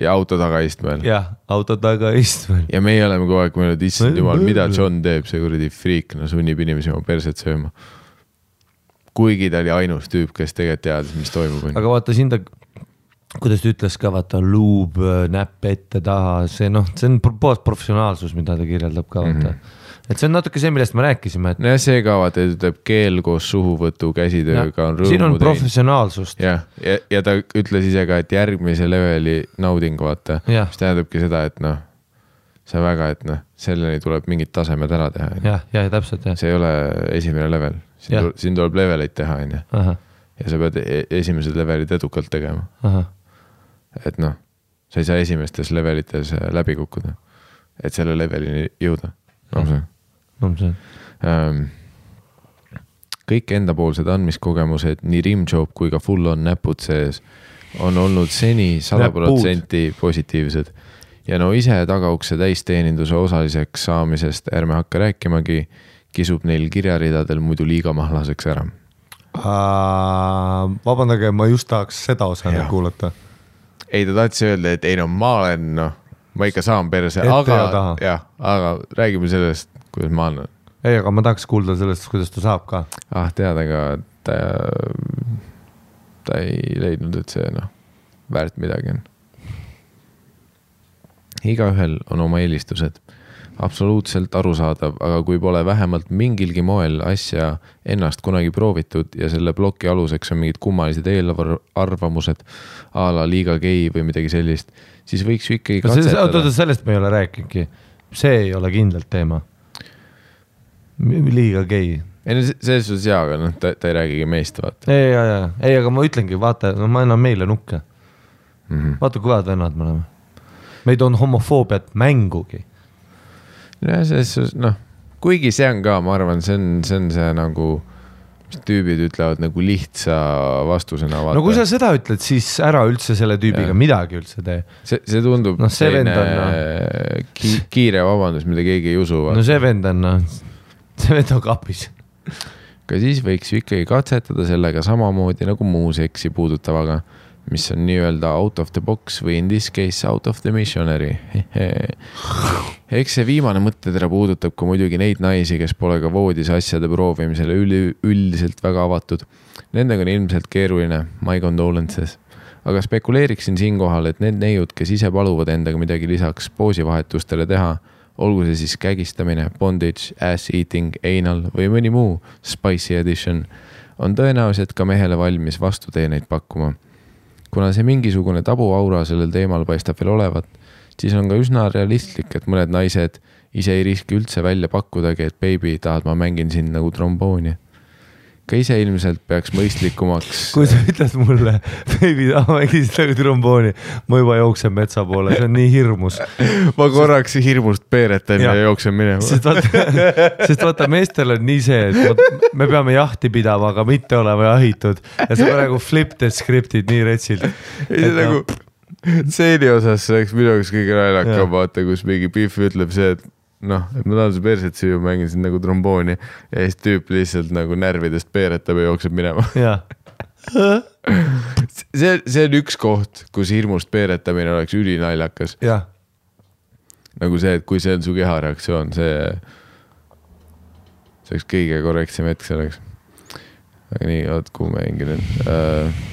ja auto tagaistmel. jah, auto taga istmel. ja meie oleme kogu aeg mõelnud, issand jumal, mida John teeb, see kuradi friik, no sunnib inimesi oma perset sööma. Kuigi ta oli ainus tüüp, kes tegelikult teadis, mis toimub. aga vaata siin ta, kuidas ta ütles ka, vaata luub, näpp ette-taha, see noh, see on pro- puhas professionaalsus, mida ta kirjeldab ka vaata mm. -hmm. et see on natuke see, millest me rääkisime, et nojah, see ka vaata, ta ütleb keel koos suhuvõtu käsitööga on siin on rõõmu teinud. professionaalsust. jah, ja, ja, ja ta ütles ise ka, et järgmise leveli nauding, vaata, mis tähendabki seda, et noh, see väga, et noh, selleni tuleb mingid tasemed ära teha, jah, ja täpselt jah. see ei ole esimene level, siin, Jah. tuleb- siin tuleb leveleid teha, onju. ahah, ja sa pead e- esimesed levelid edukalt tegema, et noh, sa ei saa esimestes levelites äh, läbi kukkuda, et selle levelini jõuda. on see, ähm, kõik endapoolsed andmiskogemused, nii rimjob kui ka full on näpud sees, on olnud seni sada protsenti positiivsed. Ja no ise tagaukse täisteeninduse osaliseks saamisest ärme hakka rääkimagi, kisub neil kirjaridadel muidu liiga mahlaseks ära. vabandage, ma just tahaks seda osa nüüd kuulata. ei, ta tahtis öelda, et ei no ma olen noh, ma ikka saan perse, aga jah, aga räägime sellest, kuidas ma olen. ei, aga ma tahaks kuulda sellest, kuidas ta saab ka. ah tead, aga ta, ta ei leidnud, et see noh, väärt midagi on. Igaühel on oma eelistused, absoluutselt arusaadav, aga kui pole vähemalt mingilgi moel asja ennast kunagi proovitud ja selle ploki aluseks on mingid kummalised eelarvamused a la liiga gei või midagi sellist, siis võiks ju ikkagi oota, oota, katsetada. sellest me ei ole rääkinudki. see ei ole kindlalt teema. liiga gei. ei no se- selles suhtes jaa, aga noh, ta, ta ei räägigi meist, vaata ei, ja, ja, ei, aga ma ütlengi, vaata, no ma annan meile nukke. mm. -hmm. vaata, kui head vennad me oleme. Me ei toonud homofoobiat mängugi. jah, selles suhtes noh, kuigi see on ka, ma arvan, see on, see on see nagu, tüübid ütlevad nagu lihtsa vastusena. no kui sa seda ütled, siis ära üldse selle tüübiga Jah. midagi üldse tee. see, see tundub Noh, see vend on, selline ki, kiire vabandus, mida keegi ei usu. no see vend on, noh, see vend on kapis. aga siis võiks ju ikkagi katsetada sellega samamoodi nagu muu seksi puudutavaga, mis on nii-öelda out of the box või in this case out of the missionary. eks see viimane mõttetera puudutab ka muidugi neid naisi, kes pole ka voodis asjade proovimisele üli, üldiselt väga avatud. Nendega on ilmselt keeruline, my condolences. aga spekuleeriksin siinkohal, et need neiud, kes ise paluvad endaga midagi lisaks poosivahetustele teha, olgu see siis kägistamine, bondage, ass eating, anal või mõni muu spicy edition, on tõenäoliselt ka mehele valmis vastuteeneid pakkuma kuna see mingisugune tabuaura sellel teemal paistab veel olevat, siis on ka üsna realistlik, et mõned naised ise ei riski üldse välja pakkudagi, et beebi, tahad, ma mängin sind nagu trombooni. Ka ise ilmselt peaks mõistlikumaks. kui sa ütled mulle, baby, mängisid nagu trombooni, ma juba jooksen metsa poole, see on nii hirmus. ma korraks hirmust peeretan ja, ja jooksen minema. sest vaata, sest vaata, meestel on nii see, et me peame jahti pidama, aga mitte olema jahitud ja sa praegu flip the script'id nii retsilt. ei see nagu stseeni osas see oleks minu jaoks kõige naljakam, vaata, kus mingi Pihv ütleb see, et noh, et ma tahan su perset süüa, mängin sind nagu trombooni ja siis tüüp lihtsalt nagu närvidest peeretab ja jookseb minema. see, see on üks koht, kus hirmust peeretamine oleks ülinaljakas, nagu see, et kui see on su kehareaktsioon, see, see oleks kõige korrektsem hetk selleks. aga nii, oot, kuhu ma jäingi nüüd uh,?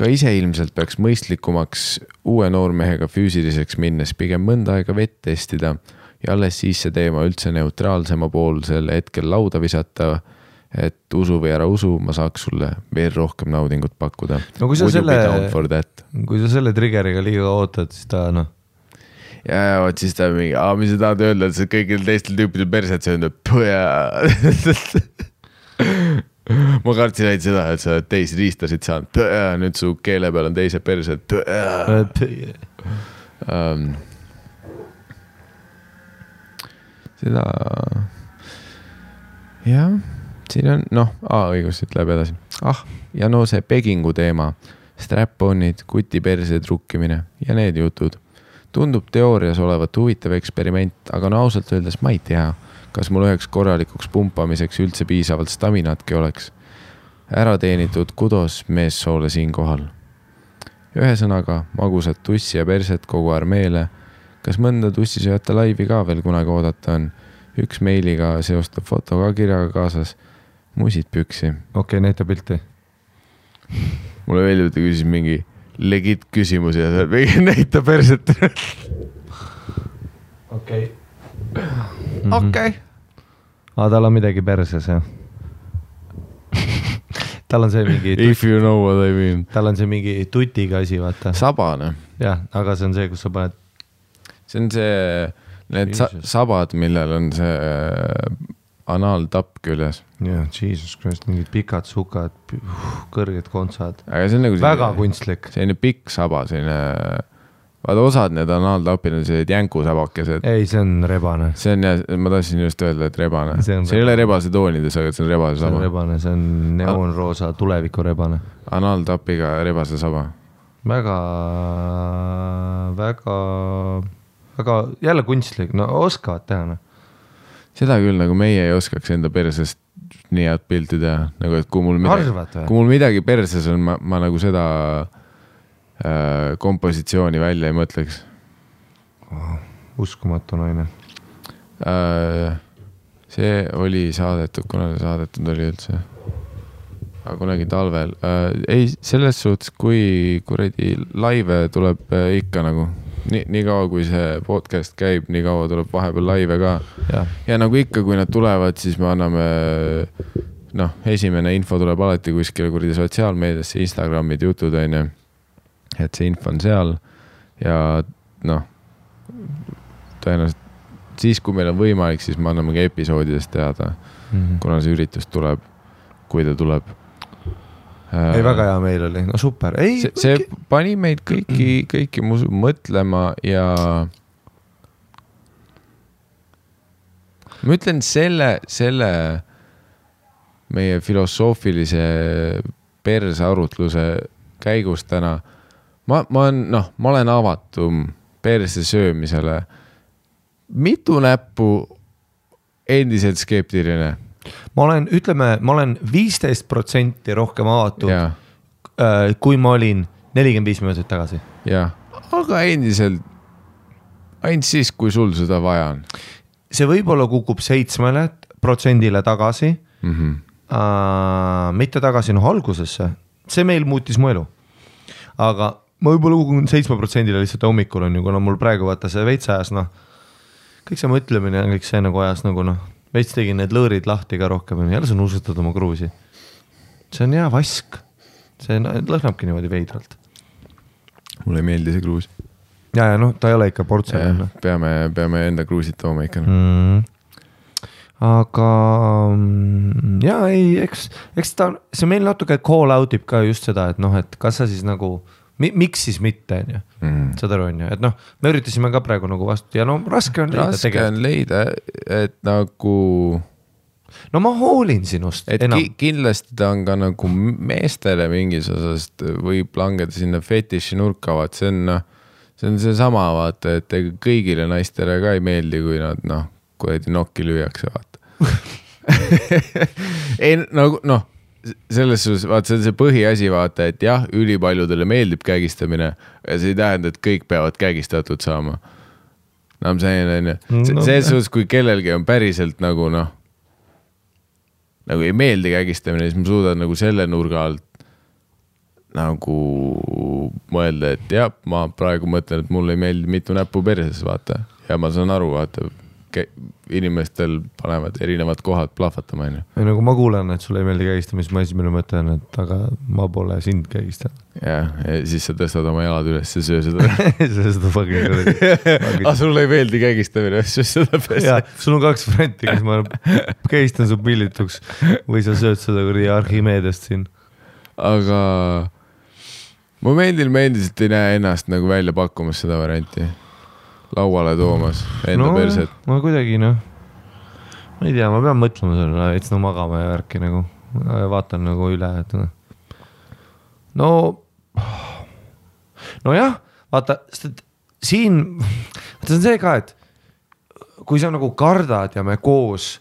ka ise ilmselt peaks mõistlikumaks uue noormehega füüsiliseks minnes pigem mõnda aega vett testida ja alles siis see teema üldse neutraalsema poolsel hetkel lauda visata et usu või ära usu, ma saaks sulle veel rohkem naudingut pakkuda. No kui sa selle- For that? kui sa selle trigger'iga liiga ootad, siis ta noh, ja, vot siis ta mingi, aa, mis sa tahad öelda, et sa kõigil teistel tüüpidel perset söönud, ma kartsin ainult seda, et sa oled teisi riistasid saanud, nüüd su keele peal on teise persed. Um, seda, jah, siin on noh, õigus, siit läheb edasi. ah, ja no see pegingu teema, strap-on'id, kutiperse trukkimine ja need jutud. tundub teoorias olevat huvitav eksperiment, aga no ausalt öeldes ma ei tea, kas mul üheks korralikuks pumpamiseks üldse piisavalt staminatki oleks. ära teenitud kudos meessoole siinkohal ühesõnaga magusat tussi ja perset kogu armeele. Kas mõnda tussisööta laivi ka veel kunagi oodata on? üks meiliga seostav foto ka kirjaga kaasas. musid püksi. okei okay,, näita pilti. mulle meeldib, et ta küsis mingi legit küsimusi ja seal mingi näita perset. okei. okei. aa, tal on midagi perses jah? tal on see mingi, If you know what I mean. tal on see mingi tutiga asi, vaata. sabane, jah, aga see on see, kus sa paned, see on see, need sa sabad, millel on see äh, anaaltapp küljes. jah, jesus christ, mingid pikad sukad, kõrged kontsad, aga see on nagu väga kunstlik. selline pikk saba, selline, vaata osad need anaaltapid on sellised jänkusabakesed. ei, see on rebane, see on jah, ma tahtsin just öelda, et rebane. See ei ole rebase toonides, aga see on rebase see on saba. rebane, see on neoonroosa tulevikurebane. anaaltapiga rebase saba. väga, väga, väga jälle kunstlik, no oskavad teha noh. seda küll nagu meie ei oskaks enda persest nii head pilti teha, nagu et kui mul midagi, kui mul midagi perses on, ma, ma nagu seda äh, kompositsiooni välja ei mõtleks uskumatu naine. äh,. see oli saadetud, kuna see saadetud oli üldse? aga kunagi talvel äh,, ei selles suhtes, kui kuradi laive tuleb äh, ikka nagu nii, niikaua kui see podcast käib, nii kaua tuleb vahepeal laive ka ja nagu ikka, kui nad tulevad, siis me anname noh, esimene info tuleb alati kuskile kuradi sotsiaalmeediasse, Instagramid, jutud on ju. et see info on seal ja noh, tõenäoliselt siis, kui meil on võimalik, siis me anname ka episoodidest teada, kuna see üritus tuleb, kui ta tuleb. ei, väga hea meel oli, no super, ei see, pani meid kõiki, kõiki mõtlema ja. ma ütlen selle, selle meie filosoofilise persearutluse käigus täna. ma, ma olen, noh, ma olen avatum perse söömisele. mitu näppu endiselt skeptiline ma olen, ütleme, ma olen viisteist protsenti rohkem avatud, ja, kui ma olin nelikümmend viis minutit tagasi. ja, aga endiselt ainult siis, kui sul seda vaja on see võib-olla kukub seitsmele protsendile tagasi mm. -hmm. äh,, mitte tagasi noh algusesse, see meil muutis mu elu. aga ma võib-olla kukun seitsme protsendile lihtsalt hommikul on ju, kuna mul praegu vaata see veits ajas noh, kõik see mõtlemine ja kõik see nagu ajas nagu noh, veits tegin need lõõrid lahti ka rohkem, jälle sa nuusutad oma kruusi. see on hea vask, see lõhnabki niimoodi veidralt. mulle ei meeldi see kruus. ja, ja noh, ta ei ole ikka portsellan noh. peame, peame enda kruusid tooma ikka mm.. mm.. aga ja ei, eks, eks ta, see meil natuke call out ib ka just seda, et noh, et kas sa siis nagu, miks siis mitte, on ju. Mm. saad aru, on ju, et noh, me üritasime ka praegu nagu vastu ja no raske on leida raske on leida, et nagu, no ma hoolin sinust et enam ki,. kindlasti ta on ka nagu meestele mingis osas võib langeda sinna fetiši nurka, vaat see on noh, see on seesama vaata, et ega kõigile naistele ka ei meeldi, kui nad noh, kuradi nokki lüüakse, vaata. ei nagu noh, selles suhtes vaata, see on see põhiasi, vaata, et jah, ülipaljudele meeldib kägistamine ja see ei tähenda, et kõik peavad kägistatud saama. no see on, on ju, No selles suhtes, kui kellelgi on päriselt nagu noh, nagu ei meeldi kägistamine, siis ma suudan nagu selle nurga alt nagu mõelda, et jah, ma praegu mõtlen, et mulle ei meeldi mitu näppu perses, vaata. ja ma saan aru, vaata, inimestel panevad erinevad kohad plahvatama, onju. ei no kui ma kuulen, et sulle ei meeldi kägistamine, siis mu esimene mõte on, et aga ma pole sind kägistanud. jah, ja siis sa tõstad oma jalad üles ja söö seda. seda fucking kuradi. aga sulle ei meeldi kägistamine, söö seda perse. sul on kaks varianti, kas ma kägistan su pillituks või sa sööd seda kuradi Archimedest siin. aga ma meeldin, ma endiselt ei näe ennast nagu välja pakkumas seda varianti. Lauale toomas enda no, perset. ma kuidagi noh, ma ei tea, ma pean mõtlema sellele, veits no magama ja värki nagu, vaatan nagu üle, et noh. no, nojah, vaata, sest siin, vaata see on see ka, et kui sa nagu kardad ja me koos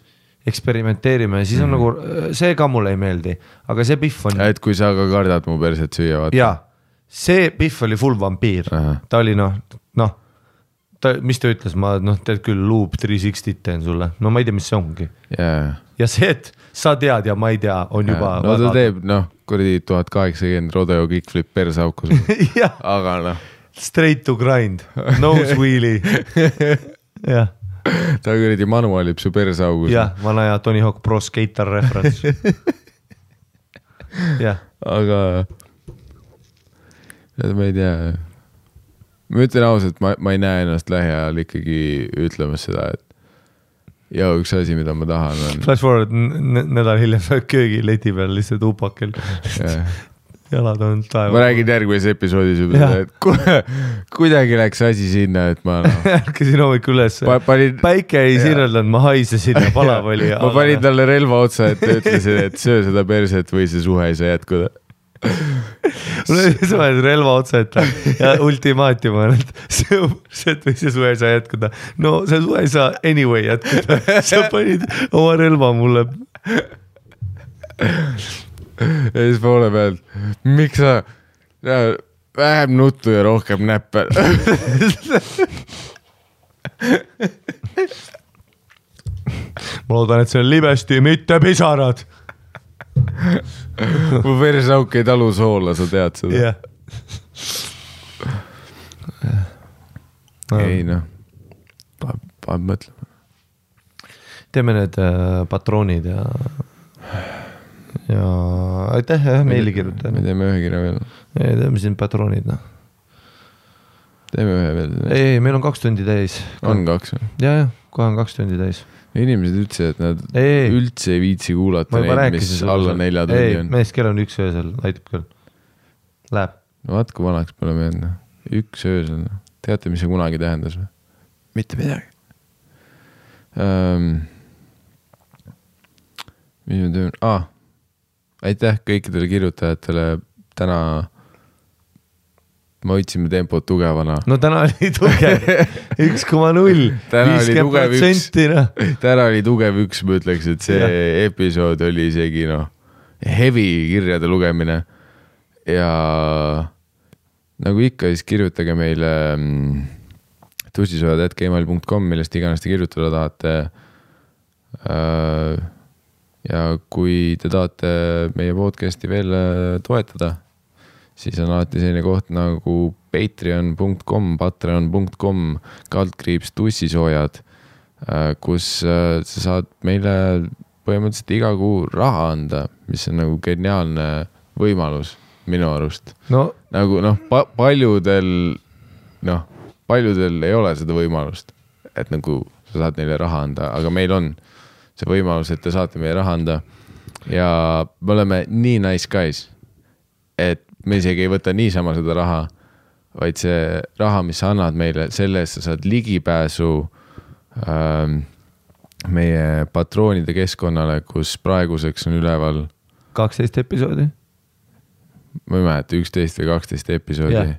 eksperimenteerime, siis on mm. nagu, see ka mulle ei meeldi, aga see Pihv on et kui sa ka kardad mu perset süüa, vaata. ja see Pihv oli full vampiir ta oli noh, noh, ta, mis ta ütles, ma noh, tead küll, loop three sixty't teen sulle, no ma ei tea, mis see ongi jaa, ja see, et sa tead ja ma ei tea, on juba. no ta teeb noh, kuradi tuhat kaheksakümmend rodeo kickflip persauku sulle, aga noh, straight to grind, nose wheelie. jah, ta kuradi manuaalib su persaugus. jah, vana hea Tony Hawk Pro Skater reference. jah, aga ma ei tea. Ma ütlen ausalt, ma, ma ei näe ennast lähiajal ikkagi ütlemas seda, et ja üks asi, mida ma tahan, on flash forward nädal hiljem sa oled köögileti peal lihtsalt upakel, jah. jalad on ma taevas. räägin järgmises episoodis juba seda, et kuule, kuidagi läks asi sinna, et ma noh, ärkasin hommikul üles Pa- panin- päike ei sirelnud, ma haisesin ja palav oli. ma panin talle relva otsa ette, ütlesin, et söö seda perset või see suhe ei saa jätkuda. Mul oli suhe relva otsa ette ja ultimaatum on, et see see või see suhe ei saa jätkuda. no see suhe ei saa anyway jätkuda, sa panid oma relva mulle. ja siis poole pealt, miks sa, vähem nuttu ja rohkem näppe. ma loodan, et see on libesti, mitte pisarad. mu versauk ei talu soola, sa tead seda. jah. ei noh, paneb, paneb mõtlema. teeme need äh, patroonid ja, ja aitäh jah meili me kirjutajale. teeme ühe kirja veel, teeme siin patroonid noh. teeme ühe veel. ei, ei meil on kaks tundi täis. on kaks või? ja, ja kohe on kaks tundi täis. Inimesed ütlesid, et nad Ei, üldse ei viitsi kuulata neid, mis alla nelja tunni, on. mees, kell on üks öösel, aitab küll. Läheb. no vaat kui vanaks me oleme jäänud, noh. üks öösel, noh. teate, mis see kunagi tähendas või? mitte midagi um,. mis me teeme ah,, aitäh kõikidele kirjutajatele, täna me hoidsime tempot tugevana. no täna oli tugev, üks koma null, viiskümmend protsenti noh. täna oli tugev üks, ma ütleks, et see ja. episood oli isegi noh, heavy kirjade lugemine ja nagu ikka, siis kirjutage meile mm, tussisojad.gmail.com, millest iganes te kirjutada tahate. ja kui te tahate meie podcast'i veel äh, toetada, siis on alati selline koht nagu patreon.com, patreon.com, kaldkriips tussisoojad, kus äh, sa saad meile põhimõtteliselt iga kuu raha anda, mis on nagu geniaalne võimalus minu arust. no nagu noh pa, paljudel noh, paljudel ei ole seda võimalust, et nagu sa saad neile raha anda, aga meil on see võimalus, et te saate meile raha anda. ja me oleme nii nice guys, et me isegi ei võta niisama seda raha, vaid see raha, mis sa annad meile, selle eest sa saad ligipääsu ähm, meie patroonide keskkonnale, kus praeguseks on üleval, kaksteist episoodi. ma ei mäleta, üksteist või kaksteist episoodi. Jah,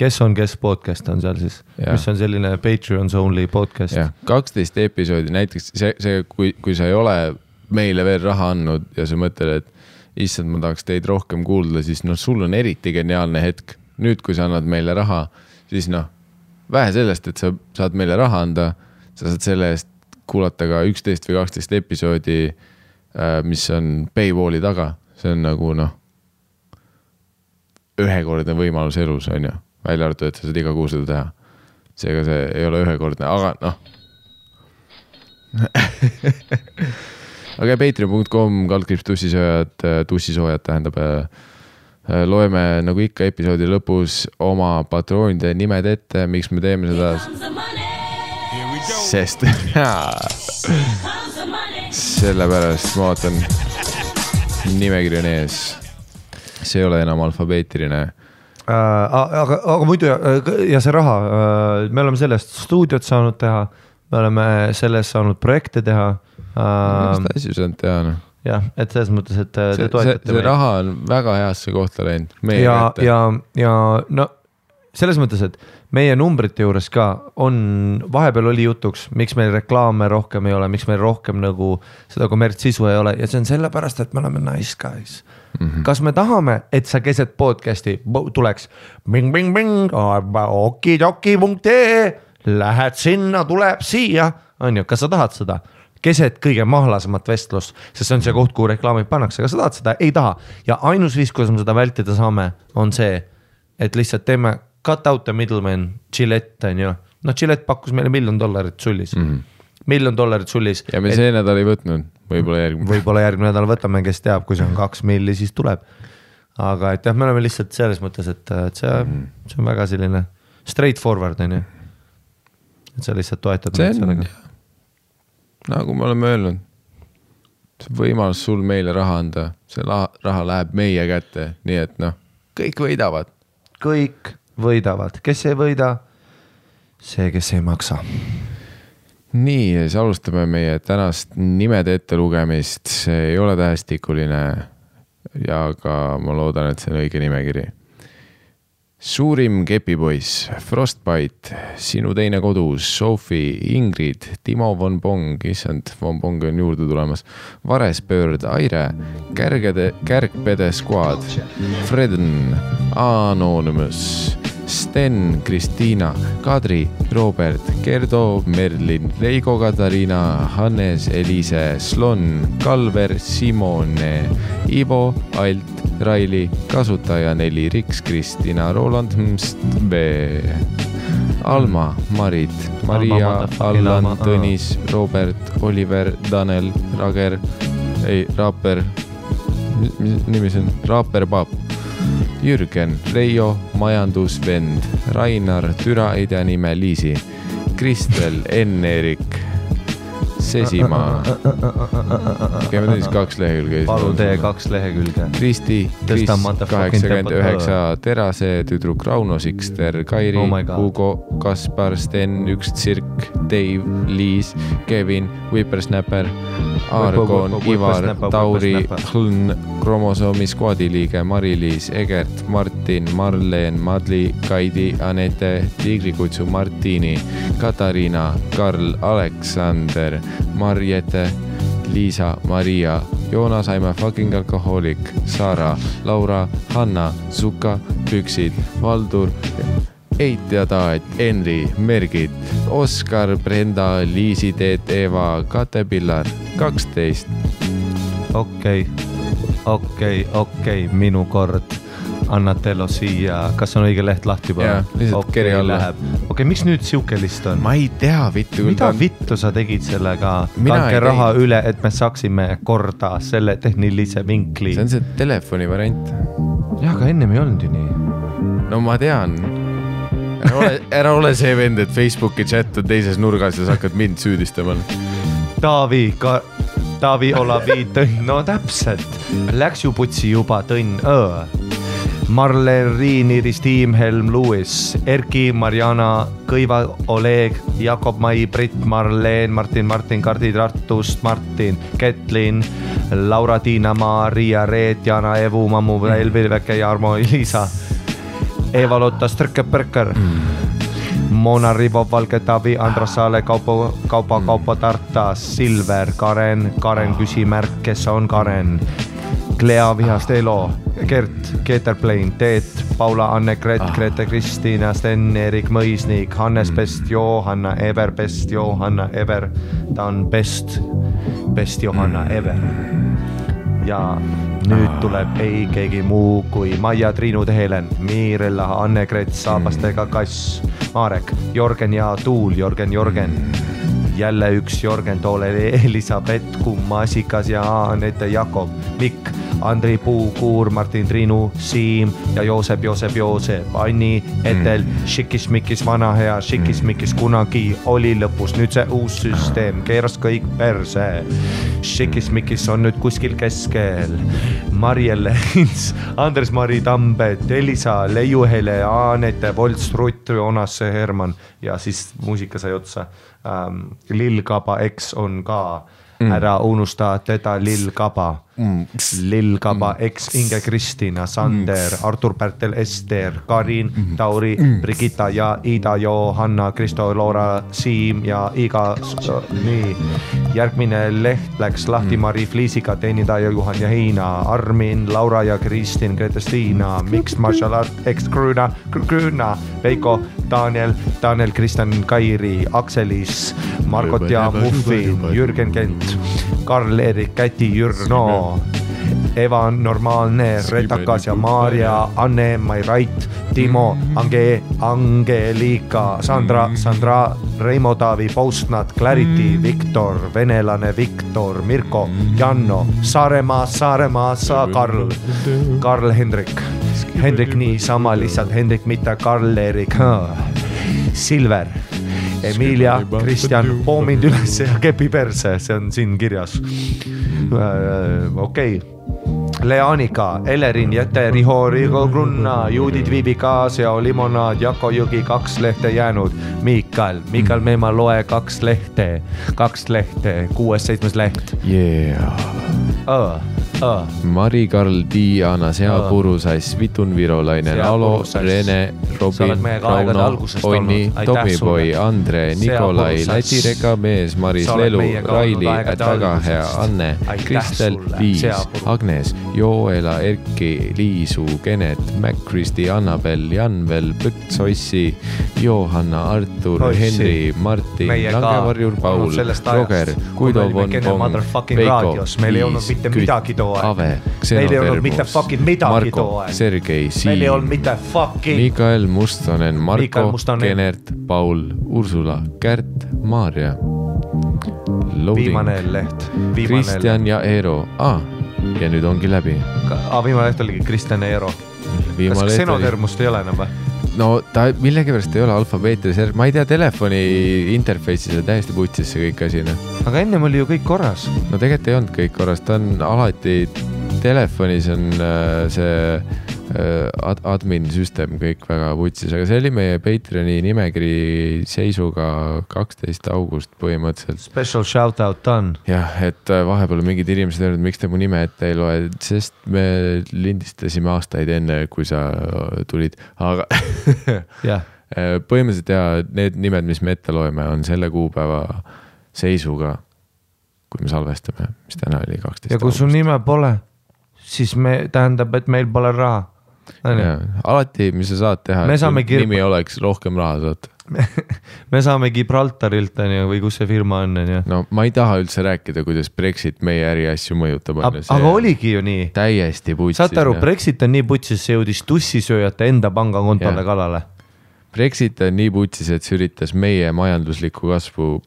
kes on kes podcast on seal siis, mis on selline Patreon's only podcast. kaksteist episoodi, näiteks see, see, kui, kui sa ei ole meile veel raha andnud ja sa mõtled, et issand, ma tahaks teid rohkem kuulda, siis noh, sul on eriti geniaalne hetk. nüüd, kui sa annad meile raha, siis noh, vähe sellest, et sa saad meile raha anda, sa saad selle eest kuulata ka üksteist või kaksteist episoodi, mis on paywall'i taga, see on nagu noh, ühekordne võimalus elus, on ju, välja arvatud, et sa saad iga kuu seda teha seega see ei ole ühekordne, aga noh. aga patreon.com kaldkriips tussisoojad, tussisoojad tähendab. loeme nagu ikka episoodi lõpus oma patroonide nimed ette, miks me teeme seda, sest sellepärast ma vaatan, nimekiri on ees. see ei ole enam alfabeetiline. Äh, aga, aga muidu ja, ja see raha, me oleme sellest stuudiot saanud teha, me oleme selles saanud projekte teha uh,. igast asju saanud teha noh. jah, et selles mõttes, et äh, see te, toetate see raha on väga heasse kohta läinud. ja, ja, ja no selles mõttes, et meie numbrite juures ka on, vahepeal oli jutuks, miks meil reklaame rohkem ei ole, miks meil rohkem nagu seda kommertssisu ei ole ja see on sellepärast, et me oleme nice guys mm. -hmm. kas me tahame, et sa keset podcast'i tuleks okidoki.ee, lähed sinna, tuleb siia, on ju, kas sa tahad seda? Keset kõige mahlasemat vestlust, sest see on see koht, kuhu reklaamid pannakse, kas sa tahad seda, ei taha ja ainus viis, kuidas me seda vältida saame, on see, et lihtsalt teeme cut out the middleman, Gillette on ju, noh Gillette pakkus meile miljon dollarit sullis mm, -hmm. miljon dollarit sullis. ja me see nädal ei võtnud, võib-olla järgmine. võib-olla järgmine nädal võtame, kes teab, kui see on kaks milli, siis tuleb. aga et jah, me oleme lihtsalt selles mõttes, et, et see, see on väga selline straight forward on ju. et sa lihtsalt toetad meid sellega., nagu me oleme öelnud, võimalus sul meile raha anda, see raha läheb meie kätte, nii et noh, kõik võidavad. kõik võidavad, kes ei võida, see, kes ei maksa. nii, siis alustame meie tänast nimede ettelugemist, see ei ole tähestikuline. ja ka ma loodan, et see on õige nimekiri. Suurim kepipoiss, Frostbite, Sinu teine kodus, Sophie, Ingrid, Timo von Pong, issand, von Pong on juurde tulemas, Varespöörd, Aire, Kärgede, Kärgpede Squad, Freden, Anonymous, Sten, Kristiina, Kadri, Robert, Gerdo, Merlin, Reigo Katariina, Hannes, Eliise, Slon, Kalver, Simone, Ivo, Alt, Raili, kasutaja neli, Riks, Kristina, Roland, B, Alma, Marit, Maria, Allan Tõnis, Robert, Oliver, Tanel, Rager, ei, Raaper, mis nimi see on, Raaper Paap, Jürgen, Reio, majandusvend, Rainar, türa ei tea nime, Liisi, Kristel, Enn-Erik, Sesimaa. käime teis kaks lehekülge. palun tee. kaks lehekülge. Kristi, Kris kaheksakümmend üheksa, Terase tüdruk Rauno Sikster, Kairi Oh Hugo, Kaspar, Sten, üks tsirk, Dave, Liis, Kevin, Whippersnapper, Argon, Whipper- Ivar Tauri. Hln, kromosoomi skvadi liige Mari-Liis, Egert, Martin, Marleen, Madli, Kaidi, Anette, Tiigrikutsu Martini, Katariina, Karl, Aleksander, Marjete, Liisa, Maria, Joonas, I m a fucking alcoholic, Sara, Laura, Hanna, Suka, Püksid, Valdur, Eit ja Taat, Henri, Mergit, Oskar, Brenda, Liisi, Teet, Eva, Kate Pillar, kaksteist. okei, okei, okei, minu kord. Annatello siia, kas on õige leht lahti juba Jaa,? lihtsalt keri alla. okei okay,, miks nüüd sihuke list on? ma ei tea, vittu. mida vittu sa tegid sellega? Ei raha teinud. üle, et me saaksime korda selle tehnilise vinkli see. on see telefoni variant. jah, aga ennem ei olnud ju nii. no ma tean. Ära ole, ära ole see vend, et Facebooki chat on teises nurgas ja sa hakkad mind süüdistama. Taavi, ka Taavi Olavi Tõnn, no täpselt, läks ju putsi juba Tõnn Õ. Marleriin, Iris Tiim, Helm Lewis, Erki, Mariana, Kõiva, Oleg, Jakob Mai, Brit, Marleen, Martin, Martin, Kardi Tartust, Martin, Ketlin, Laura-Tiina, Maria, Reet, Jana, Evu, Mammu, Elvir Väke, Jarmo, Liisa, Eva-Lotta Strõkke-Põrker Mona Rivo, Valge Tavi, Andros Saale, Kaupo, Kaupo, Kaupo Tartas, Silver, Karen, Karen küsimärk, kes on Karen? Clea Vihast Elo, Gert, Keeter Plein, Teet, Paula, Anne, Gret ah., Grete, Kristiina, Sten, Erik Mõisnik, Hannes mm. Best, Johanna Ever, Best Johanna Ever. ta on best, best Johanna mm. Ever. Ja nüüd tuleb ei keegi muu kui Maia, Triinu Tehelen, Miirella, Anne-Gret, Saabastega kass, Marek, Jörgen ja Tuul, Jörgen, Jörgen. jälle üks Jörgen, toole Elisabeth, Kummasikas ja Anette Jakob, Mikk, Andri Puukuur, Martin Triinu, Siim ja Joosep, Joosep, Joosep, Anni, Etel, Šikis-Mikis, vana hea Šikis-Mikis kunagi oli lõpus, nüüd see uus süsteem keeras kõik perse. Šikis-Mikis on nüüd kuskil keskel. Marielle Hins, Andres-Mari Tambet, Elisa Leiuhele, Anette Volts, Rutt, Jonasse Herman ja siis muusika sai otsa ähm,. Lill Kaba X on ka mm., ära unusta teda, Lill Kaba mm.. Lill Kaba mm. X, Inge Kristina, Sander mm., Artur Pärtel, Ester, Karin mm., Tauri mm., Brigitta ja Ida, Johanna, Kristo, Loora, Siim ja iga, nii. järgmine leht läks lahti mm. Mari Fliisiga, teenindaja Juhan ja Heina, Armin, Laura ja Kristin, Grete-Stiina, Mixed Martial Art, Ex Grüna, Grüna, Veiko, Daniel, Daniel, Kristjan Kairi, Akselis, Margot ja Muffin, Jürgen Kent, Karl-Erik Käti, Jürno, Eva Normaalne, Retakas ja Maarja, Anne, Mairait, Timo, Ange, Angelika, Sandra, Sandra, Reimo Taavi, Postnat, Clarity, Viktor, venelane Viktor, Mirko, Janno, Saaremaa, Saaremaa, sa Karl, Karl Hendrik, Hendrik niisama lihtsalt Hendrik, mitte Karl-Erik, Silver, Emilia, Kristjan, poomind üles ja kepi perse, see on siin kirjas. okei Leanika, Elerin, Jete, Riho, Rigo Grunna, Juudit, Viibika, Seo Limonaad, Jako Jõgi, kaks lehte jäänud. Miikal, Miikal Meemaa, loe kaks lehte, kaks lehte, kuues-seitsmes leht yeah.. uh,. Uh. Mari-Karl, Diana, Seapurusas, Vitun Virolaine, Alo. Rene, Robin, Rauno Onni sulle. Andre, Nikolai. Läti rekamees, Maris Lelu, Raili, väga hea. Anne, Kristel Liis Agnes, Joela, Erki, Liisu, Genet, Mac-Kristi, Annabel, Janvel, Põtt, Sossi, Johanna, Artur, Ossi. Henri, Martin, Langevarjur, Paul Roger, kui Guido me olime von Kene Pong, motherfucking Veiko raadios., too aeg. Meil ei olnud mitte fucking midagi too Marko, aeg. Sergei, meil ei olnud Siim, mitte fucking Mikael Mustonen, Marko, Mustonen. Genert, Paul, Ursula, Kärt, Maarja. viimane leht, Kristjan ja Eero ah,, ja nüüd ongi läbi. ah, viimane leht oligi Kristjan Eero. kas leht oli, ksenotermust ei ole enam või? No ta millegipärast ei ole alfabeetilis, ma ei tea, telefoni interface'is on täiesti putsis see kõik asi, noh. aga ennem oli ju kõik korras. no tegelikult ei olnud kõik korras, ta on alati, telefonis on äh, see ad, admin süsteem kõik väga putsis, aga see oli meie Patreoni nimekiri seisuga kaksteist august põhimõtteliselt. Special shout out done. jah, et äh, vahepeal mingid inimesed öelnud, miks te mu nime ette ei loe, sest me lindistasime aastaid enne, kui sa tulid, aga jah, Äh, põhimõtteliselt ja need nimed, mis me ette loeme, on selle kuupäeva seisuga, kui me salvestame, mis täna oli kaksteist. ja kui sul nime pole, siis me, tähendab, et meil pole raha. alati, mis sa saad teha, et kirp- nimi oleks rohkem raha saata. me saame Gibraltarilt onju või kus see firma on onju. no ma ei taha üldse rääkida, kuidas Brexit meie äriasju mõjutab. aga oligi ju nii. täiesti putsis. saate aru, Brexit on nii putsis, see jõudis tussisööjate enda pangakontole kallale. Brexit on nii putsis, et see üritas meie majanduslikku kasvu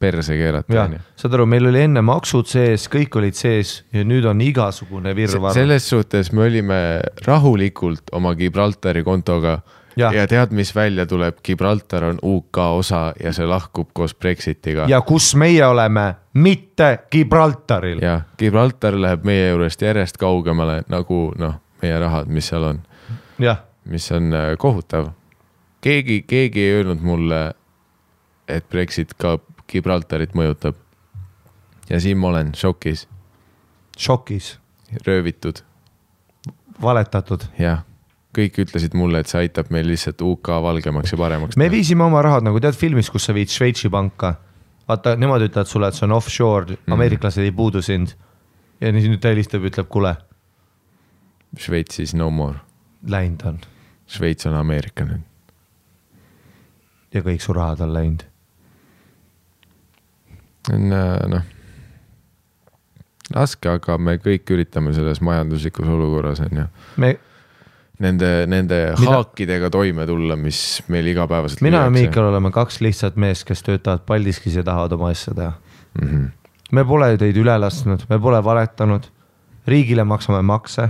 perse keerata, jah saad aru, meil oli enne maksud sees, kõik olid sees ja nüüd on igasugune virvarr. selles suhtes me olime rahulikult oma Gibraltari kontoga ja, Jah. ja tead, mis välja tuleb, Gibraltar on UK osa ja see lahkub koos Brexitiga. ja kus meie oleme, mitte Gibraltaril. ja Gibraltar läheb meie juurest järjest kaugemale, nagu noh, meie rahad, mis seal on, jah, mis on äh, kohutav. keegi, keegi ei öelnud mulle, et Brexit ka Gibraltarit mõjutab. ja siin ma olen šokis, šokis, röövitud valetatud. jah, kõik ütlesid mulle, et see aitab meil lihtsalt UK valgemaks ja paremaks me. viisime oma rahad nagu tead filmis, kus sa viid Šveitsi panka. vaata, nemad ütlevad sulle, et see on offshore, ameeriklased ei puudu sind. ja siis nüüd ta helistab, ütleb, kuule, Šveitsis no more, läinud on Šveits on Ameerika nüüd. ja kõik su rahad on läinud. On äh, noh, raske, aga me kõik üritame selles majanduslikus olukorras on ju me, nende, nende Mida- haakidega toime tulla, mis meil igapäevaselt. mina ja Miikal oleme kaks lihtsat meest, kes töötavad Paldiskis ja tahavad oma asja teha. mm. -hmm. me pole teid üle lasknud, me pole valetanud, riigile maksame makse.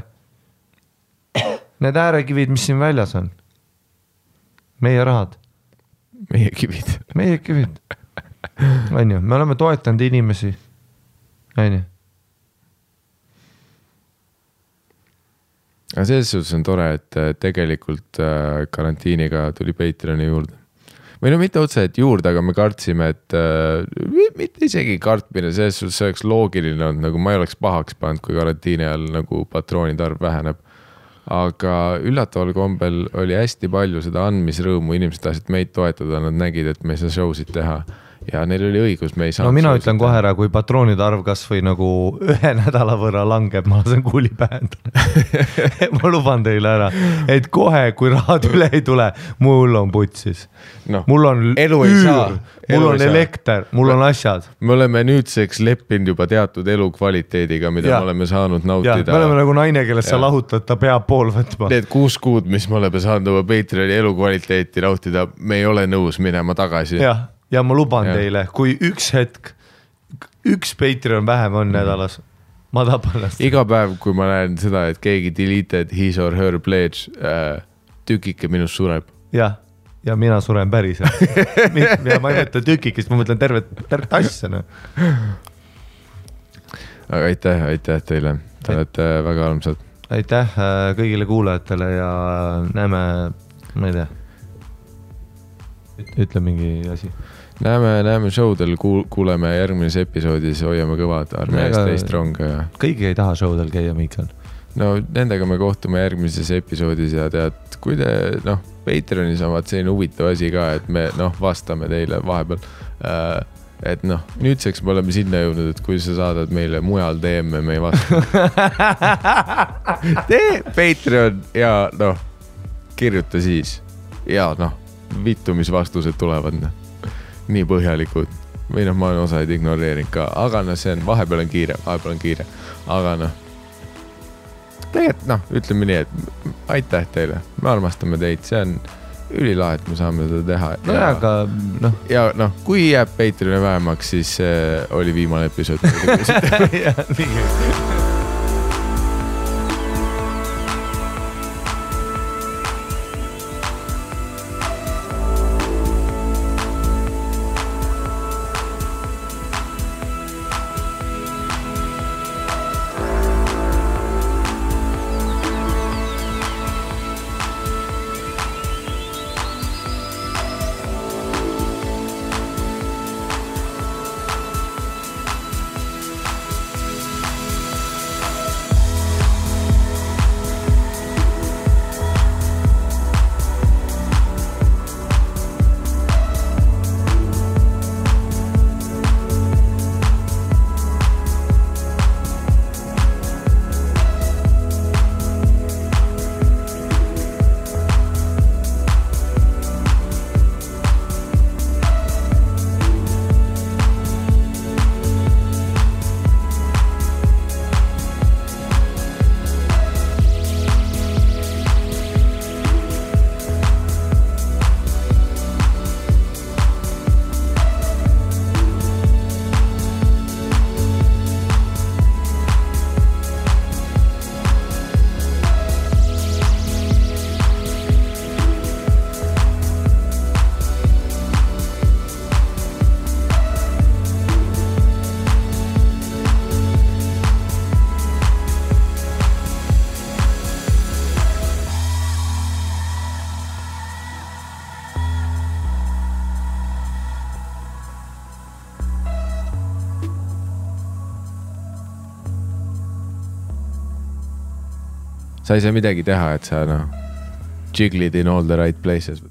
Need äärekivid, mis siin väljas on, meie rahad, meie kivid. meie kivid, on ju, me oleme toetanud inimesi. on ju aga selles suhtes on tore, et tegelikult äh, karantiiniga tuli Patreoni juurde. või no mitte otseselt juurde, aga me kartsime, et äh, mitte isegi kartmine, selles suhtes oleks loogiline olnud, nagu ma ei oleks pahaks pannud, kui karantiini ajal nagu patroonide arv väheneb. aga üllataval kombel oli hästi palju seda andmisrõõmu, inimesed tahtsid meid toetada, nad nägid, et me ei saa show sid teha ja neil oli õigus, me ei saa. no mina ütlen kohe ära, kui patroonide arv kasvõi nagu ühe nädala võrra langeb, ma lasen kuuli pähe endale ma luban teile ära, et kohe, kui rahad üle ei tule, mul on putsis Noh, mul on elu ei saa. mul on elekter, mul on asjad. me oleme nüüdseks leppinud juba teatud elukvaliteediga, mida Jah. me oleme saanud nautida. me oleme nagu naine, kellest sa Jah. lahutad, ta peab pool võtma. Need kuus kuud, mis me oleme saanud oma Patreoni elukvaliteeti nautida, me ei ole nõus minema tagasi. jah, ja ma luban Jah. teile, kui üks hetk, üks Patreon vähem on nädalas, ma tapan ennast. iga päev, kui ma näen seda, et keegi deleted his or her pledge äh,, tükike minust sureb. jah, ja mina suren päriselt. ja ma ei mõtle tükikest, ma mõtlen tervet, tervet asja noh. aga aitäh, aitäh teile, te olete väga armsad. aitäh äh, kõigile kuulajatele ja näeme, ma ei tea. ütle mingi asi. näeme, näeme show del, kuuleme järgmises episoodis, hoiame kõvad, armee eest, Aga- stay strong ja keegi ei taha show del käia, Miikal. no nendega me kohtume järgmises episoodis ja tead, kui te noh, Patreonis on vaat selline huvitav asi ka, et me noh, vastame teile vahepeal äh,. et noh, nüüdseks me oleme sinna jõudnud, et kui sa saadad meile mujal DM-e, me ei vasta. tee Patreon ja noh, kirjuta siis ja noh, vittu, mis vastused tulevad, noh. Nii põhjalikud või noh, ma olen osaid ignoreerinud ka, aga noh, see on, vahepeal on kiire, vahepeal on kiire, aga noh tegelikult noh, ütleme nii, et aitäh teile, me armastame teid, see on ülilahe, et me saame seda teha. nojah, aga noh, ja noh, kui jääb Patreoni vähemaks, siis see oli viimane episood. jah, nii. Sa ei saa midagi teha, et sa noh, jiglid in all the right places.